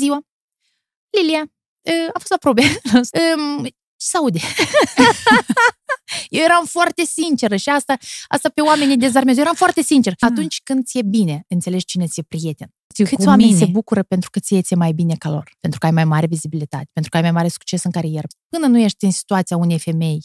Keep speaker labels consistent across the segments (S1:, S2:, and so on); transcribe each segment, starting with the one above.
S1: ziua! Lilia, a fost la probe. Ce se aude? Eu eram foarte sinceră și asta, asta pe oamenii dezarmează. Eu eram foarte sinceră. Atunci când ți-e bine, înțelegi cine ți-e prieten. Câți oameni mine. se bucură pentru că ție ți-e mai bine ca lor, pentru că ai mai mare vizibilitate, pentru că ai mai mare succes în carieră. Până nu ești în situația unei femei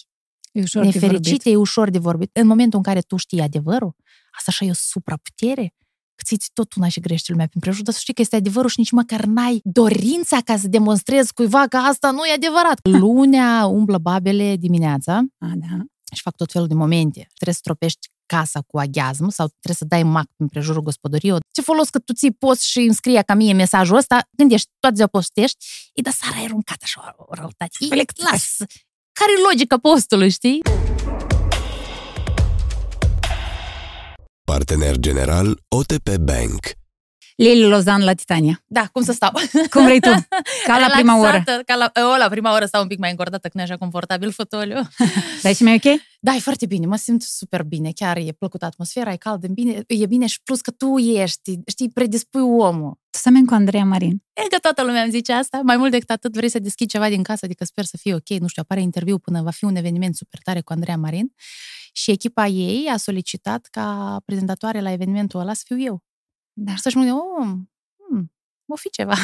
S2: e ușor
S1: nefericite, e ușor de vorbit. În momentul în care tu știi adevărul, asta așa e o supraputere, că ți tot una și grește lumea prin prejur, dar să știi că este adevărul și nici măcar n-ai dorința ca să demonstrezi cuiva că asta nu e adevărat. Lunea umblă babele dimineața
S2: A, da.
S1: și fac tot felul de momente. Trebuie să tropești casa cu aghiazm sau trebuie să dai mac în prejurul gospodăriei. Ce folos că tu ții poți și înscrie ca mie mesajul ăsta, când ești, toate ziua postești, e da sara ai aruncat așa o răutate. Las! Care-i logica postului, știi?
S3: Partener general OTP Bank
S2: Lili Lozan la Titania.
S1: Da, cum să stau?
S2: Cum vrei tu? Ca la prima oră.
S1: Ca la, o, la prima oră stau un pic mai încordată, că nu e așa confortabil fotoliu.
S2: Da, și mai ok?
S1: Da, e foarte bine, mă simt super bine, chiar e plăcut atmosfera, e cald, e bine, e bine și plus că tu ești, știi, predispui omul.
S2: Tu semeni cu Andreea Marin.
S1: E că toată lumea îmi zice asta, mai mult decât atât vrei să deschizi ceva din casă, adică sper să fie ok, nu știu, apare interviu până va fi un eveniment super tare cu Andreea Marin și echipa ei a solicitat ca prezentatoare la evenimentul ăla să fiu eu. Da. Și să-și mă oh, hmm, o fi ceva.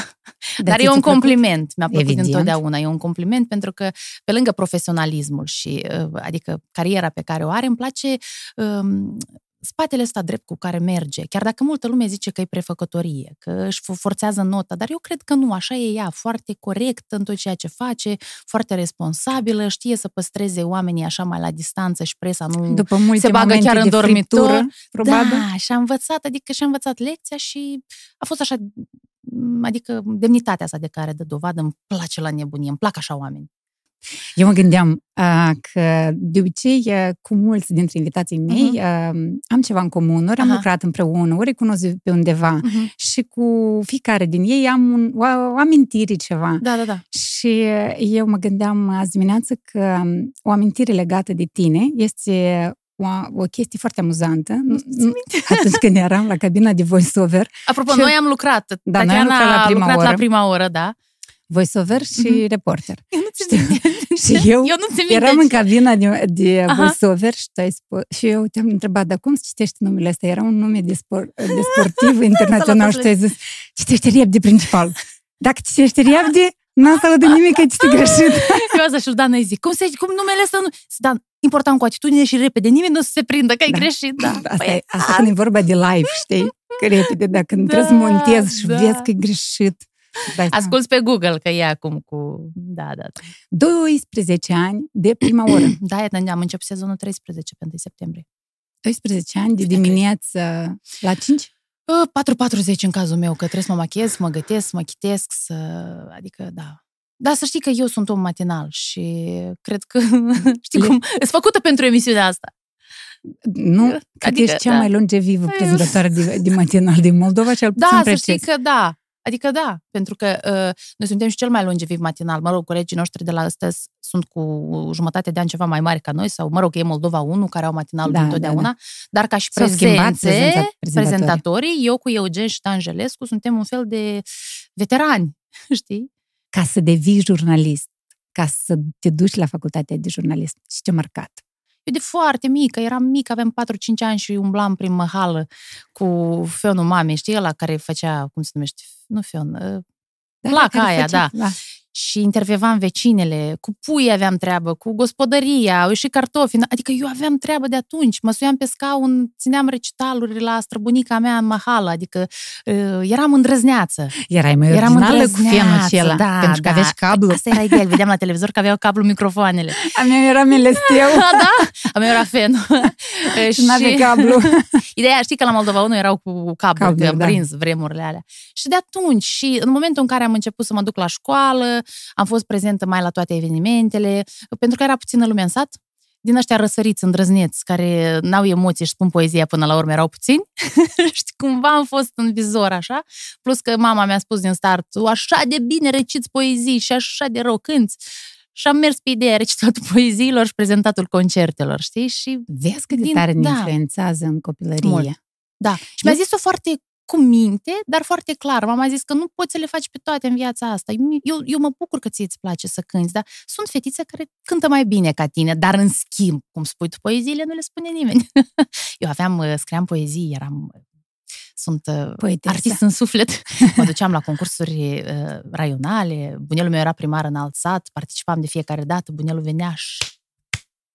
S1: De Dar e un compliment, mi-a plăcut Evident. întotdeauna. E un compliment pentru că, pe lângă profesionalismul și, uh, adică, cariera pe care o are, îmi place um, spatele ăsta drept cu care merge, chiar dacă multă lume zice că e prefăcătorie, că își forțează nota, dar eu cred că nu, așa e ea, foarte corect în tot ceea ce face, foarte responsabilă, știe să păstreze oamenii așa mai la distanță și presa nu
S2: După multe
S1: se bagă chiar în dormitor. Friptură,
S2: probabil.
S1: Da, și-a învățat, adică și-a învățat lecția și a fost așa, adică demnitatea asta de care dă dovadă îmi place la nebunie, îmi plac așa oameni.
S2: Eu mă gândeam uh, că de obicei uh, cu mulți dintre invitații mei uh-huh. uh, am ceva în comun, ori am uh-huh. lucrat împreună, ori cunosc pe undeva uh-huh. și cu fiecare din ei am un, o, o amintire ceva.
S1: Da, da, da.
S2: Și eu mă gândeam azi dimineață că um, o amintire legată de tine este o, o chestie foarte amuzantă. Atunci când eram la cabina de voiceover.
S1: Apropo, noi am lucrat.
S2: Da, noi am lucrat la prima
S1: lucrat
S2: oră.
S1: la prima oră, da
S2: voiceover și mm-hmm. reporter.
S1: Eu nu ți
S2: Și eu,
S1: eu nu
S2: eram în cabina de, de voiceover și, tu ai spus, și eu te-am întrebat, dar cum citești numele ăsta? Era un nume de, spor, de sportiv internațional și tu ai zis, citește repede principal. Dacă citești repede, n-am să aud nimic că este greșit.
S1: Eu asta și Dan îi zic, cum, se, cum numele ăsta nu... Dan, important cu atitudine și repede, nimeni nu se prindă că ai
S2: da.
S1: greșit. Da.
S2: Asta, păi, e, asta când e vorba de live, știi? Că repede, dacă da, trebuie să montezi și da. vezi că e greșit.
S1: Asculți pe Google că e acum cu... Da, da, da.
S2: 12 ani de prima oră.
S1: da, am început sezonul 13 pe 1 septembrie.
S2: 12 ani de dimineață la 5?
S1: 4.40 în cazul meu, că trebuie să mă machiez, să mă gătesc, să mă chitesc, să... Adică, da. Da, să știi că eu sunt om matinal și cred că, știi Le... cum, sunt făcută pentru emisiunea asta.
S2: Nu, că adică, ești cea da. mai longevivă prezentatoare de, de matinal din Moldova, cel puțin
S1: Da, să știi că da. Adică da, pentru că uh, noi suntem și cel mai longeviv matinal. Mă rog, colegii noștri de la astăzi sunt cu jumătate de ani ceva mai mari ca noi, sau mă rog, e Moldova 1, care au matinal da, întotdeauna, da, da. dar ca și prezențe, prezentatorii, eu cu Eugen și Dan Jelescu suntem un fel de veterani, știi?
S2: Ca să devii jurnalist, ca să te duci la facultatea de jurnalist, și ce marcat?
S1: Eu de foarte mică, eram mică, aveam 4-5 ani și umblam prin măhală cu fionul mamei, știi, la care făcea, cum se numește, nu fion, da, placa aia, făcea, da. da și intervievam vecinele, cu pui aveam treabă, cu gospodăria, au și cartofi, adică eu aveam treabă de atunci, mă suiam pe scaun, țineam recitaluri la străbunica mea în mahală, adică uh, eram îndrăzneață.
S2: Erai mai eram originală cu fienul acela, da, pentru că da. aveai cablu.
S1: Asta era ideal, vedeam la televizor că aveau cablu microfoanele.
S2: A mea era melesteu.
S1: da, a mea era fen.
S2: și nu avea cablu.
S1: Ideea, știi că la Moldova 1 erau cu cablu, cablu că am da. prins vremurile alea. Și de atunci, și în momentul în care am început să mă duc la școală, am fost prezentă mai la toate evenimentele, pentru că era puțină lume în sat, din ăștia răsăriți, îndrăzneți, care n-au emoții și spun poezia până la urmă, erau puțini. și cumva am fost în vizor așa. Plus că mama mi-a spus din start, așa de bine reciți poezii și așa de rău cânți. Și am mers pe ideea recitatul poeziilor și prezentatul concertelor, știi? Și
S2: Vezi cât de din, tare ne da, influențează în copilărie. Mult.
S1: Da. Și Eu... mi-a zis-o foarte cu minte, dar foarte clar. Mama a zis că nu poți să le faci pe toate în viața asta. Eu, eu mă bucur că ție îți place să cânti, dar sunt fetițe care cântă mai bine ca tine, dar în schimb, cum spui tu, poeziile nu le spune nimeni. eu aveam, uh, scriam poezii, eram uh, sunt uh, Poetesa. artist în suflet. Mă duceam la concursuri uh, raionale, bunelul meu era primar în alt sat, participam de fiecare dată, bunelul venea și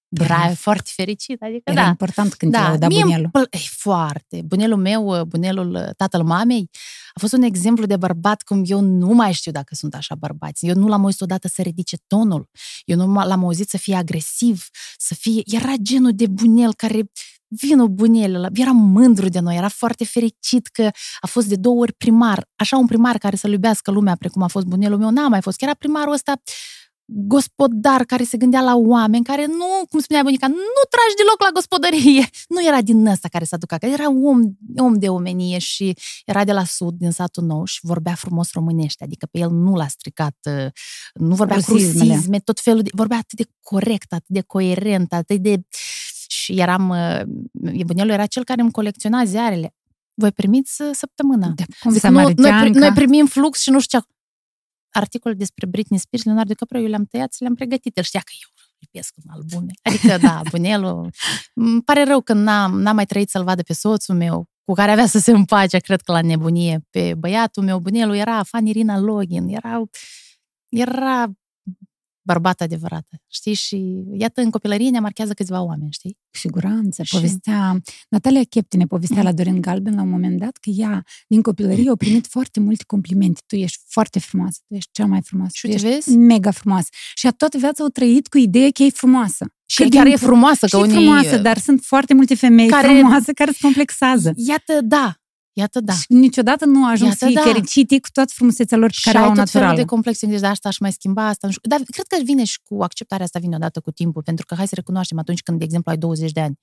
S1: era foarte fericit, adică
S2: Era
S1: da.
S2: important când da. te da bunelul.
S1: Pl- e, foarte. Bunelul meu, bunelul tatăl mamei, a fost un exemplu de bărbat cum eu nu mai știu dacă sunt așa bărbați. Eu nu l-am auzit odată să ridice tonul. Eu nu l-am auzit să fie agresiv, să fie... Era genul de bunel care vină bunelul era mândru de noi, era foarte fericit că a fost de două ori primar. Așa un primar care să-l iubească lumea, precum a fost bunelul meu, n-a mai fost. Chiar era primarul ăsta gospodar care se gândea la oameni, care nu, cum spunea bunica, nu tragi deloc la gospodărie. Nu era din ăsta care s-a ducat, era om, om de omenie și era de la sud, din satul nou și vorbea frumos românește, adică pe el nu l-a stricat, uh, nu vorbea
S2: Rusismele.
S1: crusisme, tot felul de, vorbea atât de corect, atât de coerent, atât de... Și eram, uh, bunelul era cel care îmi colecționa ziarele. Voi primiți uh, săptămâna.
S2: De cum
S1: Zic, nu, noi, noi primim flux și nu știu ce articol despre Britney Spears, Leonardo DiCaprio, eu le-am tăiat și le-am pregătit. El știa că eu lipesc în albume. Adică, da, bunelul. Îmi pare rău că n-am, n-am mai trăit să-l vadă pe soțul meu, cu care avea să se împace, cred că la nebunie, pe băiatul meu. Bunelul era fan Irina Login, era, era bărbat adevărată, știi? Și iată, în copilărie ne marchează câțiva oameni, știi?
S2: Cu siguranță. Și... Povestea, Natalia Cheptine povestea la Dorin Galben la un moment dat că ea, din copilărie, a primit foarte multe complimente. Tu ești foarte frumoasă, tu ești cea mai frumoasă.
S1: Și
S2: tu
S1: ești
S2: vezi? mega frumoasă. Și a toată viața au trăit cu ideea că e frumoasă.
S1: Și că chiar e frumoasă. Că
S2: și
S1: unii...
S2: frumoasă, dar sunt foarte multe femei care... frumoase care se complexează.
S1: Iată, da, Iată, da. Și
S2: niciodată nu a ajuns să fie da. fericite cu toată frumusețea lor care au naturală.
S1: de complexe, de asta aș mai schimba asta. Nu știu. Dar cred că vine și cu acceptarea asta, vine odată cu timpul, pentru că hai să recunoaștem atunci când, de exemplu, ai 20 de ani,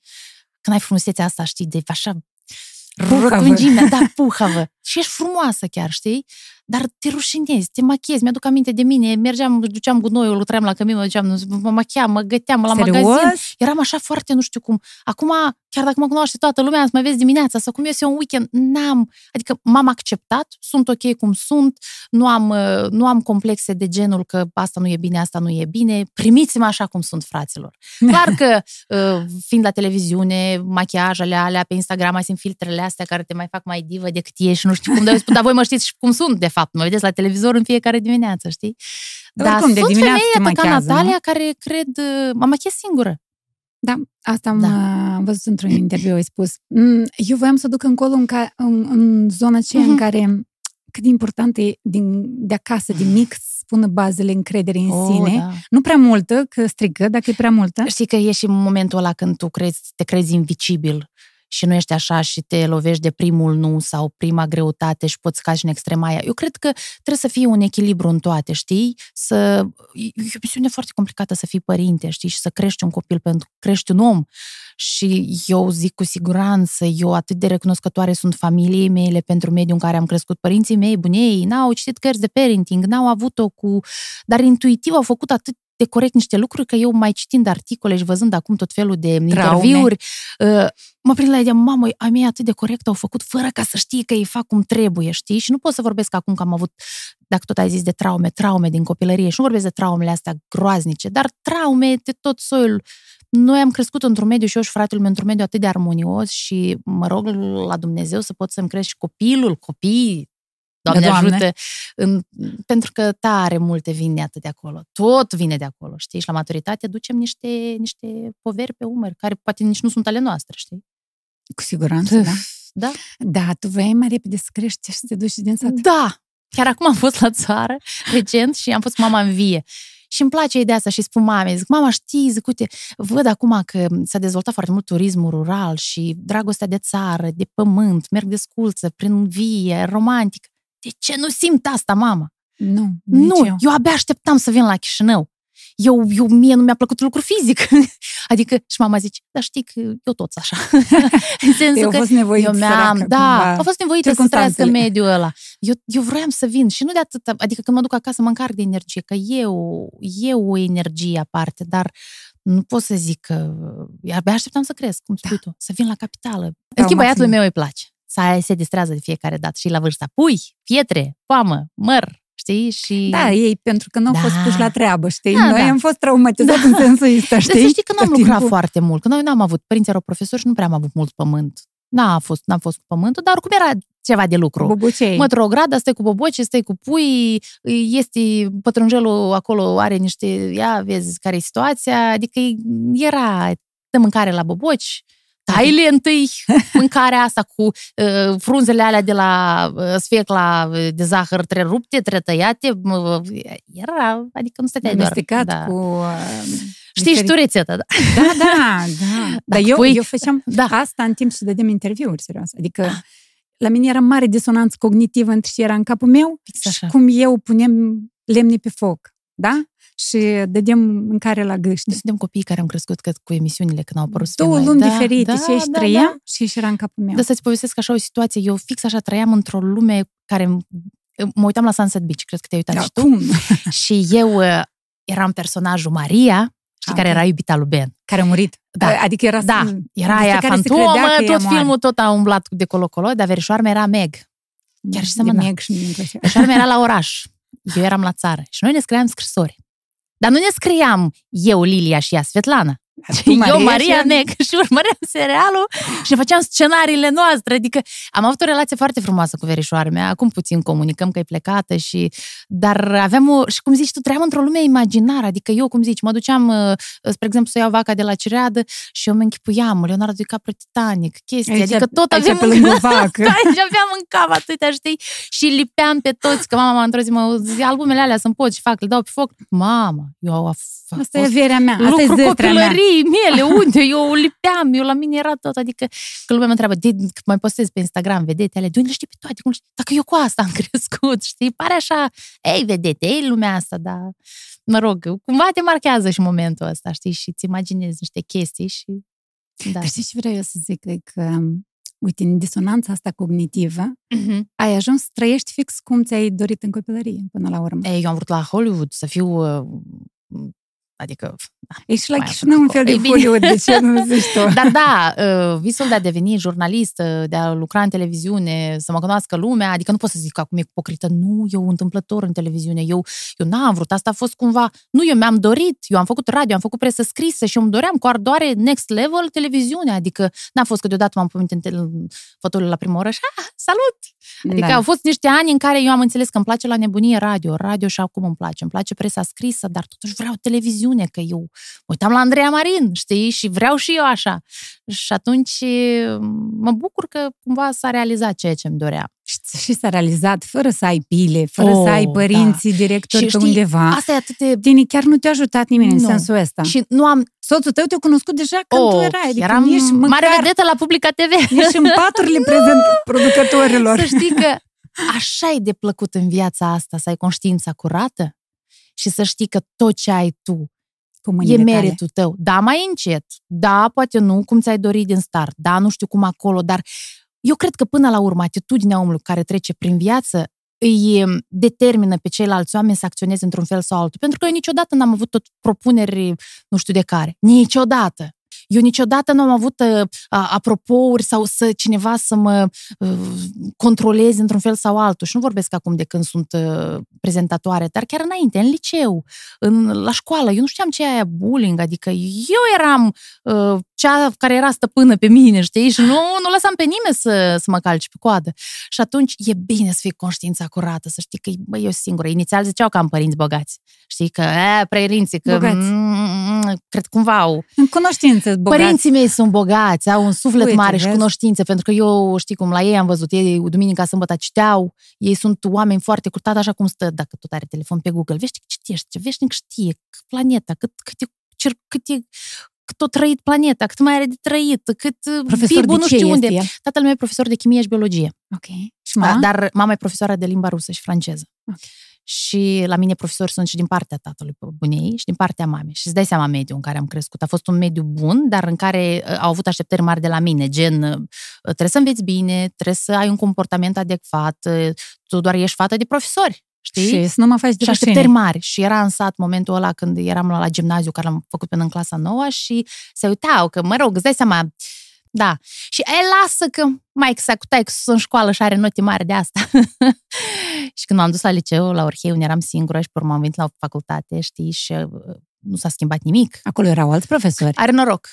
S1: când ai frumusețea asta, știi, de așa rotunjimea, da, puhavă. Și ești frumoasă chiar, știi? Dar te rușinezi, te machiezi. Mi-aduc aminte de mine, mergeam, duceam gunoiul, lucram la cămin, mă duceam, mă machiam, mă găteam la Serios? magazin. Eram așa foarte, nu știu cum. Acum, chiar dacă mă cunoaște toată lumea, să mă vezi dimineața sau cum iese un weekend, n-am, adică m-am acceptat, sunt ok cum sunt, nu am, uh, nu am complexe de genul că asta nu e bine, asta nu e bine, primiți-mă așa cum sunt, fraților. Clar că, uh, fiind la televiziune, machiajele alea, pe Instagram mai sunt filtrele astea care te mai fac mai divă decât ești, nu știu cum, dar, dar voi mă știți cum sunt, de fapt, mă vedeți la televizor în fiecare dimineață, știi?
S2: Dar, Dar sunt de femei
S1: ca Natalia nu? care cred, uh, mă machiez singură.
S2: Da, asta am da. văzut într-un interviu, ai spus. Mm, eu voiam să duc încolo în, ca, în, în zona aceea uh-huh. în mhm. care cât de important e din, de acasă, din mic, să spună bazele încrederii în oh, sine. Da. Nu prea multă, că strică, dacă e prea multă.
S1: Știi că e și momentul ăla când tu crezi, te crezi invicibil și nu ești așa și te lovești de primul nu sau prima greutate și poți cazi în extrema aia. Eu cred că trebuie să fie un echilibru în toate, știi? Să... E o misiune foarte complicată să fii părinte, știi? Și să crești un copil pentru că crești un om. Și eu zic cu siguranță, eu atât de recunoscătoare sunt familiei mele pentru mediul în care am crescut. Părinții mei, bunei, n-au citit cărți de parenting, n-au avut-o cu... Dar intuitiv au făcut atât de corect niște lucruri, că eu mai citind articole și văzând acum tot felul de Traume. interviuri, uh, mă prind la ideea, mamă, ai mei atât de corect au făcut fără ca să știe că îi fac cum trebuie, știi? Și nu pot să vorbesc acum că am avut, dacă tot ai zis de traume, traume din copilărie și nu vorbesc de traumele astea groaznice, dar traume de tot soiul. Noi am crescut într-un mediu și eu și fratele meu într-un mediu atât de armonios și mă rog la Dumnezeu să pot să-mi crești copilul, copiii, Doamne, Doamne. ajută, în, pentru că tare multe vin atât de acolo. Tot vine de acolo, știi? Și la maturitate ducem niște, niște poveri pe umăr, care poate nici nu sunt ale noastre, știi?
S2: Cu siguranță, da.
S1: Da?
S2: Da, tu vrei mai repede să crești și să te duci din sat.
S1: Da! Chiar acum am fost la țară, recent, și am fost cu mama în vie. Și îmi place ideea asta și spun mame, zic, mama, știi, zic, uite, văd acum că s-a dezvoltat foarte mult turismul rural și dragostea de țară, de pământ, merg de sculță, prin vie, romantică de ce nu simt asta, mama?
S2: Nu,
S1: Nu, eu. eu abia așteptam să vin la Chișinău. Eu, eu, mie nu mi-a plăcut lucru fizic. adică, și mama zice, dar știi că eu tot așa.
S2: în sensul eu că fost nevoit eu mi-am,
S1: da, a fost nevoită să trăiască mediul ăla. Eu, eu vroiam să vin și nu de atât, adică când mă duc acasă mă încarc de energie, că eu, eu o energie aparte, dar nu pot să zic că abia așteptam să cresc, cum spui da. tu, să vin la capitală. Da, în schimb, băiatul meu îi place Să se distrează de fiecare dată și la vârsta. Pui, pietre, poamă, măr, știi? Și...
S2: Da, ei, pentru că nu au
S1: Da.
S2: fost puși la treabă, știi?
S1: Da,
S2: Noi
S1: da.
S2: am fost traumatizați în sensul ăsta,
S1: Dar
S2: știi?
S1: să știi că nu am
S2: Tot
S1: lucrat
S2: timpul.
S1: foarte mult, că noi n-am avut, părinții erau profesori și nu prea am avut mult pământ. N-a fost, n-am fost cu pământul, dar oricum era ceva de lucru.
S2: Bubucei.
S1: Mă o gradă, stai cu boboci, stai cu pui, este pătrunjelul acolo, are niște, ia, vezi care e situația, adică era de mâncare la boboci, taile întâi mâncarea asta cu uh, frunzele alea de la uh, sfecla uh, de zahăr trerupte, tretăiate, uh, era, adică nu stăteai doar.
S2: Amestecat
S1: da.
S2: cu... uh,
S1: Știi și
S2: diferit-
S1: tu rețeta, da?
S2: Da, da, da. Dar
S1: cu
S2: eu,
S1: pui-
S2: eu făceam
S1: Da.
S2: asta în timp ce dădeam interviuri, serios. Adică la mine era mare disonanță cognitivă între ce era în capul meu
S1: Fix
S2: și
S1: așa.
S2: cum eu punem lemne pe foc, da? Și dădeam mâncare la gâște.
S1: Noi suntem copiii care am crescut cred, cu emisiunile când au apărut
S2: Două
S1: filmele.
S2: lumi
S1: Da,
S2: diferite
S1: da,
S2: și aici
S1: da,
S2: trăiam
S1: da.
S2: și aici era în capul meu.
S1: Dar să-ți povestesc așa o situație. Eu fix așa trăiam într-o lume care... Mă uitam la Sunset Beach, cred că te-ai uitat și tu.
S2: Acum,
S1: Și eu uh, eram personajul Maria, știi,
S2: Ah,
S1: care
S2: ok.
S1: era iubita lui Ben.
S2: care a murit.
S1: Da.
S2: Adică era
S1: Da, era
S2: despre
S1: aia
S2: care se
S1: fantomă,
S2: credea că ea
S1: tot
S2: moare.
S1: filmul tot a umblat de colo-colo, dar verișoara mea era Meg. chiar și
S2: De
S1: semăna.
S2: Meg și mine îmi plăcea.
S1: Verișoara mea era la oraș. Eu eram la țară. Și noi ne scriam scrisori. Dar nu ne scriam eu, Lilia și ea, Svetlana.
S2: Tu,
S1: eu,
S2: Maria,
S1: Maria
S2: și-
S1: Nec, și urmăream serialul și ne făceam scenariile noastre. Adică am avut o relație foarte frumoasă cu verișoara mea. Acum puțin comunicăm că e plecată și... Dar aveam o... Și cum zici tu, trăiam într-o lume imaginară. Adică eu, cum zici, mă duceam, uh, spre exemplu, să iau vaca de la cireadă și eu mă închipuiam Leonardo DiCaprio Titanic, chestii.
S2: Aici-
S1: adică tot
S2: aici
S1: aveam
S2: pe
S1: în-
S2: lângă vacă.
S1: da, și aveam în cap atâtea, știi? Și lipeam pe toți, că mama m-a într-o zi, mă, zi, albumele alea să-mi pot și fac, le dau pe foc. Mama, eu a, a
S2: Asta e
S1: fost
S2: averea mea, asta e
S1: lucru
S2: zestrea mea.
S1: Copilării mele, unde eu lipeam, eu la mine era tot, adică că lumea mă întreabă, de, că mai postez pe Instagram vedete ale, de unde le știi pe toate, cum le știi? Dacă eu cu asta am crescut, știi, pare așa, ei, vedete, ei, lumea asta, dar, mă rog, cumva te marchează și momentul ăsta, știi, și îți imaginezi niște chestii și, da.
S2: Dar știi ce vreau eu să zic? E că, uite, în disonanța asta cognitivă,
S1: Mhm.
S2: ai ajuns să trăiești fix cum ți-ai dorit în copilărie, până la urmă.
S1: Ei, eu am vrut la Hollywood să fiu, uh, adică,
S2: E și la
S1: mai
S2: Chișinău un fel de
S1: E bine.
S2: Hollywood, de ce nu zici tu?
S1: Dar da, uh, visul de a deveni jurnalist, uh, de a lucra în televiziune, să mă cunoască lumea, adică nu pot să zic că acum e ipocrită, nu, eu întâmplător în televiziune, eu, eu n-am vrut, asta a fost cumva, nu, eu mi-am dorit, eu am făcut radio, am făcut presă scrisă și eu îmi doream cu ardoare next level televiziune, adică n-a fost că deodată m-am pomenit în tel- fotoliul la prima oră și ah, salut! Adică
S2: Da.
S1: au fost niște ani în care eu am înțeles că îmi place la nebunie radio, radio și acum îmi place, îmi place presa scrisă, dar totuși vreau televiziune, că eu mă uitam la Andreea Marin, știi, și vreau și eu așa. Și atunci mă bucur că cumva s-a realizat ceea ce îmi doream.
S2: Și, și s-a realizat fără să ai pile, fără
S1: Oh,
S2: să ai
S1: da.
S2: părinții, directori
S1: Și
S2: pe
S1: știi,
S2: undeva.
S1: Asta e atât de...
S2: Tine chiar nu te-a ajutat nimeni în
S1: Nu.
S2: sensul ăsta.
S1: Și nu am...
S2: Soțul tău te-a cunoscut deja când
S1: Oh,
S2: tu erai. Adică
S1: eram
S2: nici
S1: mare
S2: măcar,
S1: vedetă la Publica TV.
S2: nici în paturile prezent producătorilor.
S1: Să știi că așa e de plăcut în viața asta, să ai conștiința curată și să știi că tot ce ai tu
S2: Cu
S1: e
S2: mâinile tale.
S1: meritul tău. Da, mai încet. Da, poate nu cum ți-ai dorit din start. Da, nu știu cum acolo, dar eu cred că până la urmă atitudinea omului care trece prin viață îi em, determină pe ceilalți oameni să acționeze într-un fel sau altul. Pentru că eu niciodată n-am avut tot propuneri, nu știu de care. Niciodată. Eu niciodată nu am avut uh, a- apropouri sau să cineva să mă uh, controleze într-un fel sau altul. Și nu vorbesc acum de când sunt uh, prezentatoare, dar chiar înainte, în liceu, în, la școală, eu nu știam ce e aia bullying, adică eu eram uh, cea care era stăpână pe mine, știi? Și nu, nu lăsam pe nimeni să, să mă calci pe coadă. Și atunci e bine să fii conștiința curată, să știi că bă, eu singură. Inițial ziceau că am părinți bogați. Știi că, e, părinții, că
S2: Bogați.
S1: mm, cred cumva au.
S2: În cunoștință, bogați.
S1: Părinții mei sunt bogați, au un suflet
S2: Uite,
S1: mare și
S2: vezi?
S1: cunoștințe, pentru că eu, știi cum, la ei am văzut, ei duminica, sâmbătă citeau, ei sunt oameni foarte curtați, așa cum stă, dacă tot are telefon pe Google, vezi ce citește, veșnic știe, cât planeta, cât, cât, e, cer, cât e cât o trăit planeta, cât mai are de trăit, cât
S2: Profesor
S1: Bibu,
S2: de
S1: nu
S2: ce
S1: știu
S2: este
S1: unde.
S2: el?
S1: Tatăl meu e profesor de chimie și biologie,
S2: Ok. Și mama?
S1: dar mama e profesoară de limba rusă și franceză.
S2: Ok.
S1: Și la mine profesori sunt și din partea tatălui pe bunei și din partea mamei. Și îți dai seama mediul în care am crescut. A fost un mediu bun, dar în care uh, au avut așteptări mari de la mine, gen uh, trebuie să înveți bine, trebuie să ai un comportament adecvat, uh, tu doar ești fată de profesori, știi?
S2: Și să nu mă faci de
S1: și
S2: rușine.
S1: așteptări mari. Și era în sat momentul ăla când eram la, la gimnaziu, care l-am făcut până în clasa nouă și se uitau că, mă rog, îți dai seama, Da. Și e lasă că mai exact cu sunt în școală și are note mari de asta. și când m-am dus la liceu, la Orhei, unde eram singură și pe urmă am venit la facultate, știi, și uh, nu s-a schimbat nimic.
S2: Acolo erau alți profesori.
S1: Are noroc.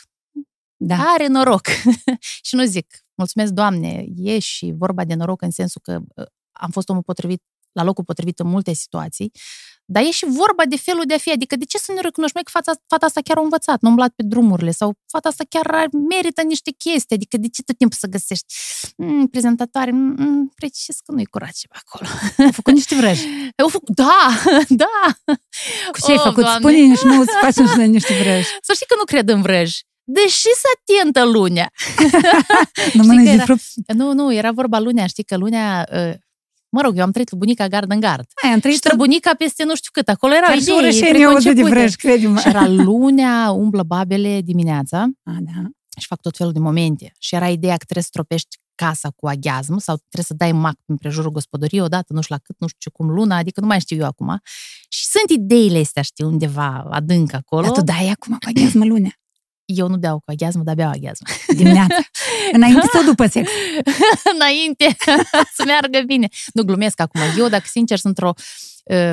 S2: Da.
S1: Are noroc. și nu zic, mulțumesc, Doamne, e și vorba de noroc în sensul că uh, am fost omul potrivit la locul potrivit în multe situații, dar e și vorba de felul de a fi. Adică de ce să nu recunoști, mai că fata, fata asta chiar a învățat, nu a umblat pe drumurile sau fata asta chiar merită niște chestii. Adică de ce tot timpul să găsești mm, prezentatoare? Mm, precis că nu-i curat ceva acolo.
S2: A făcut niște vrăji.
S1: Da, da.
S2: Cu ce ai oh, făcut? Spune-ne și nu îți facem niște vrăji.
S1: Să știi că nu cred în vrăji. Deși să atentă lunea.
S2: nu,
S1: era, nu, nu, era vorba lunea, știi că lunea uh, Mă rog, eu am trăit cu bunica gard în gard.
S2: Ai, am trăit
S1: și bunica peste nu știu cât. Acolo era
S2: idei preconcepute. de vrăj, crede
S1: Și era lunea, umblă babele dimineața
S2: A, da.
S1: și fac tot felul de momente. Și era ideea că trebuie să stropești casa cu aghiazm sau trebuie să dai mac în prejurul gospodăriei odată, nu știu la cât, nu știu cum, luna, adică nu mai știu eu acum. Și sunt ideile astea, știi, undeva adânc acolo.
S2: Dar tu dai acum cu aghiazmă lunea
S1: eu nu beau cu aghiazmă, dar beau aghiazmă.
S2: Dimineața. Înainte sau după sex?
S1: Înainte, să meargă bine. Nu glumesc acum. Eu, dacă sincer, sunt într-o,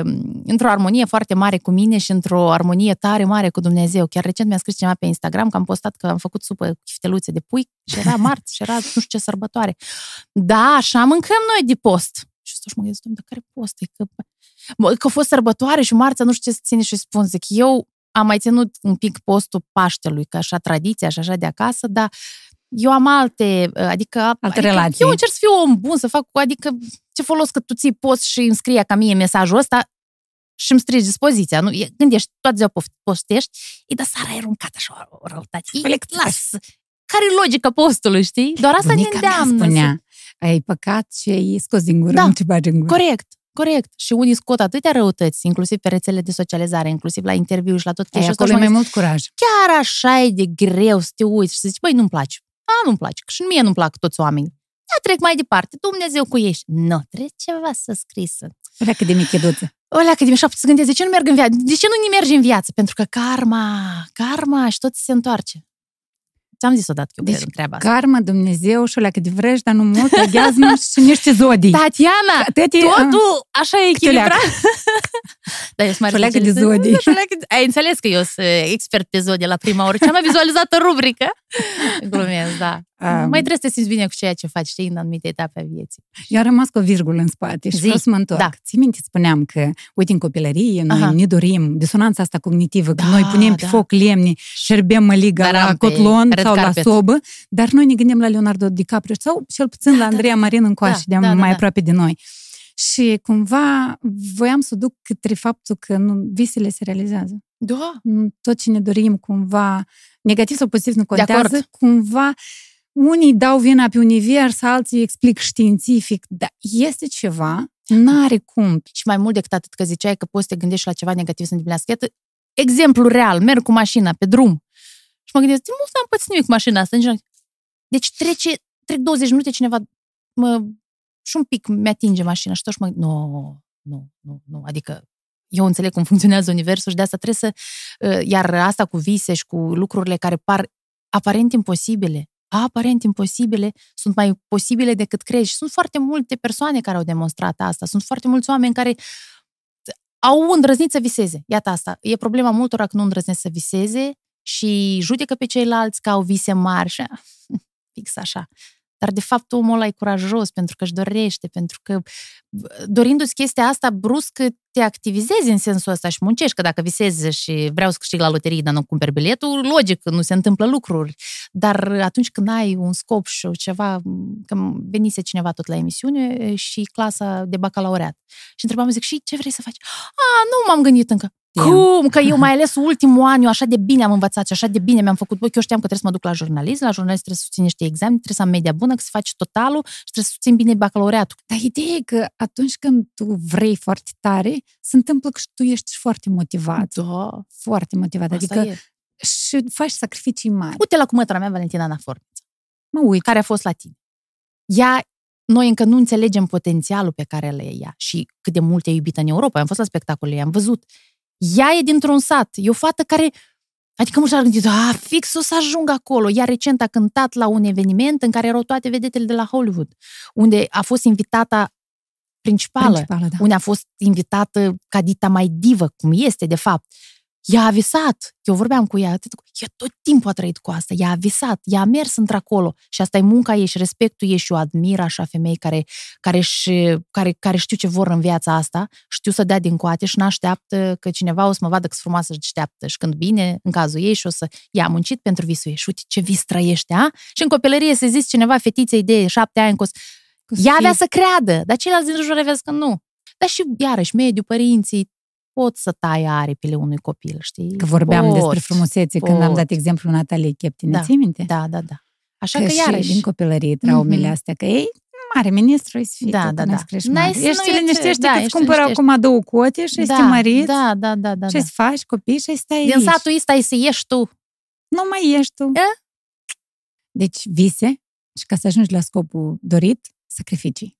S1: um, într-o armonie foarte mare cu mine și într-o armonie tare mare cu Dumnezeu. Chiar recent mi-a scris cineva pe Instagram că am postat că am făcut supă chifteluțe de pui și era marți și era nu știu ce sărbătoare. Da, așa mâncăm noi de post. Și stau și mă gândesc, dar care post e? Că, că a fost sărbătoare și marța nu știu ce să ține și spun. Zic, eu am mai ținut un pic postul Paștelui, ca așa tradiția și așa de acasă, dar eu am alte, adică,
S2: alte
S1: adică
S2: relații.
S1: eu încerc să fiu om bun, să fac, adică ce folos că tu ții post și îmi scrie ca mie mesajul ăsta și îmi strigi dispoziția. Nu? Gândești, toată ziua postești, e da sara e aruncat așa o răutate. E, las, care e logica postului, știi? Doar asta
S2: Bunica
S1: ne îndeamnă.
S2: spunea, ai păcat și ai scos din gură,
S1: da,
S2: nu ce bagi în gură.
S1: Corect. Corect. Și unii scot atâtea răutăți, inclusiv pe rețele de socializare, inclusiv la interviu și la tot
S2: chestia. Acolo e mai mult curaj.
S1: Chiar așa e de greu să te uiți și să zici, băi, nu-mi place. A, nu-mi place. Și mie nu-mi plac toți oamenii. Ia trec mai departe. Dumnezeu cu ești. Nu, trebuie ceva să scrisă.
S2: O leacă de micheduță.
S1: O leacă de mișa să gândesc, de ce nu merg în viață? De ce nu mergi în viață? Pentru că karma, karma și tot se întoarce. Ți-am zis odată că eu deci, treaba
S2: asta. karma, Dumnezeu și o leacă de vrăji, dar nu mult, aghiazmă și niște zodii.
S1: Tatiana, Tati, totul așa e echilibrat. da, eu sunt
S2: mai de zodii.
S1: Ai înțeles că eu sunt expert pe zodii la prima oră. Cea mai vizualizată rubrică. Glumesc, da. Um, mai trebuie să te simți bine cu ceea ce faci, știi, în anumite etape a vieții.
S2: Eu am rămas cu o virgulă în spate și Zi. vreau să mă întorc. Da. Ții minte, spuneam că, uite, în copilărie, noi Aha. ne dorim disonanța asta cognitivă, că da, noi punem pe da. foc lemne, șerbem măliga la cotlon sau carpet. la sobă, dar noi ne gândim la Leonardo DiCaprio sau cel puțin da, la Andreea da, Marin în coașă, da, de da, mai da, aproape de noi. Și cumva voiam să duc către faptul că nu, visele se realizează.
S1: Da.
S2: Tot ce ne dorim cumva, negativ sau pozitiv nu contează, cumva unii dau vina pe univers, alții explic științific, dar este ceva, n-are cum.
S1: Și mai mult decât atât că ziceai că poți să te gândești la ceva negativ să întâmple. Iată, exemplu real, merg cu mașina pe drum și mă gândesc, nu am pățit nimic cu mașina asta. Deci trece, trec 20 minute, cineva mă, și un pic mi-atinge mașina și tot și mă gândesc, nu, nu, nu, nu, adică eu înțeleg cum funcționează universul și de asta trebuie să, uh, iar asta cu vise și cu lucrurile care par aparent imposibile, aparent imposibile sunt mai posibile decât crezi. Și sunt foarte multe persoane care au demonstrat asta. Sunt foarte mulți oameni care au îndrăznit să viseze. Iată asta. E problema multora că nu îndrăznesc să viseze și judecă pe ceilalți că au vise mari și fix așa. Dar, de fapt, omul ăla e curajos pentru că își dorește, pentru că dorindu-ți chestia asta, brusc te activizezi în sensul ăsta și muncești, că dacă visezi și vreau să câștig la loterie, dar nu cumperi biletul, logic, nu se întâmplă lucruri. Dar atunci când ai un scop și ceva, că venise cineva tot la emisiune și clasa de bacalaureat și întrebam, zic, și ce vrei să faci? A, nu m-am gândit încă. Cum? Că eu mai ales ultimul an, eu așa de bine am învățat și așa de bine mi-am făcut. Băi, eu știam că trebuie să mă duc la jurnalism, la jurnalism trebuie să susțin niște examene, trebuie să am media bună, că să faci totalul și trebuie să susțin bine bacalaureatul.
S2: Dar ideea e că atunci când tu vrei foarte tare, se întâmplă că și tu ești foarte motivat.
S1: Da.
S2: Foarte motivat. Asta adică e. și faci sacrificii mari.
S1: Uite la cumătăra mea, Valentina Anaforniță.
S2: Mă uit.
S1: Care a fost la tine. Ea noi încă nu înțelegem potențialul pe care le ia și cât de mult e iubită în Europa. Am fost la spectacolul ei, am văzut. Ea e dintr-un sat. E o fată care Adică mulți au gândit, a, fix o să ajung acolo. Ea recent a cântat la un eveniment în care erau toate vedetele de la Hollywood, unde a fost invitata principală,
S2: Principală, da.
S1: unde a fost invitată ca dita mai divă, cum este de fapt. Ea a visat. Eu vorbeam cu ea, atât, ea tot timpul a trăit cu asta. Ea a visat, ea a mers într-acolo. Și asta e munca ei și respectul ei și eu admir așa femei care, care, și, care, care știu ce vor în viața asta, știu să dea din coate și n-așteaptă că cineva o să mă vadă că frumoasă și așteaptă și când bine, în cazul ei și o să ia a muncit pentru visul ei și uite ce vis trăiește, a? Și în copilărie se zis cineva fetiței de șapte ani că o să...
S2: Cu să
S1: ea avea
S2: fie-
S1: să creadă, dar ceilalți din jur vezi că nu. Dar și, iarăși, mediul, părinții, pot să tai aripile unui copil, știi?
S2: Că vorbeam
S1: pot.
S2: despre frumusețe când am
S1: pot.
S2: dat exemplu Natalie Cheptin,
S1: Da.
S2: da. ții minte?
S1: Da, da, da. Așa
S2: că,
S1: că,
S2: și
S1: iarăși...
S2: din copilărie traumele
S1: Mhm.
S2: astea, că ei, mare ministru, îți fie
S1: Da,
S2: tu,
S1: da,
S2: că
S1: da.
S2: n-ai crești
S1: N-ai
S2: mare.
S1: să nu
S2: Ești
S1: e ce-
S2: liniștește
S1: da,
S2: că
S1: ești
S2: îți cumpără
S1: liniștește.
S2: acum două cote și ești
S1: da,
S2: mărit
S1: Da, da, da, da.
S2: și
S1: da.
S2: îți faci copii și stai
S1: Din
S2: aici.
S1: satul ăsta ai să ieși tu.
S2: Nu mai ești tu.
S1: E?
S2: Deci vise și ca să ajungi la scopul dorit, sacrificii.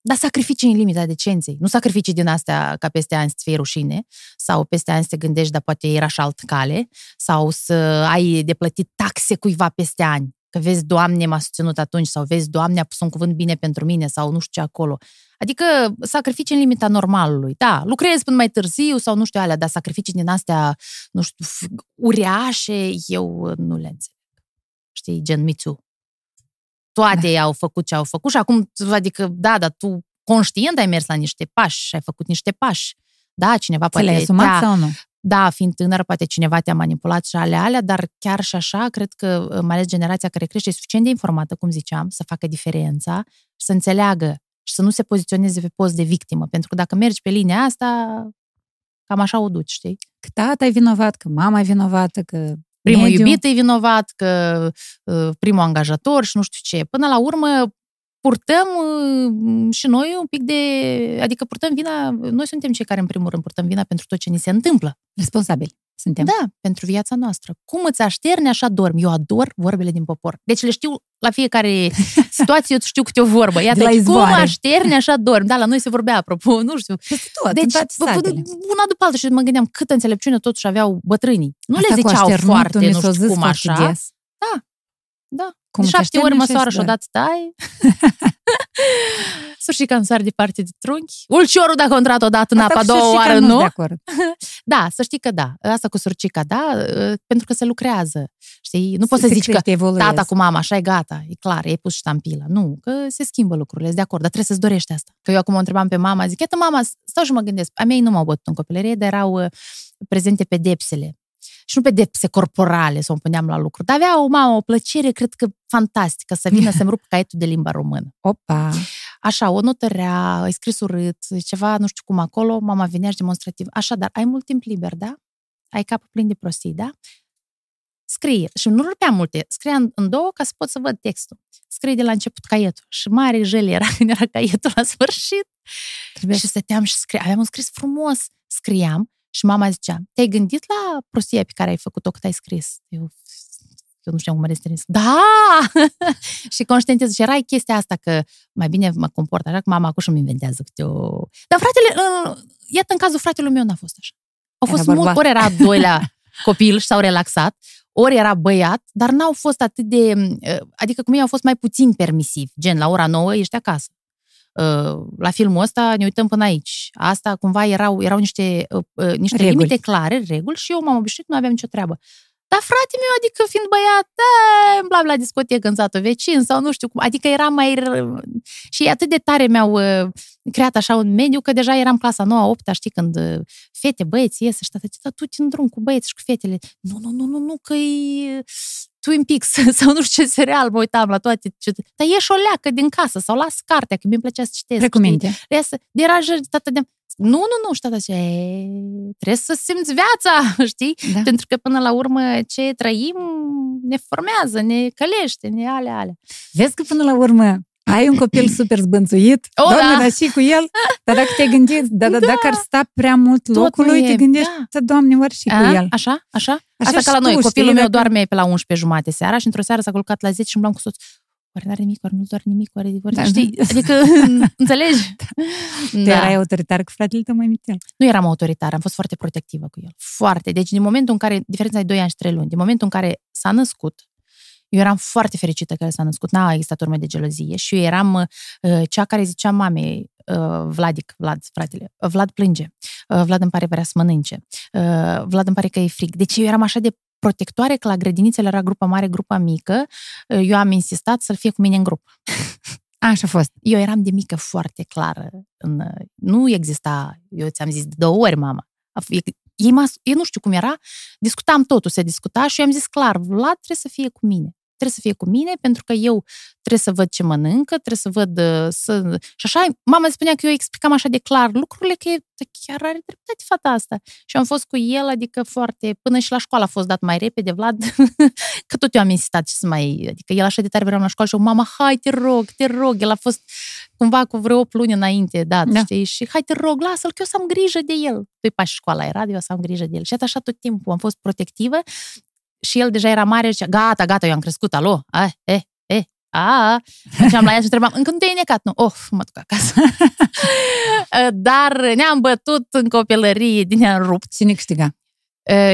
S1: Dar sacrificii în limita decenței. Nu sacrificii din astea ca peste ani să-ți fie rușine sau peste ani să te gândești, dar poate era și alt cale sau să ai de plătit taxe cuiva peste ani. Că vezi, Doamne, m-a susținut atunci sau vezi, Doamne, a pus un cuvânt bine pentru mine sau nu știu ce acolo. Adică sacrificii în limita normalului. Da, lucrezi până mai târziu sau nu știu alea, dar sacrificii din astea, nu știu, f- uriașe, eu nu le înțeleg. Știi, gen mițu. Toate da. au făcut ce au făcut și acum, adică, da, dar tu conștient ai mers la niște pași și ai făcut niște pași. Da, cineva
S2: Ți
S1: poate
S2: le-ai asumat
S1: te-a-
S2: sau nu?
S1: da, fiind tânăr, poate cineva te-a manipulat și ale alea, dar chiar și așa, cred că mai ales generația care crește e suficient de informată, cum ziceam, să facă diferența și să înțeleagă și să nu se poziționeze pe post de victimă. Pentru că dacă mergi pe linia asta, cam așa o duci, știi?
S2: Că tata e vinovat, că mama e vinovată, că
S1: Primul
S2: mediul-
S1: iubit e vinovat, că uh, primul angajator și nu știu ce. Până la urmă, purtăm uh, și noi un pic de... Adică purtăm vina... Noi suntem cei care, în primul rând, purtăm vina pentru tot ce ni se întâmplă.
S2: Responsabili suntem.
S1: Da, pentru viața noastră. Cum îți așterne, așa dormi. Eu ador vorbele din popor. Deci le știu la fiecare situație, eu știu câte o vorbă. Iată,
S2: De la
S1: deci, cum
S2: izvoare.
S1: așterne, așa dormi. Da, la noi se vorbea, apropo, nu știu.
S2: Peste tot, în
S1: Deci,
S2: toate
S1: bă,
S2: satele.
S1: una după alta și mă gândeam câtă înțelepciune totuși aveau bătrânii. Nu
S2: Asta
S1: le
S2: cu
S1: ziceau
S2: așternutul
S1: foarte,
S2: mi
S1: nu
S2: s-a
S1: știu
S2: zis
S1: cum,
S2: foarte
S1: așa.
S2: des.
S1: Da.
S2: Cum
S1: de
S2: te
S1: șapte ori
S2: așterni,
S1: măsoară
S2: așa
S1: și
S2: se
S1: odată stai. Surșica în sar de parte de trunchi. Ulciorul dacă a intrat odată în
S2: Asta
S1: apa
S2: cu
S1: două
S2: surșica
S1: oară,
S2: nu-s
S1: nu?
S2: de acord.
S1: Da, să știi că da. Asta cu surcica, da, pentru că se lucrează. Știi? Nu poți
S2: Se
S1: să zici că
S2: crește, evoluezi.
S1: tata cu mama, așa e gata, e clar, e pus ștampila. Nu, că se schimbă lucrurile, sunt de acord, dar trebuie să-ți dorești asta. Că eu acum o întrebam pe mama, zic, iată mama, stau și mă gândesc, a mei nu m-au bătut în copilărie, dar erau uh, prezente pedepsele. Și nu pedepse corporale, să o puneam la lucru, dar avea o mamă, o plăcere, cred că fantastică, să vină să-mi rup caietul de limba română.
S2: Opa!
S1: Așa, o notă rea, ai scris urât, ceva, nu știu cum acolo, mama venea și demonstrativ. Așa, dar ai mult timp liber, da? Ai capul plin de prostii, da? Scrie. Și nu rupeam multe. Scria în, în două ca să pot să văd textul. Scrie de la început caietul. Și mare jel era când era caietul la sfârșit.
S2: Trebuie
S1: Și stăteam și scrie. Aveam un scris frumos. Scriam și mama zicea, te-ai gândit la prostia pe care ai făcut-o cât ai scris? Eu, eu nu știam cum mă restrâns. Da! și conștientiză. Și era chestia asta că mai bine mă comport așa, că mama acum și îmi inventează câte o... Dar fratele, uh, iată, în cazul fratelui meu n-a fost așa. Au
S2: Era
S1: fost mult,
S2: bărbat.
S1: ori era al doilea copil și s-au relaxat, ori era băiat, dar n-au fost atât de... uh, Adică cu mine au fost mai puțin permisiv. Gen, la ora 9 ești acasă. Uh, La filmul ăsta ne uităm până aici. Asta cumva erau, erau niște, uh, uh, niște
S2: Reguli.
S1: limite clare, reguli și eu m-am obișnuit, nu aveam nicio treabă. Dar frate meu, adică fiind băiat, da, îmbla la discotecă în satul vecin sau nu știu cum, adică era mai... r- Și atât de tare mi-au uh, creat așa un mediu că deja eram clasa 9 8 știi, când uh, fete, băieți ies și tata, dar tu te în drum cu băieți și cu fetele. Nu, nu, nu, nu, nu, că e Twin Peaks sau nu știu ce serial, mă uitam la toate. Ce... Dar ieși o leacă din casă sau las cartea, că mi-e plăcea să citesc. știi?
S2: Recominte.
S1: Ia să deranjări, tata de... Nu, nu, nu, și tata zice, "E, trebuie să simți viața, știi?
S2: Da.
S1: Pentru că până la urmă ce trăim ne formează, ne călește, ne ale, ale.
S2: Vezi că până la urmă ai un copil super zbânțuit,
S1: O,
S2: doamne,
S1: da.
S2: dar și cu el, dar dacă te gândești, da, da,
S1: Da.
S2: dacă ar sta prea mult
S1: Tot
S2: locului,
S1: nu e,
S2: te gândești,
S1: da.
S2: da. doamne, ori și cu
S1: A?
S2: el.
S1: Așa? Așa?
S2: Așa
S1: Asta ca
S2: și
S1: la noi.
S2: tu,
S1: Copilul
S2: știi,
S1: meu
S2: dacă-
S1: doarme pe la 11 jumate seara și într-o seară s-a culcat la 10 și îmblam cu soț. Oare n-are nimic, oare nu doar nimic, oare, oare da, știi? Da. Adică, înțelegi?
S2: Da. Tu erai autoritar cu fratele tău mai mitel?
S1: Nu eram autoritar, am fost foarte protectivă cu el. Foarte. Deci, din momentul în care, diferența e 2 ani și 3 luni, din momentul în care s-a născut, eu eram foarte fericită că el s-a născut, n-a existat urme de gelozie și eu eram uh, cea care zicea mamei, uh, Vladic, Vlad, fratele, uh, Vlad plânge, uh, Vlad îmi pare vrea să mănânce, uh, Vlad îmi pare că e frig. Deci eu eram așa de protectoare că la grădinițele era grupa mare, grupa mică, uh, eu am insistat să-l fie cu mine în grup.
S2: Așa a fost.
S1: Eu eram de mică foarte clară. În, uh, nu exista, eu ți-am zis de două ori, mama. Ei, eu nu știu cum era, discutam totul, se discuta și eu am zis clar, Vlad trebuie să fie cu mine trebuie să fie cu mine pentru că eu trebuie să văd ce mănâncă, trebuie să văd uh, să... Și așa, mama spunea că eu explicam așa de clar lucrurile, că chiar are dreptate fata asta. Și am fost cu el, adică foarte... Până și la școală a fost dat mai repede, Vlad, că tot eu am insistat ce să mai... Adică el așa de tare vreau la școală și eu, mama, hai, te rog, te rog. El a fost cumva cu vreo 8 luni înainte, da, da. știi? Și hai, te rog, lasă-l, că eu să am grijă de el. Păi, pa, școala era, eu să am grijă de el. Și așa tot timpul am fost protectivă și el deja era mare și zicea, gata, gata, eu am crescut, alo, a, e, e, a, am la ea și întrebam, încă nu te-ai necat, nu? Of, mă duc acasă. Dar ne-am bătut în copilărie, din ne-am rupt.
S2: Cine câștiga?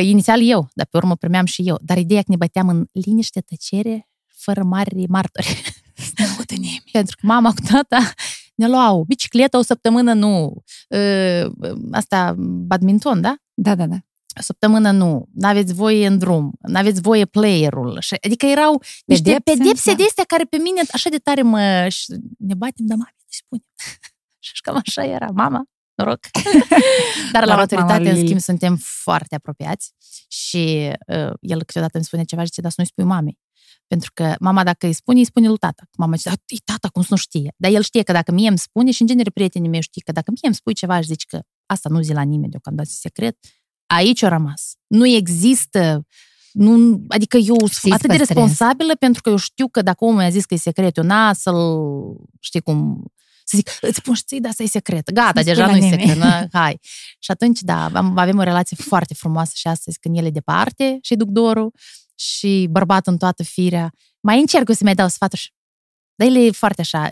S1: Inițial eu, dar pe urmă primeam și eu. Dar ideea că ne băteam în liniște, tăcere, fără mari martori. Pentru că mama cu tata ne luau bicicletă o săptămână, nu. Asta, badminton, da?
S2: Da, da, da
S1: săptămână nu, n-aveți voie în drum, n-aveți voie playerul. Adică erau niște pedepse, pedepse da. de astea care pe mine așa de tare mă... ne batem, dar mami, ne spune. și cam așa era, mama, noroc. Dar la autoritate, în schimb, suntem foarte apropiați și uh, el câteodată îmi spune ceva și zice, dar să nu-i spui mamei. Pentru că mama dacă îi spune, îi spune lui tata. Mama zice, e tata, cum să nu știe. Dar el știe că dacă mie îmi spune și în genere prietenii mei știe că dacă mie îmi spui ceva și zici că asta nu zi la nimeni deocamdată secret, aici a rămas. Nu există nu, adică eu sunt atât de responsabilă pentru că eu știu că dacă omul mi-a zis că e secret, eu n-a să-l, știi cum, să zic, îți spun și dar asta e secret. Gata, nu deja nu e secret. Na, hai. Și atunci, da, avem o relație foarte frumoasă și astăzi când el e departe și duc dorul și bărbatul în toată firea. Mai încerc să mai dau sfaturi. Dar el e foarte așa,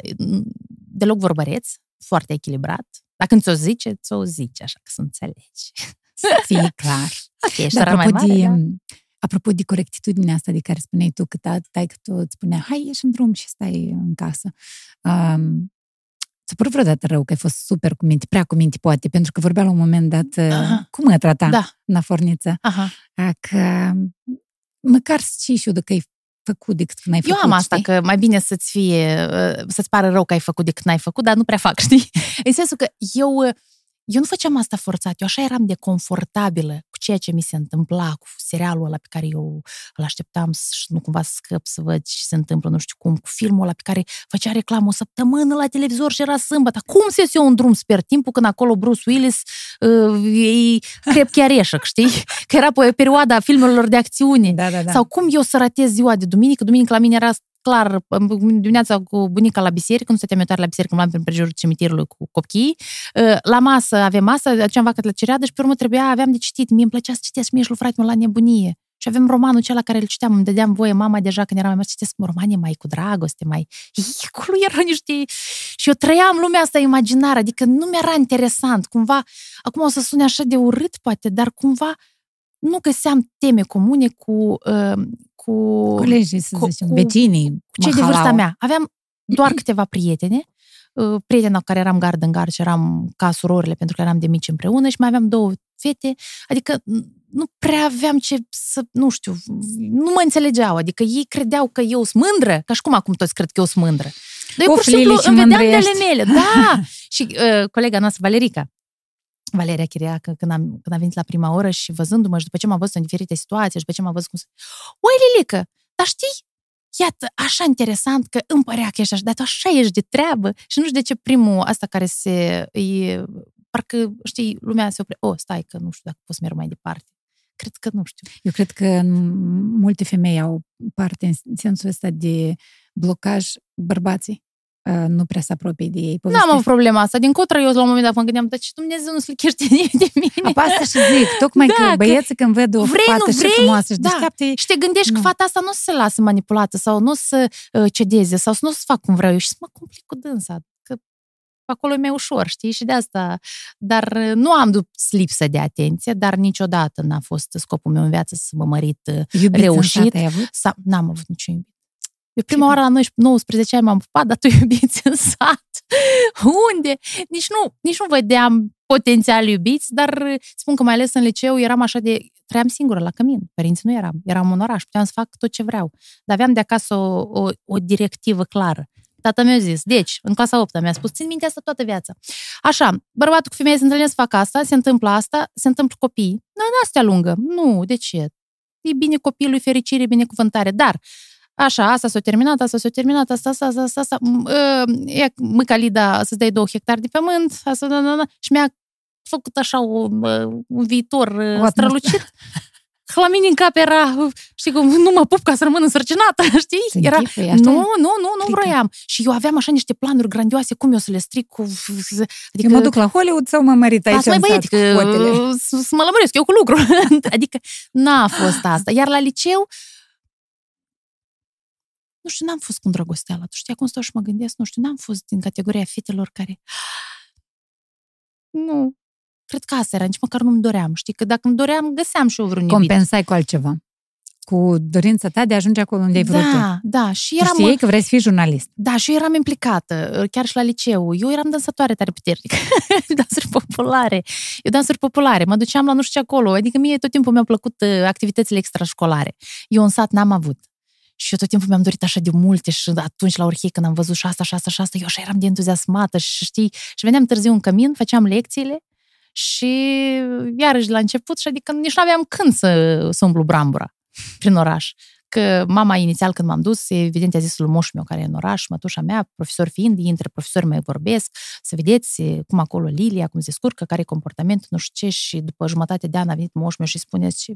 S1: deloc vorbăreț, foarte echilibrat. Dacă ți-o zice, ți-o zice așa, că să înțelegi.
S2: Să fie clar.
S1: ok, și apropo, mai mare,
S2: de, da? apropo de corectitudinea asta de care spuneai tu, că tai că tu îți spunea, hai, ieși în drum și stai în casă. Um, Ți-a părut vreodată rău că ai fost super cu minte, prea cu minte, poate, pentru că vorbea la un moment dat Aha. cum mă trata da. în forniță. Aha. Că măcar și știu dacă ai făcut decât n-ai făcut.
S1: Eu am asta, știi? că mai bine să-ți fie, să-ți pară rău că ai făcut decât n-ai făcut, dar nu prea fac, știi? În sensul că eu eu nu făceam asta forțat, eu așa eram de confortabilă cu ceea ce mi se întâmpla, cu serialul ăla pe care eu îl așteptam și nu cumva să scăp să văd ce se întâmplă, nu știu cum, cu filmul ăla pe care făcea reclamă o săptămână la televizor și era sâmbătă. Cum se eu un drum sper timpul când acolo Bruce Willis uh, e crep chiar eșec, știi? Că era pe perioada filmelor de acțiune.
S2: Da, da, da.
S1: Sau cum eu să ratez ziua de duminică, duminică la mine era clar, dimineața cu bunica la biserică, nu stăteam eu tare la biserică, m-am prin prejurul cimitirului cu copiii. Uh, la masă avem masă, aduceam vacă la cereadă și pe urmă trebuia, aveam de citit. Mie îmi plăcea să citesc mie și lui frate la nebunie. Și avem romanul acela care îl citeam, îmi dădeam voie mama deja când eram mai citesc romane mai cu dragoste, mai... Acolo erau niște... Și eu trăiam lumea asta imaginară, adică nu mi-era interesant, cumva, acum o să sune așa de urât, poate, dar cumva nu găseam teme comune cu, uh, cu
S2: colegii, să cu, zicem, cu, vecinii,
S1: cu cei de vârsta mea. Aveam doar câteva prietene, uh, prietena cu care eram gard în gard și eram ca surorile pentru că eram de mici împreună și mai aveam două fete, adică nu prea aveam ce să, nu știu, nu mă înțelegeau, adică ei credeau că eu sunt mândră, ca și cum acum toți cred că eu sunt mândră. Dar eu pur și simplu îmi vedeam de ale mele, da! și uh, colega noastră, Valerica, Valeria Chirea, că când, am, când a venit la prima oră și văzându-mă și după ce m-a văzut în diferite situații și după ce m-a văzut cum să... Oi, Lilică, dar știi, iată, așa interesant că îmi părea că ești așa, dar tu așa ești de treabă și nu știu de ce primul asta care se... E, parcă, știi, lumea se opre, oh, stai că nu știu dacă poți merg mai departe. Cred că nu știu.
S2: Eu cred că multe femei au parte în sensul ăsta de blocaj bărbații uh, nu prea se apropie de ei.
S1: N-am avut problema asta. Din contră, eu la un moment dat mă gândeam, dar ce Dumnezeu nu se lichește de mine.
S2: Apa asta și zic, tocmai da, că băieții când ved o
S1: vrei,
S2: fată
S1: nu vrei,
S2: și frumoasă și
S1: da.
S2: deșteaptă,
S1: Și te gândești
S2: Nu.
S1: că fata asta nu o să se lasă manipulată sau nu o să uh, cedeze sau să nu o să fac cum vreau eu și să mă complic cu dânsa. Că acolo e mai ușor, știi? Și de asta. Dar uh, nu am dus lipsă de atenție, dar niciodată n-a fost scopul meu în viață să mă mărit uh,
S2: iubiți
S1: reușit.
S2: în sat ai avut?
S1: sau n-am avut niciun iubit. Eu prima oară la 19 ani m-am pupat, dar tu iubiți în sat. Unde? Nici nu, nici nu vedeam potențial iubiți, dar uh, spun că mai ales în liceu eram așa de... Trăiam singură la cămin. Părinții nu eram. Eram în oraș, puteam să fac tot ce vreau. Dar aveam de acasă o, o, o directivă clară. Tata mi-a zis, deci, în clasa 8 mi-a spus, țin minte asta toată viața. Așa, bărbatul cu femeia se întâlnesc, fac asta, se întâmplă asta, se întâmplă copii. Nu, nu astea lungă. Nu, de ce? E bine copilului, fericire, binecuvântare. Dar, așa, asta s-a terminat, asta s-a terminat, asta, asta, asta, asta, asta uh, e mâcalida să-ți dai două hectare de pământ, asta, da, da, da, și mi-a făcut așa o, uh, un viitor uh,
S2: O
S1: strălucit. La mine în cap era, știi cum, nu mă pup ca să rămân însărcinată, știi?
S2: Se
S1: Era,
S2: închipui, așa?
S1: nu, nu, nu, nu
S2: Frică.
S1: vroiam. Și eu aveam așa niște planuri grandioase, cum eu să le stric cu... Adică,
S2: Eu mă duc la Hollywood sau mă mărit aici
S1: Lasă mai
S2: în
S1: băieți,
S2: sat
S1: că
S2: cu fotele?
S1: să să mă lămuresc eu cu lucru. adică n-a fost asta. Iar la liceu, nu știu, n-am fost cu îndrăgosteala. Tu știi, acum stau și mă gândesc, nu știu, n-am fost din categoria fetelor care... Nu. Cred că asta era, nici măcar nu-mi doream. Știi, că dacă îmi doream, găseam și eu vreun iubit.
S2: Compensai cu altceva. Cu dorința ta de a ajunge acolo unde ai vrut tu.
S1: Da, da. Și
S2: Tu
S1: eram,
S2: știai că vrei să fii jurnalist.
S1: Da, și eu eram implicată, chiar și la liceu. Eu eram dansatoare tare puternică. dansuri populare. Eu dansuri populare. Mă duceam la nu știu ce acolo. Adică mie tot timpul mi-au plăcut uh, activitățile extrașcolare. Eu în sat n-am avut. Și eu tot timpul mi-am dorit așa de multe și atunci la Orhei când am văzut și asta, și asta, și asta, eu așa eram de entuziasmată și știi, și veneam târziu în cămin, făceam lecțiile și iarăși la început și adică nici nu aveam când să, să umblu brambura prin oraș. Că mama inițial când m-am dus, evident a zis lui moșul meu care e în oraș, mătușa mea, profesor fiind, între profesori mai vorbesc, să vedeți cum acolo Lilia, cum se scurcă, care e comportamentul, nu știu ce, și după jumătate de an a venit moșul meu și spuneți și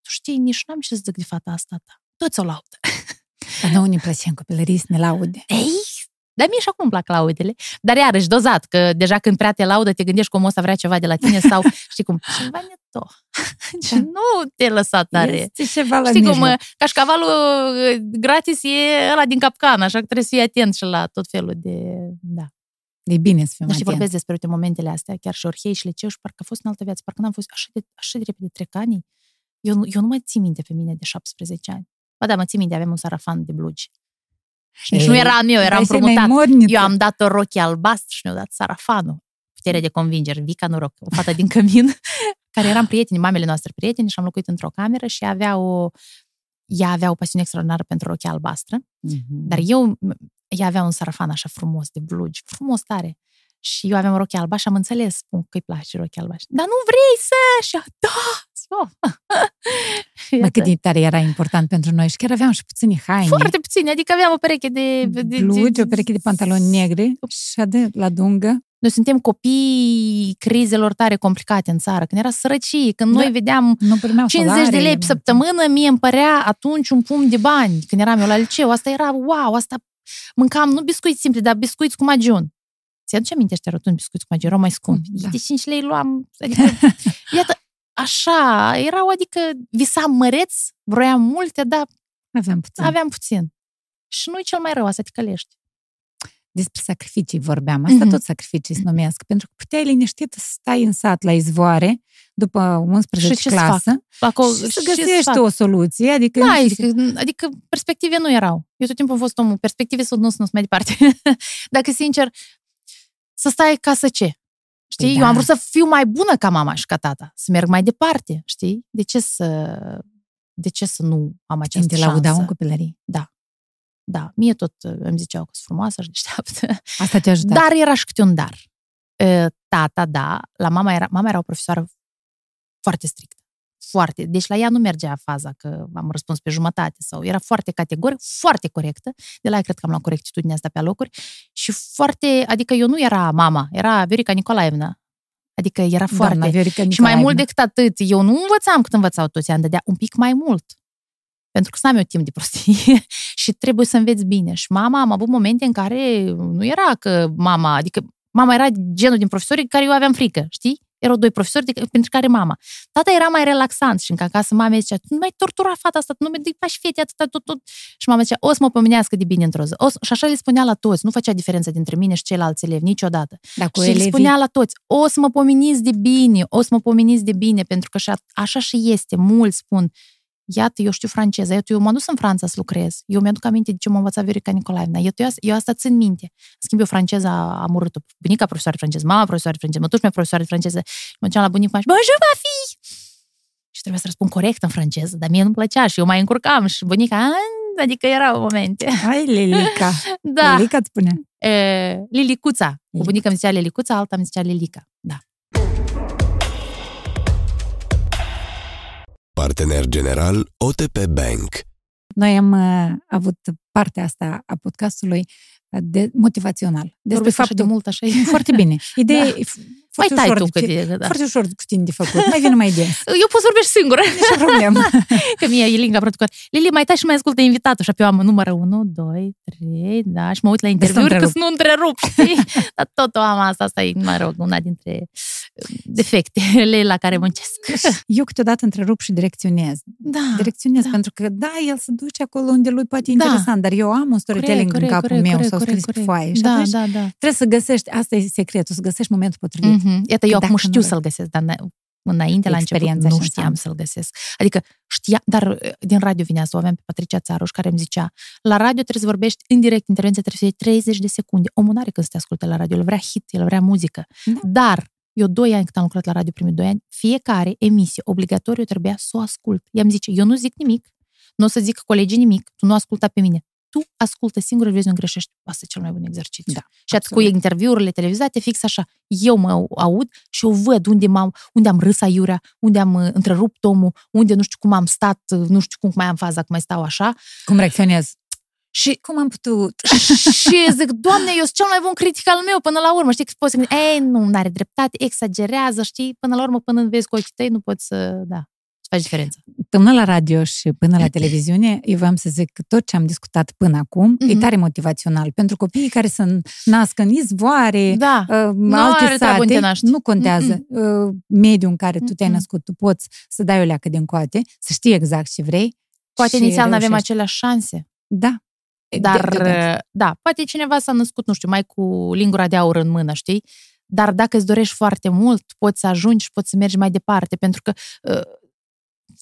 S1: tu știi, nici n-am ce să zic de fata asta ta. Toți o laudă.
S2: Dar nouă ne place în copilărie să ne laude.
S1: Ei, dar mie și acum îmi plac laudele. Dar iarăși, dozat, că deja când prea te laudă, te gândești că omul ăsta vrea ceva de la tine sau, știi cum, ceva ne to. Și nu te lăsa tare.
S2: Este ceva la
S1: Știi cum,
S2: mijloc.
S1: cașcavalul uh, gratis e ăla din capcan, așa că trebuie să fii atent și la tot felul de... Da.
S2: E bine să fim
S1: Nu și
S2: atenți.
S1: vorbesc despre uite, momentele astea, chiar și Orhei și liceu și parcă a fost în altă viață, parcă n-am fost așa de, așa de repede trec ani. Eu, nu- eu nu mai țin minte pe mine de 17 ani. Ba da, mă țin minte, aveam un sarafan de blugi. Și nici
S2: Ei,
S1: nu era al meu, era
S2: vrei să-i mai
S1: împrumutat.
S2: morniță.
S1: Eu am dat o rochie albastru și mi-au dat sarafanul. Putere de convingere, Vica Noroc, o fată din cămin, care eram prieteni, mamele noastre prieteni și am locuit într-o cameră și avea o, ea avea o pasiune extraordinară pentru rochia albastră,
S2: Mhm.
S1: dar eu, ea avea un sarafan așa frumos, de blugi, frumos tare. Și eu aveam o rochie albă și am înțeles spun, că îi place rochia albă. Dar nu vrei să... Și eu, da! So.
S2: Mă, cât de tare era important pentru noi și chiar aveam și puțini haine.
S1: Foarte puțin, adică aveam o pereche de... de, de
S2: Blugi, o pereche de pantaloni negri și adă la dungă.
S1: Noi suntem copii crizelor tare complicate în țară. Când era sărăcie, când
S2: Da.
S1: noi vedeam
S2: Nu primeau
S1: 50 de
S2: salarii.
S1: lei pe săptămână, mie îmi părea atunci un pumn de bani. Când eram eu la liceu, asta era wow, asta mâncam, nu biscuiți simple, dar biscuiți cu magiun. Ți-aduce aminte ăștia rotunzi biscuiți cu magiun? Erau mai scumpi.
S2: Da.
S1: De 5 lei luam, adică, iată, așa, erau, adică visam măreț, vroiam multe, dar
S2: Aveam puțin.
S1: aveam puțin. Și nu-i cel mai rău, asta te călești.
S2: Despre sacrificii vorbeam. Asta
S1: Mhm.
S2: tot sacrificii se numesc. Pentru că puteai liniștit să stai în sat la izvoare după 11
S1: Și ce să
S2: clasă
S1: Acolo,
S2: și să
S1: ce
S2: găsești
S1: fac?
S2: o soluție. Adică,
S1: Da,
S2: nu știu,
S1: adică, adică perspective nu erau. Eu tot timpul am fost omul, perspective sunt nu, sunt mai departe. Dacă, sincer, să stai ca să ce? Știi?
S2: Păi
S1: Eu
S2: da.
S1: am vrut să fiu mai bună ca mama și ca tata, să merg mai departe, știi? De ce să, de ce să nu am
S2: Când
S1: această
S2: te
S1: șansă?
S2: laudau în copilărie.
S1: Da, mie tot uh, îmi ziceau că sunt frumoasă și deșteaptă.
S2: Asta te ajută.
S1: Dar era și câte un dar. Uh, Tata, da, la mama era, mama era o profesoară foarte strictă. Foarte. Deci la ea nu mergea faza că am răspuns pe jumătate sau era foarte categoric, foarte corectă. De la ea cred că am luat corectitudinea asta pe alocuri și foarte, adică eu nu era mama, era Viorica Nicolaevna. Adică era foarte.
S2: Doamna Viorica
S1: și mai
S2: Nicolaevna.
S1: mult decât atât, eu nu învățam cât învățau toți, am dădea un pic mai mult. pentru că să am eu timp de prostie și trebuie să înveți bine. Și mama, am avut momente în care nu era că mama, adică mama era genul din profesori care eu aveam frică, știi? Erau doi profesori, de, pentru care mama. Tata era mai relaxant și încă acasă mama zicea, nu mai tortura fata asta, nu mai faci fete atâta, tot, tot. Și mama zicea, o să mă pomenească de bine într-o zi. O să... Și așa le spunea la toți, nu făcea diferență dintre mine și ceilalți elevi, niciodată.
S2: Dacă
S1: și le spunea la toți, o să mă pomeniți de bine, o să mă pomeniți de bine, pentru că așa, așa și este. Mulți spun, iată, eu știu franceză, iată, eu m-am dus în Franța să lucrez, eu mi-aduc aminte de ce m-a învățat Viorica Nicolaevna, eu, eu, eu asta țin minte. În schimb, eu franceza am urât-o. Bunica profesoară franceză, mama profesoară franceză, mătuși mea profesoară franceză, mă duceam la bunicul și bonjour, ma fille! Și trebuia să răspund corect în franceză, dar mie nu-mi plăcea și eu mai încurcam și bunica, adică erau momente.
S2: Hai, Lilica.
S1: da.
S2: Lilica îți spune.
S1: E, Lilicuța. Cu bunica mi zicea Lilicuța, alta mi zicea Lilica. Da.
S3: Partener general OTP Bank.
S2: Noi am uh, avut partea asta a podcastului de motivațional.
S1: Despre faptul de mult așa.
S2: E foarte bine. Ideea da. E
S1: mai tai
S2: ușor
S1: tu
S2: de,
S1: cât da.
S2: Foarte ușor cu tine de făcut. Mai vine mai des.
S1: Eu pot să vorbesc singură.
S2: Nici problemă.
S1: că mie e linga producător. Lili, mai tai și mai ascultă invitatul. Și apoi am numărul 1, 2, 3, da, și mă uit la interviuri că să nu întrerup, știi? Dar tot o am asta, asta e, mă rog, una dintre defectele la care muncesc.
S2: Eu câteodată întrerup și direcționez.
S1: Da.
S2: Direcționez
S1: da.
S2: pentru că, da, el se duce acolo unde lui poate e
S1: Da.
S2: interesant, dar eu am un storytelling
S1: Corect,
S2: în capul
S1: corect,
S2: meu
S1: corect,
S2: sau
S1: corect,
S2: scris pe
S1: corect.
S2: foaie. Și
S1: Da,
S2: atunci
S1: da, da.
S2: trebuie să găsești, asta e secretul, să găsești momentul potrivit.
S1: Mm-hmm. Iată, eu
S2: Dacă
S1: acum știu
S2: nu
S1: să-l găsesc, dar îna- înainte, la început,
S2: Experiența
S1: nu
S2: și
S1: știam
S2: înseamnă.
S1: să-l găsesc. Adică știa, dar uh, din radio vinea să o aveam pe Patricia Țaruș, care îmi zicea, la radio trebuie să vorbești în direct, intervenția trebuie să fie 30 de secunde. Omul n-are când să te asculte la radio, el vrea hit, el vrea muzică.
S2: Da.
S1: Dar eu doi ani cât am lucrat la radio, primii doi ani, fiecare emisie obligatoriu trebuia să o ascult. I-am zice, eu nu zic nimic, nu o să zic colegii nimic, tu nu asculta pe mine. Tu ascultă singur, vezi, nu greșești. Asta e cel mai bun exercițiu.
S2: Da,
S1: și atât cu
S2: absolut.
S1: interviurile televizate, fix așa. Eu mă aud și eu văd unde, m-am, unde am râs aiurea, unde am uh, întrerupt omul, unde nu știu cum am stat, uh, nu știu cum mai am faza, cum mai stau așa.
S2: Cum reacționez?
S1: Și
S2: Cum am putut?
S1: și zic, doamne, eu sunt cel mai bun critic al meu până la urmă. Știi că poți să gândi, ei, nu, n-are dreptate, exagerează, știi? Până la urmă, până îl vezi cu ochii tăi, nu poți să, da, să faci diferența.
S2: Până la radio și până la televiziune, eu vreau să zic că tot ce am discutat până acum e
S1: Mhm.
S2: tare motivațional. Pentru copiii care se nasc în izvoare,
S1: Da,
S2: uh,
S1: Nu
S2: alte
S1: are treabă unde te
S2: sate,
S1: naști.
S2: nu contează. Uh, mediul în care tu te-ai
S1: Mm-mm.
S2: născut, tu poți să dai o leacă din coate, să știi exact ce vrei.
S1: poate
S2: și
S1: inițial nu avem
S2: reușești.
S1: aceleași șanse.
S2: Da.
S1: Dar,
S2: De- de-
S1: da, poate cineva s-a născut, nu știu, mai cu lingura de aur în mână, știi? Dar dacă îți dorești foarte mult, poți să ajungi și poți să mergi mai departe, pentru că uh,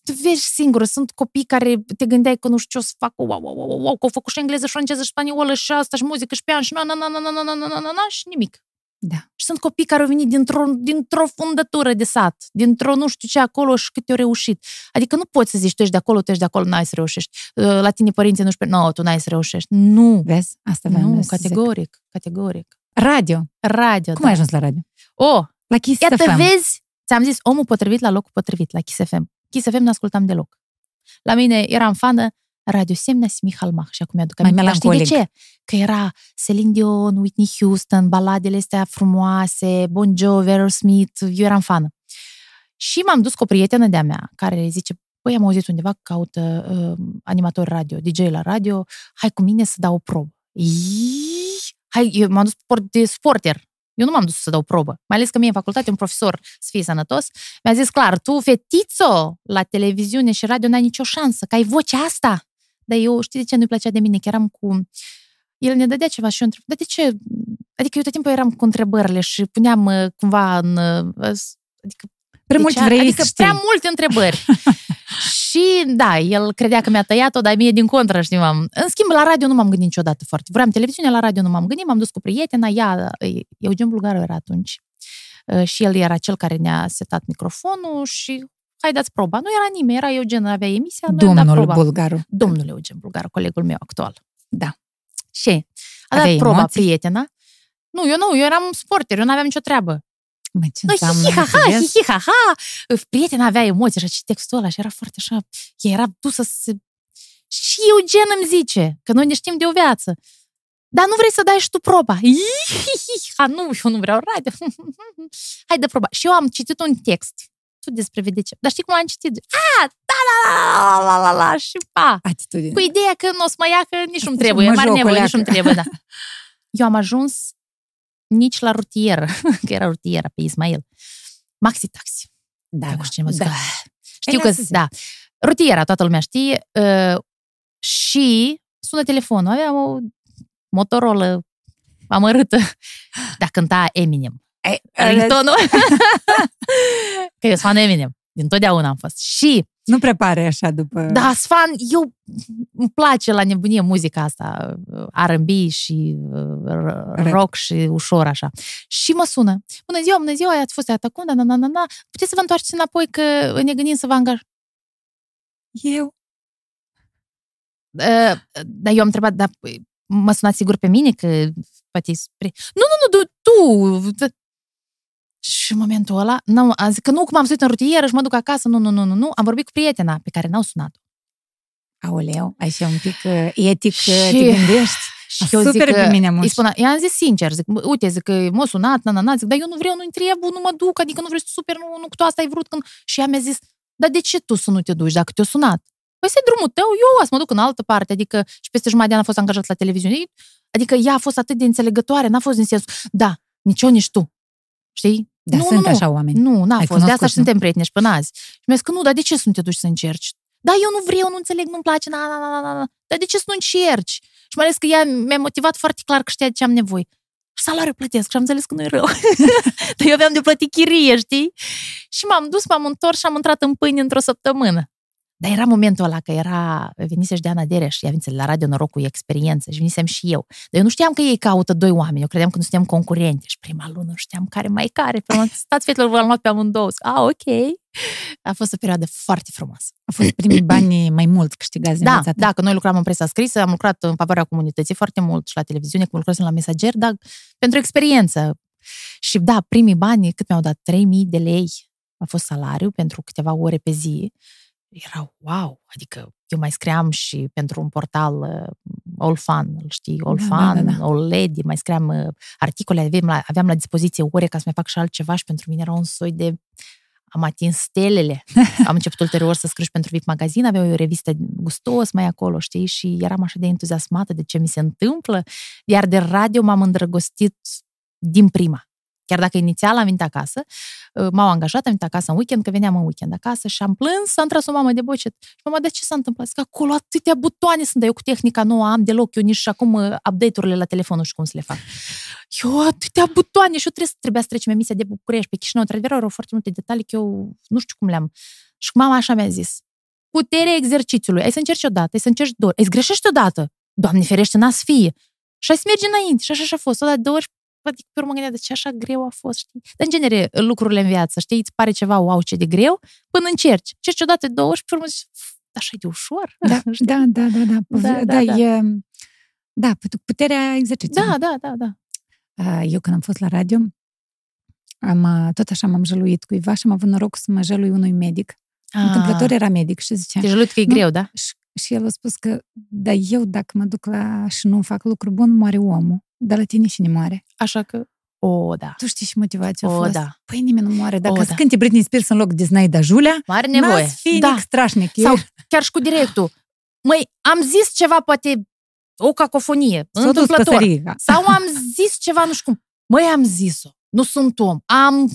S1: tu vezi singur, sunt copii care te gândeai că nu știu ce o să facă, wow, wow, wow, wow, că au făcut și engleză, și franceză, și spaniolă, și asta, și muzică, și pian, și na, na, na, na, na, na, na, na, na, na, na, și nimic.
S2: Da.
S1: Și sunt copii care au venit dintr-o, dintr-o fundătură de sat, dintr-o nu știu ce acolo și câte au reușit. Adică nu poți să zici, tu ești de acolo, tu ești de acolo, n-ai să reușești. Uh, La tine părinții nu știu, nu, tu n-ai să reușești. Nu,
S2: Vezi? Asta vreau
S1: nu,
S2: să zic.
S1: categoric, categoric.
S2: Radio.
S1: Radio,
S2: Cum
S1: da.
S2: ai ajuns la radio?
S1: Oh,
S2: La Kiss
S1: iată,
S2: FM.
S1: vezi, ți-am zis, omul potrivit la locul potrivit, la Kiss FM. Kiss FM nu ascultam deloc. La mine eram fană Radio Semna Mihal Mach și acum mi-aduc
S2: Mai
S1: aminte. Dar știi de
S2: melancolic.
S1: ce? Că era Celine Dion, Whitney Houston, baladele astea frumoase, Bon Jovi, Aerosmith, eu eram fană. Și m-am dus cu o prietenă de-a mea care zice, păi am auzit undeva că caută uh, animator radio, DJ la radio, hai cu mine să dau o probă. Iii, Hai, eu m-am dus por- de sporter. Eu nu m-am dus să dau probă. Mai ales că mie în facultate un profesor, să fie sănătos, mi-a zis clar, tu, fetițo, la televiziune și radio n-ai nicio șansă, că ai vocea asta. Dar eu, știi de ce nu-i plăcea de mine? Că eram cu... El ne dădea ceva și eu întreb, dar de ce? Adică eu tot timpul eram cu întrebările și puneam uh, cumva în... uh, Adică
S2: Prea
S1: de
S2: mult
S1: ce?
S2: vrei
S1: Adică
S2: să știi.
S1: prea multe întrebări. și da, el credea că mi-a tăiat-o, dar mie din contră, știi, m-am... În schimb, la radio nu m-am gândit niciodată foarte. Vreau televiziune, la radio nu m-am gândit, m-am dus cu prietena, ea, Eugen Bulgaru era atunci. Uh, Și el era cel care ne-a setat microfonul și hai dați proba. Nu era nimeni, era Eugen, avea emisia, noi am dat
S2: Domnul
S1: proba.
S2: Bulgaru.
S1: Domnul Eugen Bulgaru, colegul meu actual.
S2: Da.
S1: Și a
S2: Aveai
S1: dat proba
S2: emoții?
S1: prietena. Nu, eu nu, eu eram sporter, eu nu aveam nicio treabă.
S2: Mă, ce
S1: Nu,
S2: înseamnă,
S1: hi, ha, ha,
S2: înțeles?
S1: hi, hi, ha, ha. Prietena avea emoții așa și textul ăla și era foarte așa, ea era dusă să se... Și Eugen îmi zice, că noi ne știm de o viață, dar nu vrei să dai și tu proba? Hi, hi, hi, ha, nu, eu nu vreau radio. Hai de proba. Și eu am citit un text tu despre vedece. Dar știi cum am citit? A, da, da, la, la, la, la, și pa.
S2: Atitudine.
S1: Cu ideea că nu o să mă ia, că nici nu-mi
S2: Asta
S1: trebuie,
S2: mă
S1: mare
S2: joc,
S1: nevoie, nici
S2: oleacă.
S1: nu trebuie, da. Eu am ajuns nici la rutieră, că era rutieră pe Ismail. Maxi Taxi.
S2: Da,
S1: Dacă știi ce
S2: da.
S1: da. Știu
S2: Păi,
S1: că,
S2: asta zic.
S1: da, rutiera, toată lumea știe, uh, și sună telefonul. Aveam o Motorola amărâtă, dar cânta Eminem.
S2: Ei,
S1: Ringtonul. că eu sunt fan Eminem. Din totdeauna am fost. Și,
S2: Nu prepare așa după...
S1: da, sunt fan, eu îmi place la nebunie muzica asta, R&B și uh, rock și ușor așa. Și mă sună. Bună ziua, bună ziua, ați fost atacum, da, da, da, da, da. Puteți să vă întoarceți înapoi că ne gândim să vă angaj.
S2: Eu?
S1: Uh, dar eu am întrebat, dar păi, mă sunați sigur pe mine că poate spre... Nu, nu, nu, tu, tu. Și în momentul ăla, n-am, am zis că nu, cum am sărit în rutieră și mă duc acasă, nu, nu, nu, nu, nu. Am vorbit cu prietena pe care n-au sunat.
S2: Aoleu, așa un pic uh, etic
S1: Și-
S2: uh, te gândești.
S1: Și
S2: A,
S1: eu zic
S2: super
S1: că,
S2: pe mine, mă.
S1: îi spun, i-am zis sincer, zic, "Bă, uite, zic că m-a sunat, na, na, na, zic, dar eu nu vreau, nu-i trebuie, nu mă duc, adică nu vreau să super, nu, nu, tu asta ai vrut. Când... Și ea mi-a zis, dar de ce tu să nu te duci dacă te-a sunat? Păi ăsta e drumul tău, eu să mă duc în altă parte, adică și peste jumătate de an a fost angajat la televiziune. Adică ea a fost atât de înțelegătoare, n-a fost din sensul, da, nici eu, nici tu. Știi?
S2: Da,
S1: nu,
S2: sunt
S1: nu, nu.
S2: așa oameni.
S1: Nu, n-a
S2: Ai
S1: fost. De asta
S2: cunoscut,
S1: și suntem prieteni și până azi. Și mi-a zis că nu, dar de ce să nu te duci să încerci? Da, eu nu vreau, nu înțeleg, nu-mi place, na, na, na, na, na. Dar de ce să nu încerci? Și mai ales că ea mi-a motivat foarte clar că știa de ce am nevoie. Și salariul plătesc și am înțeles că nu e rău. Dar eu aveam de plătit chirie, știi? Și m-am dus, m-am întors și am intrat în pâine într-o săptămână. Dar era momentul ăla că era, venise și Diana Dereș, ea venise la Radio Noroc cu experiență și venisem și eu. Dar eu nu știam că ei caută doi oameni, eu credeam că nu suntem concurente și prima lună nu știam care mai care. Prima, stați fetelor, v-am luat pe amândouă. Zic, A, ok. A fost o perioadă foarte frumoasă.
S2: Au fost primii bani mai mult câștigați din
S1: Da,
S2: viața ta.
S1: da, că noi lucram în presa scrisă, am lucrat în favoarea comunității foarte mult și la televiziune, cum lucrasem la mesager, dar pentru experiență. Și da, primii bani, cât mi-au dat? 3000 de lei a fost salariu pentru câteva ore pe zi. Era wow, adică eu mai scriam și pentru un portal uh, All Fun, îl știi, All
S2: Da,
S1: Fun,
S2: da, da, da.
S1: All Lady, mai scriam uh, articole, aveam la, aveam la dispoziție ore ca să mai fac și altceva și pentru mine era un soi de am atins stelele. Am început ulterior să scriu și pentru VIP Magazine, avea o revistă gustos mai acolo, știi, și eram așa de entuziasmată de ce mi se întâmplă, iar de radio m-am îndrăgostit din prima. Chiar dacă inițial am venit acasă, uh, m-au angajat, am venit acasă în weekend, că veneam în weekend acasă și am plâns, am tras o mamă de bocet. Și mama, de ce s-a întâmplat? Zic, acolo atâtea butoane sunt, dar eu cu tehnica nu am deloc, eu nici și acum uh, update-urile la telefon nu știu cum să le fac. Eu atâtea butoane și eu trebuie să, trebuia să trecem emisia de București pe Chișinău. Într-adevăr, erau foarte multe detalii că eu nu știu cum le-am. Și mama așa mi-a zis. Puterea exercițiului. Ai să încerci odată, ai să încerci două ori. Ai să greșești odată. Doamne ferește, n-a să fie. Și ai să mergi înainte. Și așa și a fost. O dată, două ori, adică pe urmă gândeam de ce așa greu a fost, știi? Dar, în genere, lucrurile în viață, știi, îți pare ceva, wow, ce de greu, până încerci. Încerci odată, două ori și pe urmă zici, "F, așa e de ușor.
S2: Da, da, da, da, da.
S1: Da,
S2: Da,
S1: da, da.
S2: e... Da, put- puterea exercițiului.
S1: da, da, da, da.
S2: Uh, Eu când am fost la radio, am, uh, tot așa m-am jăluit cuiva și am avut noroc să mă jălui unui medic. Întâmplător era medic și zicea...
S1: Te jăluit că e
S2: Nu.
S1: greu, da?
S2: Și, și el a spus că, da, eu dacă mă duc la și nu fac lucru bun, moare omul. Dar la tine și ne moare.
S1: Așa că, o, da.
S2: Tu știi și motivația a
S1: O,
S2: fost.
S1: da.
S2: Păi nimeni nu moare. Dacă
S1: O,
S2: o,
S1: da.
S2: cânti Britney Spears în loc de Znaida Julia,
S1: Mare nevoie.
S2: n-ați fi
S1: da.
S2: nic strașnic.
S1: Sau
S2: Eu-
S1: chiar și cu directul. Măi, am zis ceva, poate o cacofonie,
S2: s-a dus
S1: întâmplător.
S2: păsărica.
S1: Sau am zis ceva, nu știu cum. Măi, am zis-o. Nu sunt om. Am...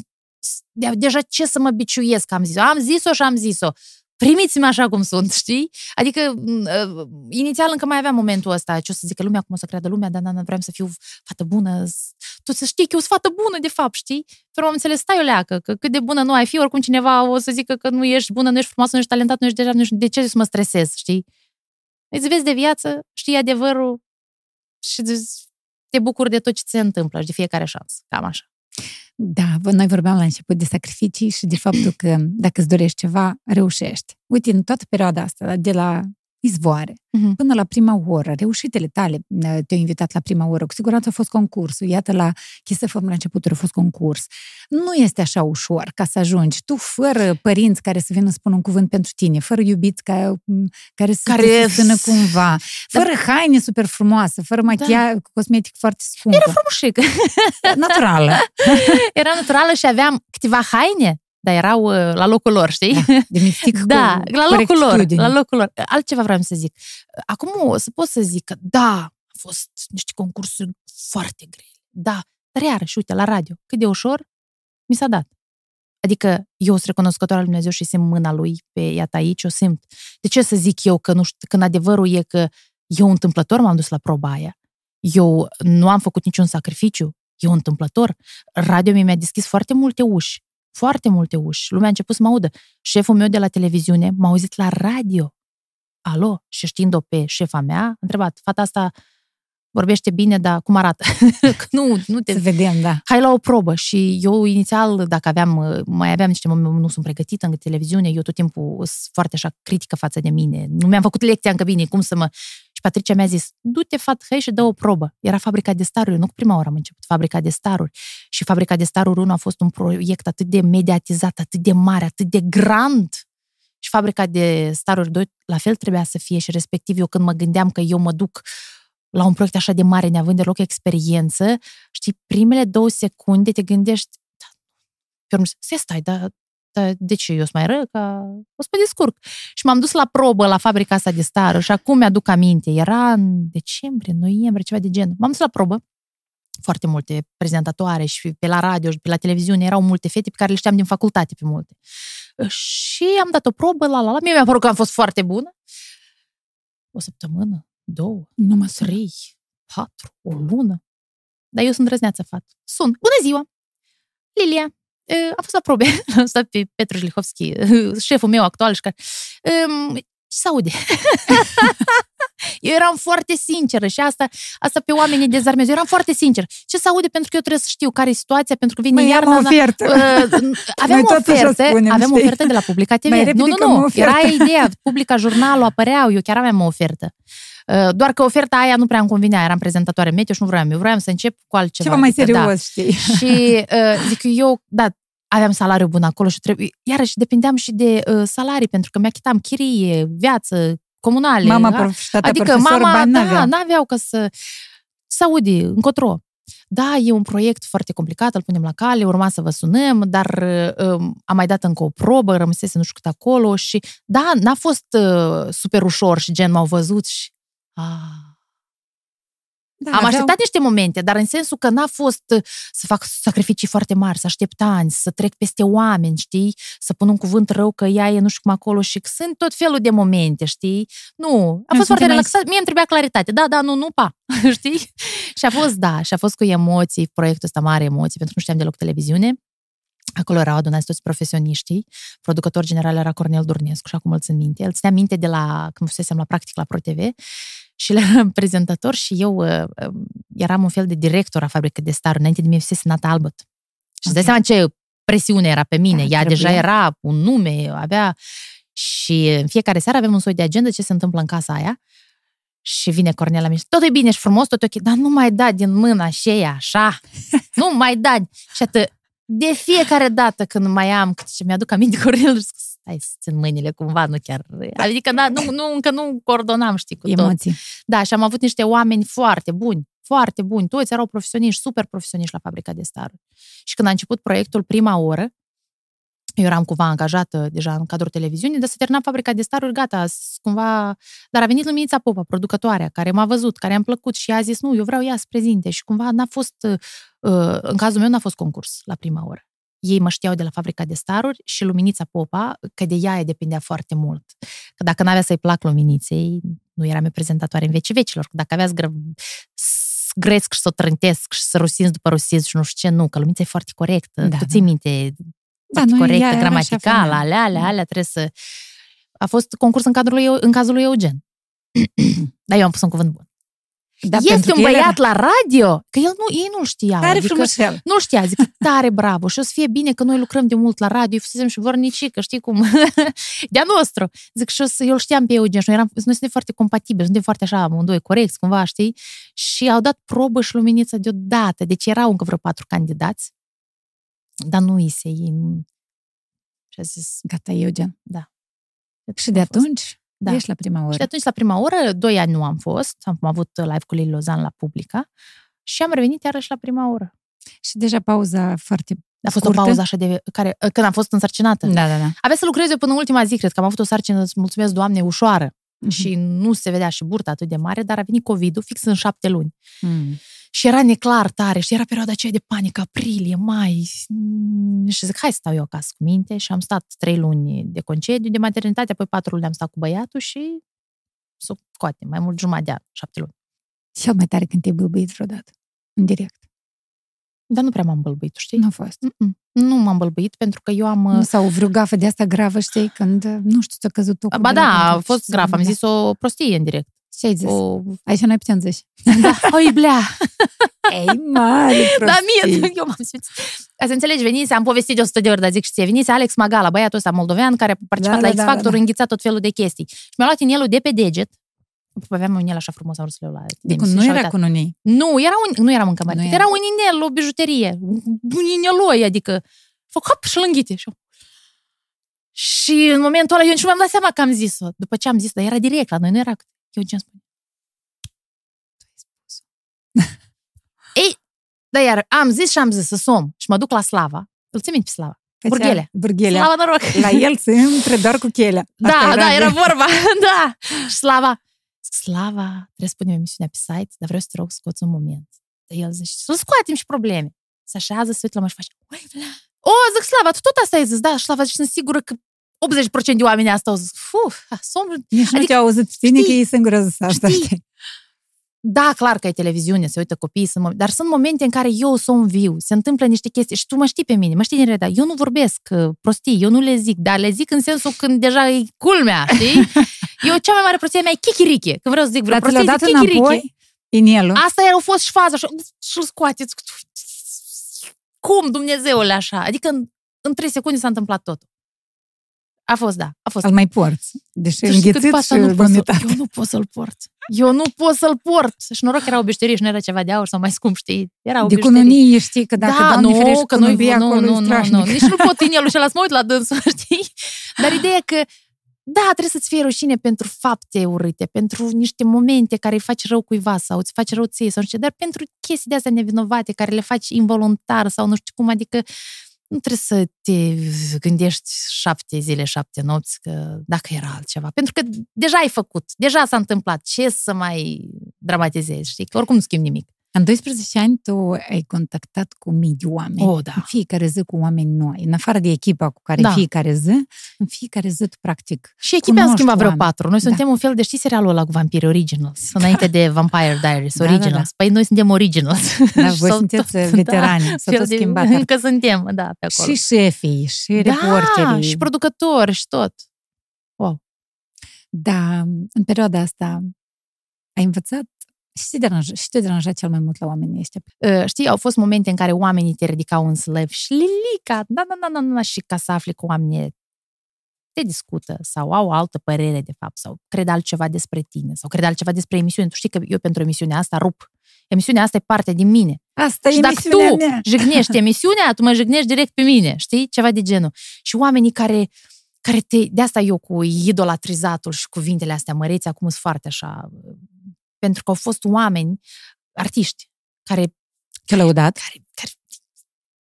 S1: de- Deja ce să mă biciuiesc, am zis-o. Am zis-o și am zis-o. Primiți-mă așa cum sunt, știi? Adică, m, uh, inițial încă mai aveam momentul ăsta, ce o să zică lumea, cum o să creadă lumea, dar nu vreau să fiu fată bună, s- tu să știi că eu sunt fată bună, de fapt, știi? Pentru am înțeles, stai o leacă, că cât de bună nu ai fi, oricum cineva o să zică că nu ești bună, nu ești frumoasă, nu ești talentat, nu ești deja, nu ești, de ce să mă stresez, știi? Îți vezi de viață, știi adevărul și îți- te bucuri de tot ce ți se întâmplă și de fiecare șansă. Cam așa.
S2: Da, vă- noi vorbeam la început de sacrificii și de faptul că dacă îți dorești ceva, reușești. Uite, în toată perioada asta, de la izvoare
S1: Mhm.
S2: până la prima oră, reușitele tale uh, te-au invitat la prima oră, cu siguranță a fost concursul. Iată, la Kiss FM la început a fost concurs. Nu este așa ușor ca să ajungi. Tu, fără părinți care să vină să spună un cuvânt pentru tine, fără iubiți ca, care să
S1: Care
S2: te susțină cumva, fără haine super frumoase, fără machia, cosmetic foarte scumpă.
S1: Frumușică.
S2: naturală.
S1: Era naturală și aveam câteva haine, dar erau uh, la locul lor, știi?
S2: Da, de mistic
S1: da
S2: cu
S1: la locul lor,
S2: corectitudine.
S1: la locul lor. Altceva vreau să zic. Acum o să pot să zic că da, a fost niște concursuri foarte grele. Da, dar iarăși, uite, la radio, cât de ușor mi s-a dat. Adică eu sunt recunoscător al lui Dumnezeu și simt mâna lui pe iată aici, o simt. De ce să zic eu că nu știu, când adevărul e că eu întâmplător m-am dus la proba aia. Eu nu am făcut niciun sacrificiu. Eu întâmplător. Radio mi-a deschis foarte multe uși. Foarte multe uși. Lumea a început să mă audă. Șeful meu de la televiziune m-a auzit la radio. Alo? Și știind-o pe șefa mea, a întrebat, fata asta vorbește bine, dar cum arată? Că nu, nu te
S2: Să vedem, da.
S1: hai la o probă și eu inițial, dacă aveam, mai aveam niște momente, nu sunt pregătită în televiziune, eu tot timpul sunt foarte așa critică față de mine. Nu mi-am făcut lecția încă bine, cum să mă... Și Patricia mi-a zis, du-te, fat, hai și dă o probă. Era fabrica de staruri, nu cu prima oară am început, fabrica de staruri. Și fabrica de staruri 1 a fost un proiect atât de mediatizat, atât de mare, atât de grand. Și fabrica de staruri 2 la fel trebuia să fie și respectiv eu când mă gândeam că eu mă duc la un proiect așa de mare, neavând deloc experiență, știi, primele două secunde te gândești, da, pe urmă, să stai, dar da, de ce eu sunt mai rău? Ca... O să mă descurc. Și m-am dus la probă la fabrica asta de stară și acum mi-aduc aminte. Era în decembrie, noiembrie, ceva de genul. M-am dus la probă. Foarte multe prezentatoare și pe la radio și pe la televiziune erau multe fete pe care le știam din facultate pe multe. Și am dat o probă, la la la. Mie mi-a părut că am fost foarte bună. O săptămână, două,
S2: Nu mă sună.
S1: trei, patru, o lună. Dar eu sunt drăzneață fată. Sunt. Bună ziua! Lilia, e, am fost la probe. Am stat pe Petru Jlihovski, șeful meu actual și care... Um, ce se aude? eu eram foarte sinceră și asta, asta pe oamenii dezarmează. Eu eram foarte sinceră. Ce se aude? Pentru că eu trebuie să știu care e situația, pentru că vine
S2: Măi, am
S1: iarna.
S2: o ofertă.
S1: Uh, aveam
S2: Noi
S1: o
S2: tot așa
S1: ofertă,
S2: spunem,
S1: aveam o
S2: știi?
S1: ofertă de la Publica TV.
S2: Mai
S1: Nu,
S2: repede
S1: nu,
S2: că am o
S1: nu.
S2: ofertă.
S1: Era ideea. Publica jurnalul apăreau, eu chiar aveam o ofertă. Uh, Doar că oferta aia nu prea îmi convenea, eram prezentatoare meteo și nu vreau. Eu vreau să încep cu altceva.
S2: Ceva mai
S1: Adică, da.
S2: serios, știi?
S1: Și uh, zic eu, da, aveam salariu bun acolo și trebuie, iarăși dependeam și de uh, salarii, pentru că mi-achitam chirie, viață, comunale.
S2: Mama
S1: da?
S2: profesoară,
S1: Adică
S2: profesor,
S1: mama,
S2: bani
S1: da,
S2: n-avea.
S1: n-aveau ca să... Să audi, încotro. Da, e un proiect foarte complicat, îl punem la cale, urma să vă sunăm, dar uh, am mai dat încă o probă, rămăsese nu știu cât acolo și da, n-a fost uh, super ușor și gen m-au văzut și... Ah,
S2: Da,
S1: am
S2: aveau-
S1: așteptat niște momente, dar în sensul că n-a fost uh, să fac sacrificii foarte mari, să aștept ani, să trec peste oameni, știi? Să pun un cuvânt rău că ea e nu știu cum acolo și că sunt tot felul de momente, știi? Nu, a fost
S2: suntem
S1: foarte
S2: mai-
S1: relaxat. Mie îmi trebuia claritate. Da, da, nu, nu, pa. știi? Și a fost, da, și a fost cu emoții, proiectul ăsta mare emoții, pentru că nu știam deloc televiziune. Acolo erau adunați toți profesioniștii. Producător general era Cornel Durnescu și acum îl țin minte. El ținea minte de la, când fusesem la practic la ProTV și el era prezentator și eu uh, uh, eram un fel de director a fabricii de star înainte de mine fusese Nata Albăt. Și îți dai
S2: Ok.
S1: seama ce presiune era pe mine.
S2: Da,
S1: Ea
S2: trebuie.
S1: deja era un nume, avea... Și în fiecare seară avem un soi de agenda ce se întâmplă în casa aia. Și vine Cornel la mine și tot e bine și frumos, tot e ok, dar nu mai da din mâna și ea, așa. nu mai da. Și atât, de fiecare dată când mai am, cât ce mi-aduc aminte Cornel, zic, stai să țin mâinile cumva, nu chiar. Adică da, nu, nu, încă nu coordonam, știi, cu tot.
S2: Emoții.
S1: Da, și am avut niște oameni foarte buni, foarte buni. Toți erau profesioniști, super profesioniști la fabrica de staruri. Și când a început proiectul prima oră, eu eram cumva angajată deja în cadrul televiziunii, dar să termina fabrica de staruri, gata, s- cumva... Dar a venit Luminița Popa, producătoarea, care m-a văzut, care am plăcut și a zis, nu, eu vreau ea să prezinte. Și cumva n-a fost, uh, în cazul meu n-a fost concurs la prima oră. Ei mă știau de la fabrica de staruri și Luminița Popa, că de ea depindea foarte mult. Că dacă n-avea să-i plac Luminiței, nu eram eu prezentatoare în vecii vecilor. Că dacă avea să gră... să gresc și să o trântesc și să rusinți după rusinți și nu știu ce, nu, că Luminița e foarte corectă.
S2: Da,
S1: tu
S2: da.
S1: ții minte
S2: Da,
S1: foarte
S2: nu, ea
S1: corectă,
S2: era
S1: gramatical,
S2: așa femeie.
S1: alea, alea, alea, trebuie să... A fost concurs în, cadrul lui, în cazul lui Eugen. Dar eu am pus un cuvânt bun.
S2: Da,
S1: este
S2: pentru
S1: un
S2: că el
S1: băiat la radio? Că el nu, ei nu știau.
S2: Tare
S1: adică,
S2: frumușel.
S1: nu știa, zic, tare bravo și o să fie bine că noi lucrăm de mult la radio, fusesem și vornicică, știi cum, de-a nostru. Zic, și o să, eu îl știam pe Eugen și noi, eram, noi suntem foarte compatibili, suntem foarte așa, amândoi corecți, cumva, știi? Și au dat probă și luminița deodată, deci erau încă vreo patru candidați, dar nu îi se, ei nu... Și a zis,
S2: Gata, Eugen.
S1: Da.
S2: Și de
S1: a fost.
S2: atunci
S1: Da.
S2: ești la prima oră.
S1: Și de atunci, la prima oră, doi ani nu am fost, am avut live cu Lili Lozan la Publica și am revenit iarăși la prima oră.
S2: Și deja pauza foarte
S1: A fost
S2: Scurtă?
S1: o pauză așa de... Care, când am fost însărcinată.
S2: Da, da, da.
S1: Avea să lucrez eu până în ultima zi, cred că am avut o sarcină, îți mulțumesc, Doamne, ușoară.
S2: Mhm.
S1: Și nu se vedea și burta atât de mare, dar a venit COVID-ul fix în șapte luni.
S2: Mm.
S1: Și era neclar tare și era perioada aceea de panică, aprilie, mai. Mm, Și zic, hai să stau eu acasă cu minte și am stat trei luni de concediu de maternitate, apoi patru luni am stat cu băiatul și să o scoatem, mai mult jumătate de an, șapte luni.
S2: Cel mai tare când te-ai bâlbâit vreodată. În direct.
S1: Dar nu prea m-am bălbuit, tu știi?
S2: Nu a fost.
S1: Mm-mm. Nu m-am bălbuit pentru că eu am...
S2: Nu, sau vreo gafă de asta gravă, știi, când, nu știu, ți-a căzut tocul
S1: Ba
S2: de la
S1: da, a
S2: gânduri
S1: fost
S2: și-
S1: grav, am
S2: da.
S1: zis o prostie în direct.
S2: Ce ai zis?
S1: O...
S2: Aici noi putem zice.
S1: Da, o iblea.
S2: Ei, mare
S1: Dar
S2: prostii.
S1: mie, eu m-am simțit. Ca să înțelegi, venise, am povestit de 100 de ori, dar zic și ție, venise Alex Magala, băiatul ăsta moldovean, care a participat
S2: Da,
S1: la
S2: da,
S1: X
S2: da,
S1: Factor,
S2: da, da.
S1: înghițat tot felul de chestii. Și mi-a luat inelul de pe deget, Aveam un inel așa frumos, am vrut să le iau la
S2: Deci
S1: emisiune
S2: nu
S1: și am
S2: era
S1: uitat.
S2: cu nunii.
S1: Nu, era un, nu eram în cămărit.
S2: Nu
S1: Era.
S2: era.
S1: un inel, o bijuterie. Un ineloi, adică fac hop și îl înghite. Și, eu- și în momentul ăla eu nici nu mi-am dat seama că am zis-o. După ce am zis, dar era direct la noi, nu era... Eu ce spune. Tu ai spus Ei, dar iar am zis și am zis să som. Și mă duc la Slava. Îl ții minte pe Slava. Burghele.
S2: Burghele.
S1: Slava, noroc.
S2: La el se intre doar cu chelea.
S1: Da,
S2: Asta
S1: da, era
S2: de-
S1: vorba, da. Și Slava, zic, Slava, trebuie să punem emisiunea pe site, dar vreau să te rog să scoți un moment. Dar el zice, să scoatem și probleme. Se așează, se uită la mă și face, "Ui, Vla." o, zic, Slava, tu tot asta ai zis, da, Slava, și sunt sigură că 80% de oameni asta au zis, fu, somn.
S2: Nici nu
S1: Adică,
S2: te-au auzit pe tine că
S1: știi,
S2: ei singură zis asta,
S1: știi,
S2: știi?
S1: Da, clar că e televiziune, se uită copiii, sunt, mom- dar sunt momente în care eu sunt viu, se întâmplă niște chestii și tu mă știi pe mine, mă știi din reda, eu nu vorbesc uh, prostii, eu nu le zic, dar le zic în sensul când deja e culmea, știi? Eu cea mai mare prostie mea e chichiriche, când vreau să zic vreo
S2: Dar ți l-a
S1: prostie,
S2: dat
S1: zic chichiriche.
S2: înapoi inelul.
S1: Asta a fost și șfaza și și-l scoateți. Cum, Dumnezeule, așa? Adică în, în 3 secunde s-a întâmplat totul. A fost, da, a fost.
S2: Îl mai porți. Deși
S1: Tu știi cât
S2: înghițit
S1: pasta
S2: și
S1: nu pot să,
S2: vomitat.
S1: eu nu pot să-l port. Eu nu pot să-l port. Și noroc că era o bijuterie și nu era ceva de aur sau mai scump, știi? Era o
S2: De
S1: bijuterie.
S2: cununie știi că dacă,
S1: da,
S2: Doamne
S1: nu,
S2: ferește,
S1: că noi,
S2: cununia
S1: nu,
S2: acolo
S1: nu,
S2: e
S1: nu, nu,
S2: strașnic.
S1: nici nu pot inelul și ăla să mă uit la dânsul, știi? Dar ideea e că, da, trebuie să-ți fie rușine pentru fapte urâte, pentru niște momente care îi faci rău cuiva sau îți faci rău ție sau nu știu, dar pentru chestii de astea nevinovate care le faci involuntar sau nu știu cum, adică nu trebuie să te gândești șapte zile, șapte nopți, că dacă era altceva. Pentru că deja ai făcut, deja s-a întâmplat. Ce să mai dramatizezi, știi? Că oricum nu schimbi nimic.
S2: În 12 ani tu ai contactat cu mii de oameni.
S1: Oh, da.
S2: În fiecare zi cu oameni noi. În afară de echipa cu care
S1: Da.
S2: în fiecare zi, în fiecare zi tu practic
S1: Și echipa am
S2: Cunoști
S1: schimbat vreo
S2: oameni.
S1: patru. Noi
S2: Da.
S1: suntem un fel de, știi serialul ăla cu vampiri Originals, înainte de Vampire Diaries,
S2: Da, da,
S1: Originals. Păi noi suntem Originals.
S2: Da, voi
S1: Sau
S2: sunteți
S1: tot-
S2: veterani, s-a
S1: fel
S2: tot
S1: de-
S2: schimbat.
S1: Încă suntem, da, pe acolo.
S2: și șefii, și
S1: da,
S2: reporterii.
S1: și producători și tot.
S2: Da, în perioada asta ai învățat și te deranja, și te deranja cel mai mult la oamenii ăștia.
S1: Uh, Știi, au fost momente în care oamenii te ridicau în slăv și lilica, da, da, da, da, da, și ca să afli că oamenii te discută sau au altă părere de fapt sau cred altceva despre tine sau cred altceva despre emisiune. Tu știi că eu pentru emisiunea asta rup. Emisiunea asta e parte din mine.
S2: Asta
S1: Și
S2: e
S1: dacă
S2: emisiunea
S1: tu
S2: mea.
S1: jignești emisiunea, tu mă jignești direct pe mine, știi? Ceva de genul. Și oamenii care, care te... De asta eu cu idolatrizatul și cuvintele astea măreți, acum sunt foarte așa... Pentru că au fost oameni, artiști, care
S2: Te lăudat?
S1: care, care,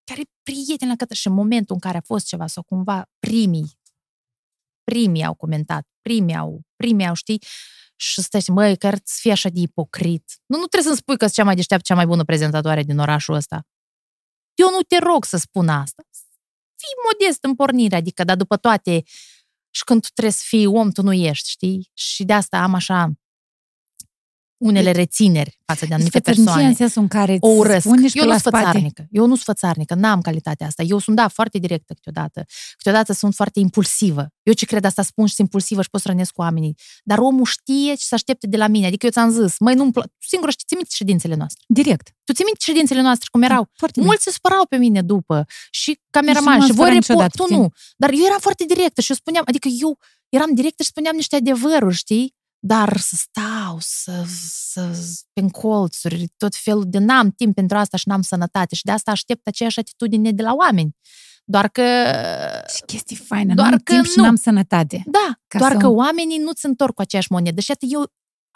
S1: care prieteni la către și în momentul în care a fost ceva sau cumva primii, primii au comentat, primii au, primii au, știi, și stai și, măi, că să fie așa de ipocrit. Nu, nu trebuie să-mi spui că sunt cea mai deșteaptă, cea mai bună prezentatoare din orașul ăsta. Eu nu te rog să spun asta. Fii modest în pornire, adică, dar după toate, și când tu trebuie să fii om, tu nu ești, știi? Și de asta am așa unele rețineri față de anumite
S2: Fățărnicia
S1: persoane
S2: în sensul în care
S1: o
S2: îți
S1: urăsc.
S2: spune și
S1: Eu
S2: pe
S1: nu
S2: la
S1: sunt
S2: spate.
S1: fățarnică. Eu nu sunt fățarnică, n-am calitatea asta. Eu sunt, da, foarte directă câteodată. Câteodată sunt foarte impulsivă. Eu ce cred asta spun și sunt impulsivă și pot să rănesc cu oamenii. Dar omul știe ce să aștepte de la mine. Adică eu ți-am zis, măi, nu-mi pla- Tu singură știi, ți minte ședințele noastre.
S2: Direct.
S1: Tu ți minte ședințele noastre cum erau?
S2: Foarte bine.
S1: Mulți se spărau pe mine după și
S2: Nu
S1: cameraman
S2: m-am
S1: și voi
S2: supărat
S1: report,
S2: niciodată
S1: tu
S2: pe tine.
S1: nu. Dar eu eram foarte directă și eu spuneam, adică eu eram directă și spuneam niște adevăruri, știi? Dar să stau, să, să pe colțuri, tot felul de n-am timp pentru asta și n-am sănătate și de asta aștept aceeași atitudine de la oameni. Doar că,
S2: Și chestii faine.
S1: Doar
S2: nu am
S1: că
S2: timp și
S1: nu.
S2: n-am sănătate.
S1: da,
S2: Ca
S1: doar
S2: să-
S1: că oamenii nu-ți întorc cu aceeași monedă. Și atât eu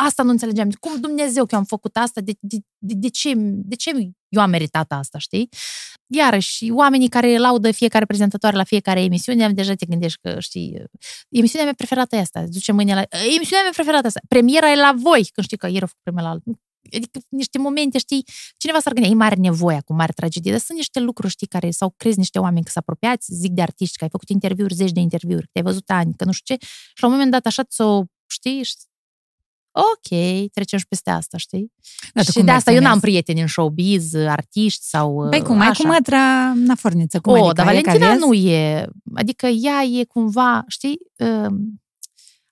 S1: asta nu înțelegeam. Cum Dumnezeu că eu am făcut asta? De, de, de, de, ce, de ce eu am meritat asta, știi? Iarăși, oamenii care laudă fiecare prezentator la fiecare emisiune, deja te gândești că, știi, emisiunea mea preferată e asta. Duce mâine la... Emisiunea mea preferată asta. Premiera e la voi, când știi că ieri a făcut premiera la adică niște momente, știi, cineva s-ar gândi, e mare nevoie acum, mare tragedie, dar sunt niște lucruri, știi, care sau crezi niște oameni că s apropiați, zic de artiști, că ai făcut interviuri, zeci de interviuri, că ai văzut ani, că nu știu ce, și la un moment dat așa ți-o, știi, ok, trecem și peste asta, știi? Da, și de asta eu n-am prieteni în showbiz, artiști sau
S2: Păi cum, ai? cu mătra na forniță, cum
S1: o,
S2: adică,
S1: dar Valentina nu e, adică ea e cumva, știi,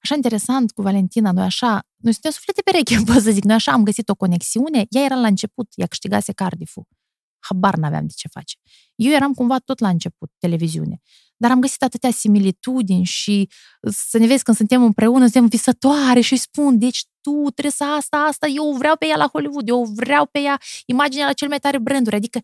S1: așa interesant cu Valentina, noi așa, noi suntem suflete pereche, pot să zic, noi așa am găsit o conexiune, ea era la început, ea câștigase Cardiff-ul, habar n-aveam de ce face. Eu eram cumva tot la început, televiziune, dar am găsit atâtea similitudini și să ne vezi când suntem împreună, suntem visătoare și îi spun, deci tu trebuie să asta, asta, eu vreau pe ea la Hollywood, eu vreau pe ea imaginea la cel mai tare branduri, adică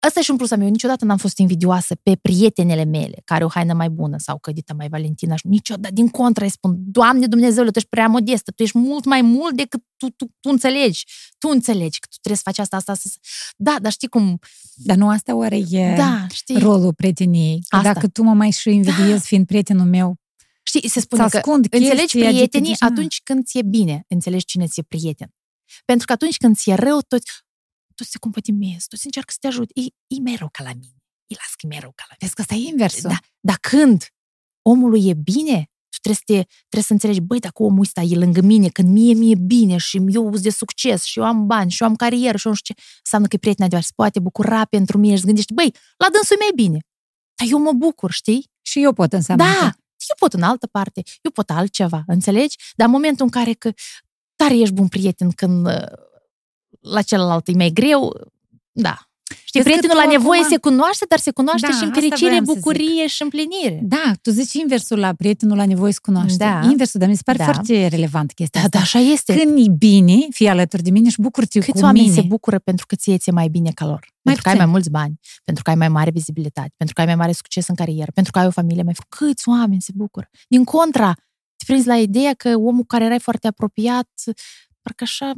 S1: Asta e și un plus al meu. Niciodată n-am fost invidioasă pe prietenele mele care o haină mai bună sau cădită mai Valentina. Niciodată, din contră, îi spun, Doamne Dumnezeule, tu ești prea modestă, tu ești mult mai mult decât tu, tu, tu înțelegi. Tu înțelegi că tu trebuie să faci asta, asta, asta. Da, dar știi cum...
S2: Dar nu asta oare e da, știi? rolul prieteniei? Asta. Dacă tu mă mai și invidiezi da. fiind prietenul meu,
S1: Știi, se spune că înțelegi prietenii atunci când ți-e bine, înțelegi cine ți-e prieten. Pentru că atunci când ți-e rău, toți, toți se compătimesc, toți încearcă să te ajut. E, e mai rău ca la mine. E las că e mai rău ca la mine.
S2: Vezi că asta e inversul.
S1: Da, dar când omului e bine, tu trebuie să, te, trebuie să înțelegi, băi, dacă omul ăsta e lângă mine, când mie mi-e bine și eu sunt de succes și eu am bani și eu am carieră și eu nu știu ce, înseamnă că e prieten adevărat, se poate bucura pentru mine și gândești, băi, la dânsul e mai bine. Dar eu mă bucur, știi?
S2: Și eu pot înseamnă.
S1: Da, eu pot în altă parte, eu pot altceva, înțelegi? Dar în momentul în care că tare ești bun prieten când la celălalt e mai greu, da. Știi, prietenul la nevoie acum... se cunoaște, dar se cunoaște da, și în fericire, bucurie și împlinire.
S2: Da, tu zici inversul la prietenul la nevoie se cunoaște. Da. Inversul, dar mi se pare da. foarte relevant chestia
S1: da,
S2: asta.
S1: Da, așa este.
S2: Când e bine, fii alături de mine și bucură-te
S1: Câți
S2: cu
S1: oameni
S2: mine.
S1: se bucură pentru că ție ți mai bine ca lor? Mai pentru că ai mai mulți bani, pentru că ai mai mare vizibilitate, pentru că ai mai mare succes în carieră, pentru că ai o familie mai frumoasă. Câți oameni se bucură? Din contra, te prinzi la ideea că omul care erai foarte apropiat, parcă așa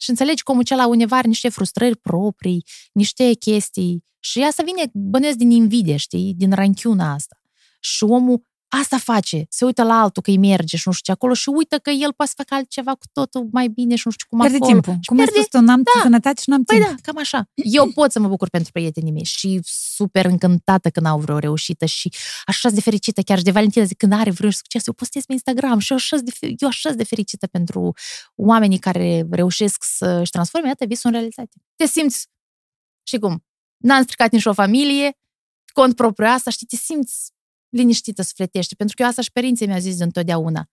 S1: și înțelegi cum acela undeva are niște frustrări proprii, niște chestii. Și ea să vine, bănuiesc, din invidie, știi, din ranchiuna asta. Și omul asta face, se uită la altul că îi merge și nu știu ce acolo și uită că el poate să facă altceva cu totul mai bine și nu știu cum
S2: pierde
S1: acolo.
S2: timpul.
S1: Și
S2: cum pierde... ai spus tu, n-am da. sănătate și n-am
S1: păi
S2: timp.
S1: da, cam așa. Eu pot să mă bucur pentru prietenii mei și super încântată când au vreo reușită și așa de fericită chiar și de Valentina zic când are vreo succes, eu postez pe Instagram și eu așa de, eu așa de fericită pentru oamenii care reușesc să-și transforme, iată, visul în realitate. Te simți, și cum, n-am stricat nici o familie, cont propriu asta, știi, te simți liniștită sufletește, pentru că eu asta și părinții mi-au zis de întotdeauna.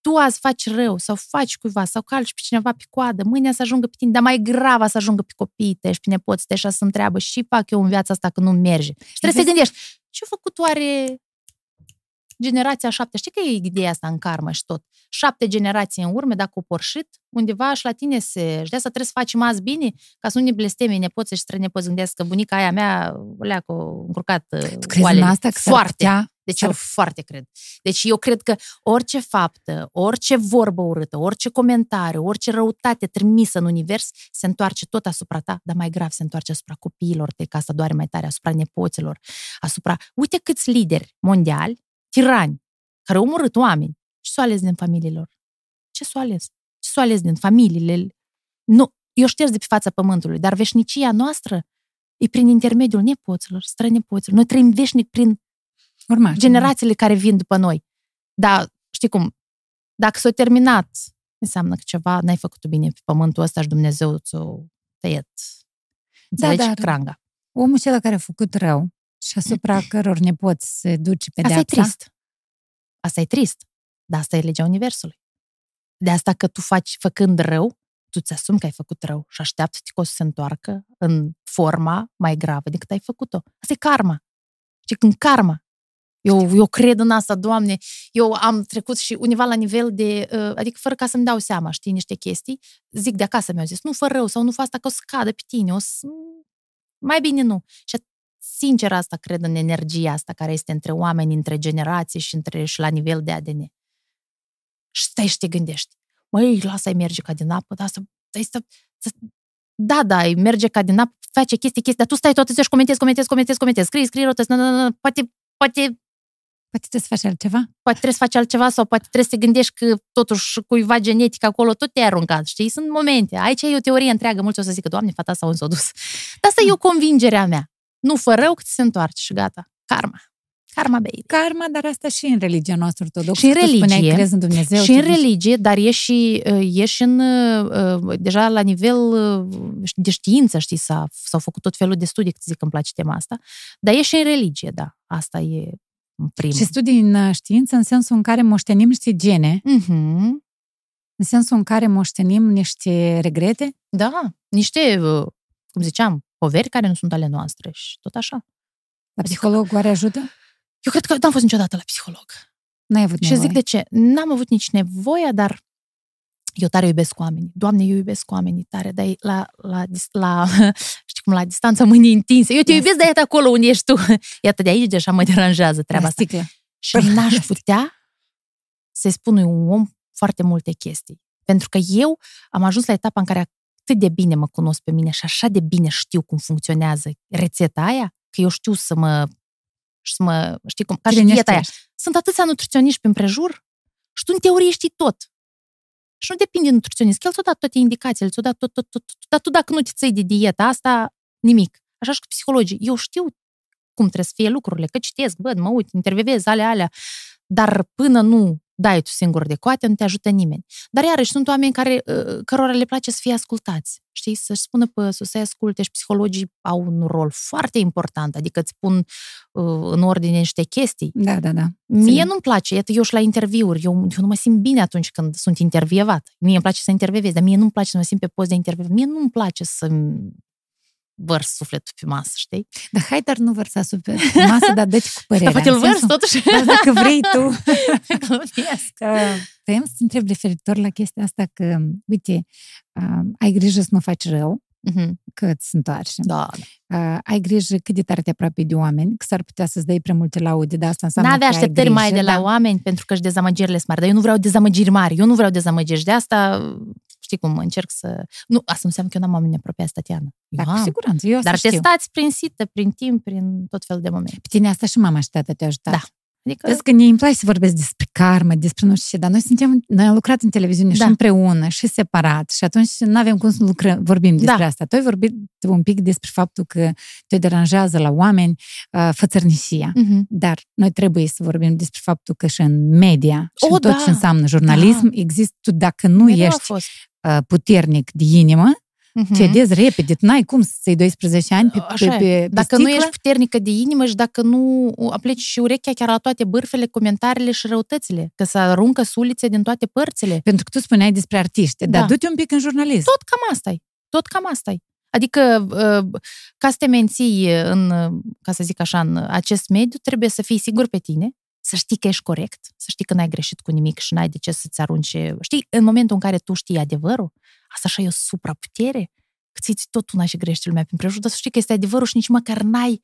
S1: Tu azi faci rău sau faci cuiva sau calci pe cineva pe coadă, mâine să ajungă pe tine, dar mai grav să ajungă pe copiii tăi și pe nepoții tăi și să întreabă și fac eu în viața asta că nu merge. Și trebuie să te gândești, ce-a făcut oare generația șapte? Știi că e ideea asta în karmă și tot. Șapte generații în urmă, dacă o porșit, undeva și la tine se... Și de asta trebuie să facem azi bine, ca să nu ne blesteme nepoții și strănepoți gândesc că bunica aia mea leacă încurcat
S2: tu crezi în asta că
S1: foarte.
S2: Putea,
S1: deci eu foarte cred. Deci eu cred că orice faptă, orice vorbă urâtă, orice comentariu, orice răutate trimisă în univers se întoarce tot asupra ta, dar mai grav se întoarce asupra copiilor tăi, că asta doare mai tare, asupra nepoților, asupra... Uite câți lideri mondiali, tirani, care au omorât oameni, ce s-o ales din familiilor? Ce s-o ales? Ce s-o ales din familiile? Nu, eu șterg de pe fața pământului, dar veșnicia noastră e prin intermediul nepoților, strănepoților. Noi trăim veșnic prin
S2: Urmași.
S1: generațiile care vin după noi. Dar, știi cum, dacă s-a terminat, înseamnă că ceva n-ai făcut bine pe pământul ăsta și Dumnezeu ți-o tăiet. Înțelegi? Da, dar cranga.
S2: Omul acela care a făcut rău și asupra căror nepoți se duce pe
S1: Asta e trist. Asta e trist. Dar asta e legea Universului. De asta că tu faci, făcând rău, tu ți asumi că ai făcut rău și așteaptă că o să se întoarcă în forma mai gravă decât ai făcut-o. Asta e karma. Și când karma. Eu, eu cred în asta, Doamne. Eu am trecut și univa la nivel de, uh, adică fără ca să-mi dau seama, știi, niște chestii, zic de acasă mi-au zis, nu fă rău sau nu fă asta că o să cadă pe tine, o să... Mai bine nu. Și sincer asta cred în energia asta care este între oameni, între generații și, între, și la nivel de ADN. Și stai și te gândești. măi, lasă-i merge ca din apă, dar să, să, să, da, da, îi merge ca din apă, face chestii, chestii, dar tu stai toată ziua și comentezi, comentezi, comentezi, comentezi, scrii, scrii, rotezi, nu, nu, nu, poate, poate
S2: Poate trebuie să faci altceva?
S1: Poate trebuie să faci altceva sau poate trebuie să te gândești că totuși cuiva genetic acolo tot te-ai aruncat, știi? Sunt momente. Aici e o teorie întreagă. Mulți o să zică, Doamne, fata sau s-a dus. Dar asta e o convingerea mea. Nu fă rău că ți se întoarce și gata. Karma. Karma, baby.
S2: Karma, dar asta și în religia noastră ortodoxă.
S1: Și în religie.
S2: Spuneai, crezi în Dumnezeu.
S1: Și în religie, dar e și, e și în, deja la nivel de știință, știi, s-a, s-au făcut tot felul de studii, că zic că îmi place tema asta, dar e și în religie, da. Asta e primul.
S2: Și studii în știință în sensul în care moștenim niște gene,
S1: Mm-hmm.
S2: în sensul în care moștenim niște regrete.
S1: Da, niște, cum ziceam, poveri care nu sunt ale noastre și tot așa.
S2: La psiholog oare ajută?
S1: Eu cred că n-am fost niciodată la psiholog.
S2: N-ai avut
S1: Și
S2: nevoie.
S1: zic de ce. N-am avut nici nevoia, dar eu tare iubesc oamenii. Doamne, eu iubesc oamenii tare, dar e la, la, dis- la, știi cum, la distanța mâinii întinse. Eu te
S2: Da.
S1: iubesc, dar iată acolo unde ești tu. Iată, de aici deja mă deranjează treaba
S2: La
S1: asta.
S2: sticlă.
S1: Și n-aș putea să-i spun unui om foarte multe chestii. Pentru că eu am ajuns la etapa în care atât de bine mă cunosc pe mine și așa de bine știu cum funcționează rețeta aia, că eu știu să mă să mă, știi cum, ca și
S2: Hrănești
S1: dieta aia.
S2: ești.
S1: Sunt atâția nutriționiști prin prejur și tu în teorie știi tot. Și nu depinde de nutriționist, că el ți-a dat toate indicațiile, ți-a dat tot, tot, tot, tot, dar tu dacă nu te ții de dieta asta, nimic. Așa și cu psihologii. Eu știu cum trebuie să fie lucrurile, că citesc, văd, mă uit, intervievez, alea, alea, dar până nu dai tu singur de coate, nu te ajută nimeni. Dar iarăși sunt oameni care, uh, cărora le place să fie ascultați, știi, să-și spună pe sus, să asculte și psihologii au un rol foarte important, adică îți pun uh, în ordine niște chestii.
S2: Da, da, da.
S1: Mie
S2: Înțeleg.
S1: nu-mi place, iată, eu și la interviuri, eu, eu nu mă simt bine atunci când sunt intervievat. Mie îmi place să intervievez, dar mie nu-mi place să mă simt pe post de interviu. Mie nu-mi place să vărs sufletul pe masă, știi?
S2: Dar hai, dar nu vărsa super masă, dar dă cu părerea.
S1: Dar poate îl
S2: În
S1: vărs
S2: sensul-
S1: totuși.
S2: Dar dacă vrei tu.
S1: Glumesc.
S2: Vreau să te întreb referitor la chestia asta că, uite, uh, ai grijă să nu faci rău,
S1: Mhm.
S2: că îți întoarce.
S1: Da,
S2: Uh, ai grijă cât de tare te apropii de oameni, că s-ar putea să-ți dai prea multe laude, dar asta înseamnă
S1: N-avea
S2: că ai
S1: așteptări
S2: grijă,
S1: mai de la
S2: da.
S1: oameni pentru că și dezamăgirile sunt mari. Dar eu nu vreau dezamăgiri mari. Eu nu vreau dezamăgiri. Și de asta, știi cum, încerc să... Nu, asta nu înseamnă că eu n-am oameni apropiați, Tatiana. Eu
S2: Da, cu
S1: am.
S2: siguranță, eu asta
S1: Dar
S2: știu.
S1: testați prin sită, prin timp, prin tot felul de momente.
S2: Pe tine asta și mama și tata te-a ajutat.
S1: Da. Adică,
S2: Vezi că ne îmi place să vorbesc despre karmă, despre nu știu ce, dar noi suntem, noi am lucrat în televiziune
S1: Da.
S2: și împreună și separat și atunci nu avem cum să lucrăm, vorbim despre
S1: Da.
S2: asta. Tu ai vorbit un pic despre faptul că te deranjează la oameni uh, fățărnicia.
S1: Mhm.
S2: Dar noi trebuie să vorbim despre faptul că și în media și
S1: O,
S2: în tot
S1: da.
S2: ce înseamnă jurnalism există, tu dacă nu
S1: Mereu a
S2: ești
S1: fost.
S2: uh, puternic de inimă,
S1: Mhm.
S2: cedezi repede, tu n-ai cum să-ți iei 12 ani pe, pe,
S1: Așa
S2: pe,
S1: e.
S2: pe
S1: Dacă nu
S2: sticlă.
S1: ești puternică de inimă și dacă nu apleci și urechea chiar la toate bârfele, comentariile și răutățile, că se aruncă sulițe din toate părțile.
S2: Pentru că tu spuneai despre artiști,
S1: Da.
S2: dar du-te un pic în jurnalism.
S1: Tot cam asta e. Tot cam asta e. Adică, uh, ca să te menții în, uh, ca să zic așa, în acest mediu, trebuie să fii sigur pe tine, să știi că ești corect, să știi că n-ai greșit cu nimic și n-ai de ce să-ți arunce... Știi, în momentul în care tu știi adevărul, asta așa e o supraputere, că ți tot una și grește lumea prin prejur, dar să știi că este adevărul și nici măcar n-ai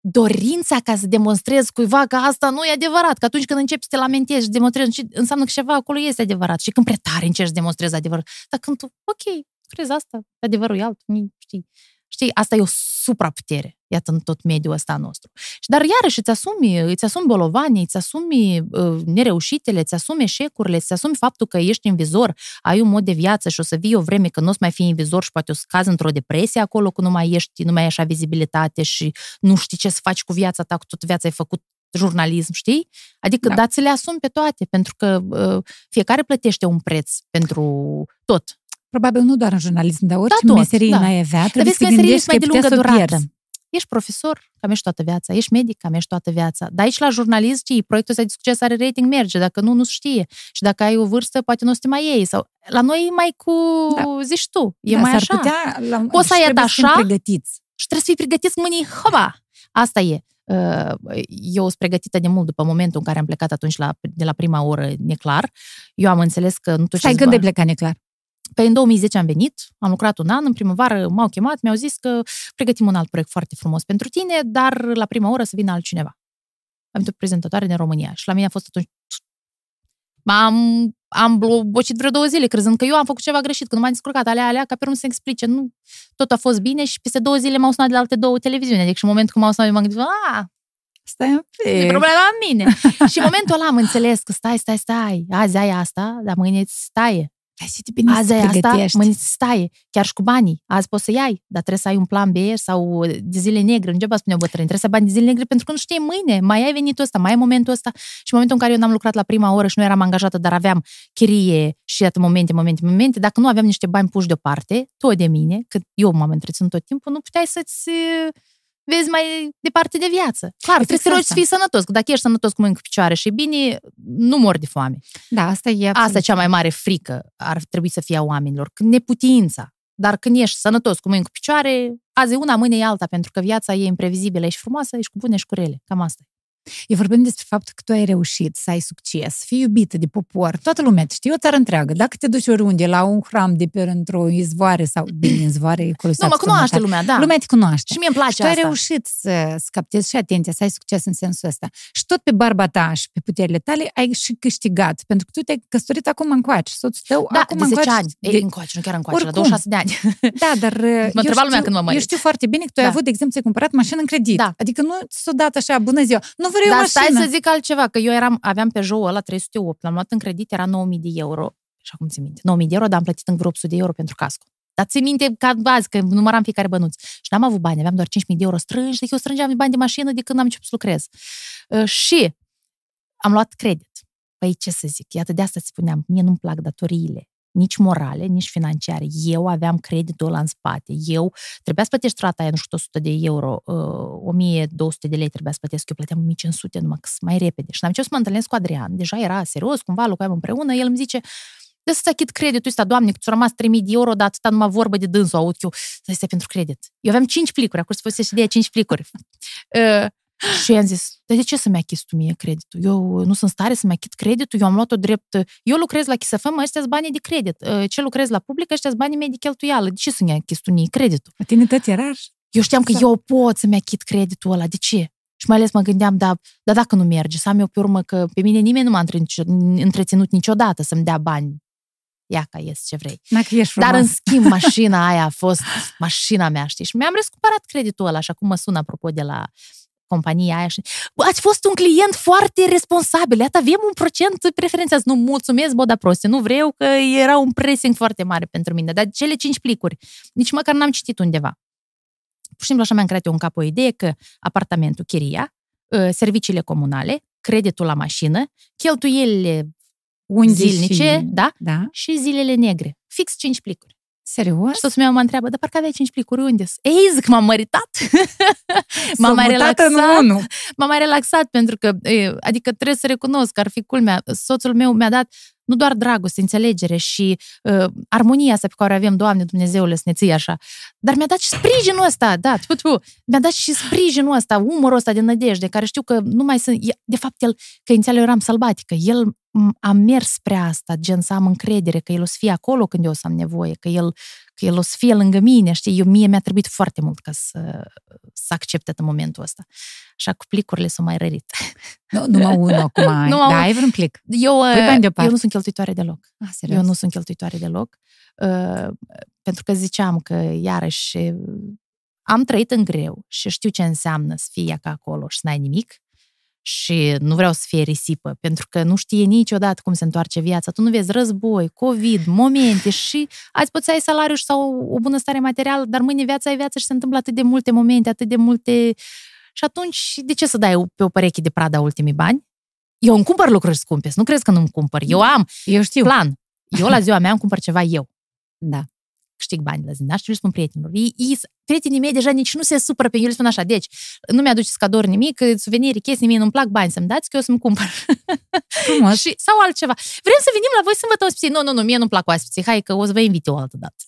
S1: dorința ca să demonstrezi cuiva că asta nu e adevărat, că atunci când începi să te lamentezi și demonstrezi, și înseamnă că ceva acolo este adevărat și când prea tare încerci să demonstrezi adevărul. Dar când tu, ok, crezi asta, adevărul e altul, ni- știi, știi, asta e o supraputere, iată, în tot mediul ăsta nostru. Și dar iarăși îți asumi, îți asumi bolovanii, îți asumi uh, nereușitele, îți asumi eșecurile, îți asumi faptul că ești în vizor, ai un mod de viață și o să vii o vreme când nu o să mai fii în vizor și poate o să cazi într-o depresie acolo, că nu mai ești, nu mai ai așa vizibilitate și nu știi ce să faci cu viața ta, că tot viața ai făcut jurnalism, știi? Adică
S2: Da.
S1: da. dați-le asumi pe toate, pentru că uh, fiecare plătește un preț pentru tot.
S2: Probabil nu doar în jurnalism, dar orice
S1: tot,
S2: meserie
S1: da.
S2: n-ai avea,
S1: Dar
S2: trebuie
S1: vezi
S2: să
S1: că
S2: te
S1: meseriile
S2: gândești
S1: sunt mai
S2: că
S1: de
S2: ai putea
S1: lungă
S2: să o
S1: durată.
S2: pierzi.
S1: Ești profesor, cam ești toată viața. Ești medic, cam ești toată viața. Dar aici la jurnalist, știi, proiectul ăsta de succes are rating, merge. Dacă nu, nu se știe. Și dacă ai o vârstă, poate nu o să te mai iei. Sau... La noi e mai cu,
S2: Da.
S1: zici tu, e
S2: da,
S1: mai
S2: s-ar
S1: așa.
S2: Putea, la,
S1: Poți să
S2: și
S1: ai
S2: trebuie să fim
S1: atașa?
S2: pregătiți.
S1: Și trebuie să fii pregătit mâinii, hoba! Asta e. Uh, Eu sunt pregătită de mult după momentul în care am plecat atunci la, de la prima oră neclar. Eu am înțeles că nu tot
S2: Stai,
S1: ce
S2: când ai plecat, neclar?
S1: Păi în 2010 am venit, am lucrat un an, în primăvară m-au chemat, mi-au zis că pregătim un alt proiect foarte frumos pentru tine, dar la prima oră să vină altcineva. Am venit o prezentatoare din România și la mine a fost atunci... M-am am bocit vreo două zile, crezând că eu am făcut ceva greșit, că nu m-am descurcat, alea, alea, ca pe urmă să explice. Nu, tot a fost bine și peste două zile m-au sunat de la alte două televiziuni. Adică și în momentul când m-au sunat, eu m-am gândit, a,
S2: Stai un pic.
S1: e problema la mine. și în momentul ăla am înțeles că stai, stai, stai, azi ai asta, dar mâine îți taie.
S2: Hai să te bine
S1: Azi
S2: să
S1: ai asta,
S2: pregătești.
S1: mâine îți taie. Chiar și cu banii. Azi poți să iai, dar trebuie să ai un plan B sau de zile negre. Nu degeaba spuneau bătrâni, trebuie să ai bani de zile negre pentru că nu știi mâine. Mai ai venitul ăsta, mai ai momentul ăsta. Și în momentul în care eu n-am lucrat la prima oră și nu eram angajată, dar aveam chirie și atât momente, momente, momente, dacă nu aveam niște bani puși deoparte, tot de mine, că eu m-am întreținut tot timpul, nu puteai să-ți uh, vezi mai departe de viață. Clar, trebuie să
S2: asta.
S1: rogi să fii sănătos, că dacă ești sănătos cu mâini cu picioare și e bine, nu mor de foame.
S2: Da, asta e absolut.
S1: Asta e cea mai mare frică ar trebui să fie a oamenilor, când neputința. Dar când ești sănătos cu mâini cu picioare, azi e una, mâine e alta, pentru că viața e imprevizibilă, ești frumoasă, ești cu bune și cu rele. Cam asta e.
S2: Eu vorbim despre faptul că tu ai reușit să ai succes, să fii iubită de popor, toată lumea te știe, o țară întreagă. Dacă te duci oriunde, la un hram de pe într-o izvoare sau, bine, izvoare, e
S1: Nu, mă cunoaște lumea, da.
S2: Lumea te cunoaște.
S1: Și mie îmi place
S2: Și tu ai
S1: asta.
S2: reușit să, să captezi și atenția, să ai succes în sensul ăsta. Și tot pe barba ta și pe puterile tale ai și câștigat. Pentru că tu te-ai căsătorit acum încoace. Soțul tău
S1: Da,
S2: acum
S1: de 10
S2: încoace.
S1: ani. Ei, încoace, nu chiar încoace, la
S2: Oricum.
S1: 26 de ani.
S2: Da, dar mă
S1: întreba lumea când mă mărit.
S2: Eu știu foarte bine că tu ai
S1: Da.
S2: avut, de exemplu, ți-ai cumpărat mașină în credit.
S1: Da.
S2: Adică nu ți-o dat așa, bună ziua, nu vreau
S1: Dar
S2: o
S1: stai
S2: mașină.
S1: să zic altceva, că eu eram, aveam pe jou ăla 308, l-am luat în credit, era 9000 de euro. Și acum ți minte. 9000 de euro, dar am plătit în vreo 800 de euro pentru casco. Dar ți minte ca azi, că număram fiecare bănuț. Și n-am avut bani, aveam doar 5.000 de euro strânși, deci eu strângeam bani de mașină de când am început să lucrez. Uh, Și am luat credit. Păi ce să zic, iată de asta îți spuneam, mie nu-mi plac datoriile, nici morale, nici financiare. Eu aveam creditul ăla în spate. Eu trebuia să plătești rata aia, nu știu, 100 de euro, uh, 1200 de lei trebuia să plătesc. Eu plăteam 1500 numai că mai repede. Și am început să mă întâlnesc cu Adrian. Deja era serios, cumva locuiam împreună. El îmi zice, de să-ți achit creditul ăsta, doamne, că ți-a rămas 3000 de euro, dar atâta numai vorbă de dânsul aud eu, să este pentru credit. Eu aveam 5 plicuri, acum să fusese de 5 plicuri. Uh, și i-am zis, dar de ce să-mi achizi tu mie creditul? Eu nu sunt în stare să-mi achit creditul, eu am luat-o drept... Eu lucrez la Chisafăm, ăștia banii de credit. Uh, Ce lucrez la public, ăștia banii mei de cheltuială. De ce să-mi achizi tu mie creditul?
S2: La tine tot era așa.
S1: Eu știam că
S2: Exact.
S1: eu pot să-mi achit creditul ăla. De ce? Și mai ales mă gândeam, da, dar dacă nu merge, să am eu pe urmă că pe mine nimeni nu m-a între- întreținut niciodată să-mi dea bani. Ia ca ies ce vrei.
S2: Dacă ești frumos.
S1: Dar, în schimb, mașina aia a fost mașina mea, știi? Și mi-am răscumpărat creditul ăla și acum mă sună apropo de la compania aia și bă, ați fost un client foarte responsabil, iată, avem un procent preferențează. Nu, mulțumesc, bă, da proste, nu vreau că era un pressing foarte mare pentru mine. Dar cele cinci plicuri, nici măcar n-am citit undeva. Pur și simplu așa mi-am creat eu în cap o idee că apartamentul, chiria, ă, serviciile comunale, creditul la mașină, cheltuielile
S2: Unde
S1: zilnice,
S2: și...
S1: da,
S2: Da?
S1: și zilele negre. Fix cinci plicuri.
S2: Serios?
S1: Și soțul meu mă întreabă, dar parcă aveai cinci plicuri, unde Ei, zic, m-am măritat. m-am mai
S2: mutat în
S1: relaxat.
S2: unul.
S1: M-am mai relaxat pentru că, e, adică trebuie să recunosc că ar fi culmea. Soțul meu mi-a dat nu doar dragoste, înțelegere și uh, armonia asta pe care o avem, Doamne Dumnezeule, să ne ții așa, dar mi-a dat și sprijinul ăsta, da, tu, tu, mi-a dat și sprijinul ăsta, umorul ăsta de nădejde, care știu că nu mai sunt, de fapt, el, că inițial eu eram sălbatică, el m- a mers spre asta, gen să am încredere că el o să fie acolo când eu o să am nevoie, că el, că el o să fie lângă mine, știi, eu mie mi-a trebuit foarte mult ca să, să accepte în momentul ăsta. Așa cu plicurile s-au mai rărit.
S2: Nu, numai unul acum ai.
S1: Numai
S2: Da,
S1: unul.
S2: ai vreun plic.
S1: Eu,
S2: Pui bani
S1: uh,
S2: deoparte.
S1: eu nu sunt cheltuitoare deloc.
S2: Ah, serios.
S1: Eu nu sunt cheltuitoare deloc. Uh, pentru că ziceam că, iarăși, uh, am trăit în greu și știu ce înseamnă să fii ca acolo și să n-ai nimic și nu vreau să fie risipă, pentru că nu știe niciodată cum se întoarce viața. Tu nu vezi război, COVID, momente și azi poți să ai salariu sau o bunăstare materială, dar mâine viața e viață și se întâmplă atât de multe momente, atât de multe... Și atunci, de ce să dai pe o pereche de Prada ultimii bani? Eu îmi cumpăr lucruri scumpe, nu crezi că nu îmi cumpăr. Eu am
S2: Eu știu.
S1: plan. Eu la ziua mea îmi cumpăr ceva eu.
S2: Da.
S1: Câștig bani la zi. N-aș trebui să spun prietenilor. Ei, ei, prietenii mei deja nici nu se supără pe mine. Eu le spun așa, deci, nu mi-aduceți cadouri nimic, suveniri, chestii, mie nu-mi plac bani să-mi dați, că eu să-mi cumpăr.
S2: Frumos.
S1: și, sau altceva. Vrem să venim la voi sâmbătă ospiții. Nu, nu, nu, mie nu-mi plac ospiții. Hai că o să vă invit eu o altă dată.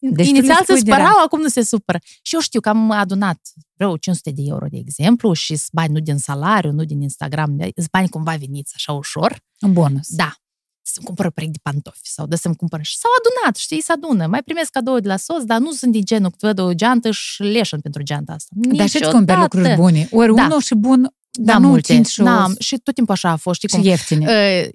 S2: Deci tu le
S1: Inițial se
S2: spui de
S1: spărau, acum nu se supără. Și eu știu că am adunat vreo 500 de euro, de exemplu, și sunt bani nu din salariu, nu din Instagram, sunt bani cumva veniți așa ușor.
S2: Un bonus.
S1: Da. Să-mi cumpăr perechi de pantofi sau de să-mi cumpăr. Și s-au adunat, știi, se adună. Mai primesc cadou de la soț, dar nu sunt din genul că văd o geantă și leșăn pentru geanta asta.
S2: Dar și îți cumperi lucruri bune. Ori
S1: Da.
S2: unul și bun,
S1: Da,
S2: dar nu
S1: multe.
S2: țin și, o-
S1: N-am, și tot timpul așa a fost, știi
S2: și
S1: cum?
S2: ieftine.
S1: Uh,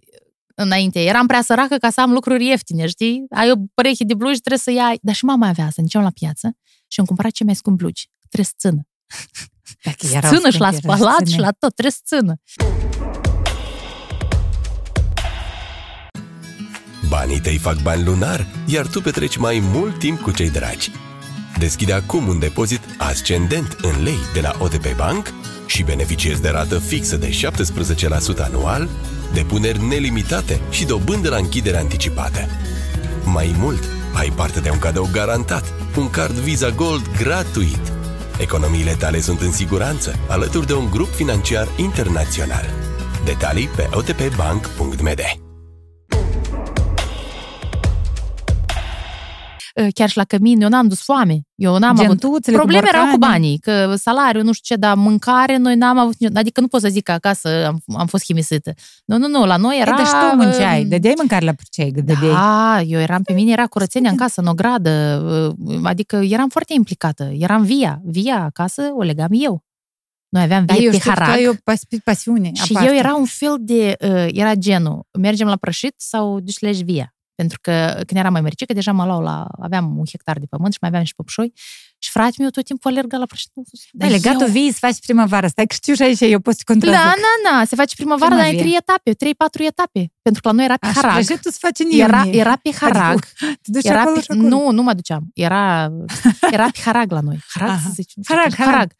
S1: înainte. Eram prea săracă ca să am lucruri ieftine, știi? Ai o pereche de blugi, trebuie să iei. Dar și mama avea să Mergeam la piață și am cumpărat cei mai scump blugi. Trebuie să țână. Țână și la spălat și la tot, trebuie să țână.
S3: Banii tăi fac bani lunar, iar tu petreci mai mult timp cu cei dragi. Deschide acum un depozit ascendent în lei de la OTP Bank și beneficiezi de rată fixă de 17% anual, depuneri nelimitate și dobândă la închidere anticipată. Mai mult, ai parte de un cadou garantat, un card Visa Gold gratuit. Economiile tale sunt în siguranță, alături de un grup financiar internațional. Detalii pe otpbank.md
S1: chiar și la cămin, eu n-am dus foame. Eu n-am
S2: Gentuțele
S1: avut... Probleme erau cu banii, că salariu, nu știu ce, dar mâncare noi n-am avut... Adică nu pot să zic că acasă am, am fost chimisită. Nu, nu, nu, la noi era...
S2: E, dar și tu mânceai, dădeai mâncare la purcei, dădeai.
S1: Da, eu eram, pe mine era curățenia în casă, în ogradă, ă, adică eram foarte implicată. Eram via. Via acasă o legam eu. Noi aveam vie pe harag.
S2: eu pasiune.
S1: Și aparte. eu era un fel de... Uh, era genul, mergem la prășit sau duci legi via. Pentru că când eram mai măricică, deja mă luau la... Aveam un hectar de pământ și mai aveam și păpușoi. Și fratele meu tot timpul alerga la prășit.
S2: Da, legatul eu... vii să faci primăvară. Stai că știu și aici, eu pot să contrazic.
S1: Da, da, da. Se face primăvară, dar în trei etape, trei, patru etape. Pentru că la noi era pe Așa, harag.
S2: tu se face
S1: era, era pe harag. Adică, era pe, nu, nu mă duceam. Era, era pe harag la noi. Harag, Aha. să zicem.
S2: Harag, harag. harag.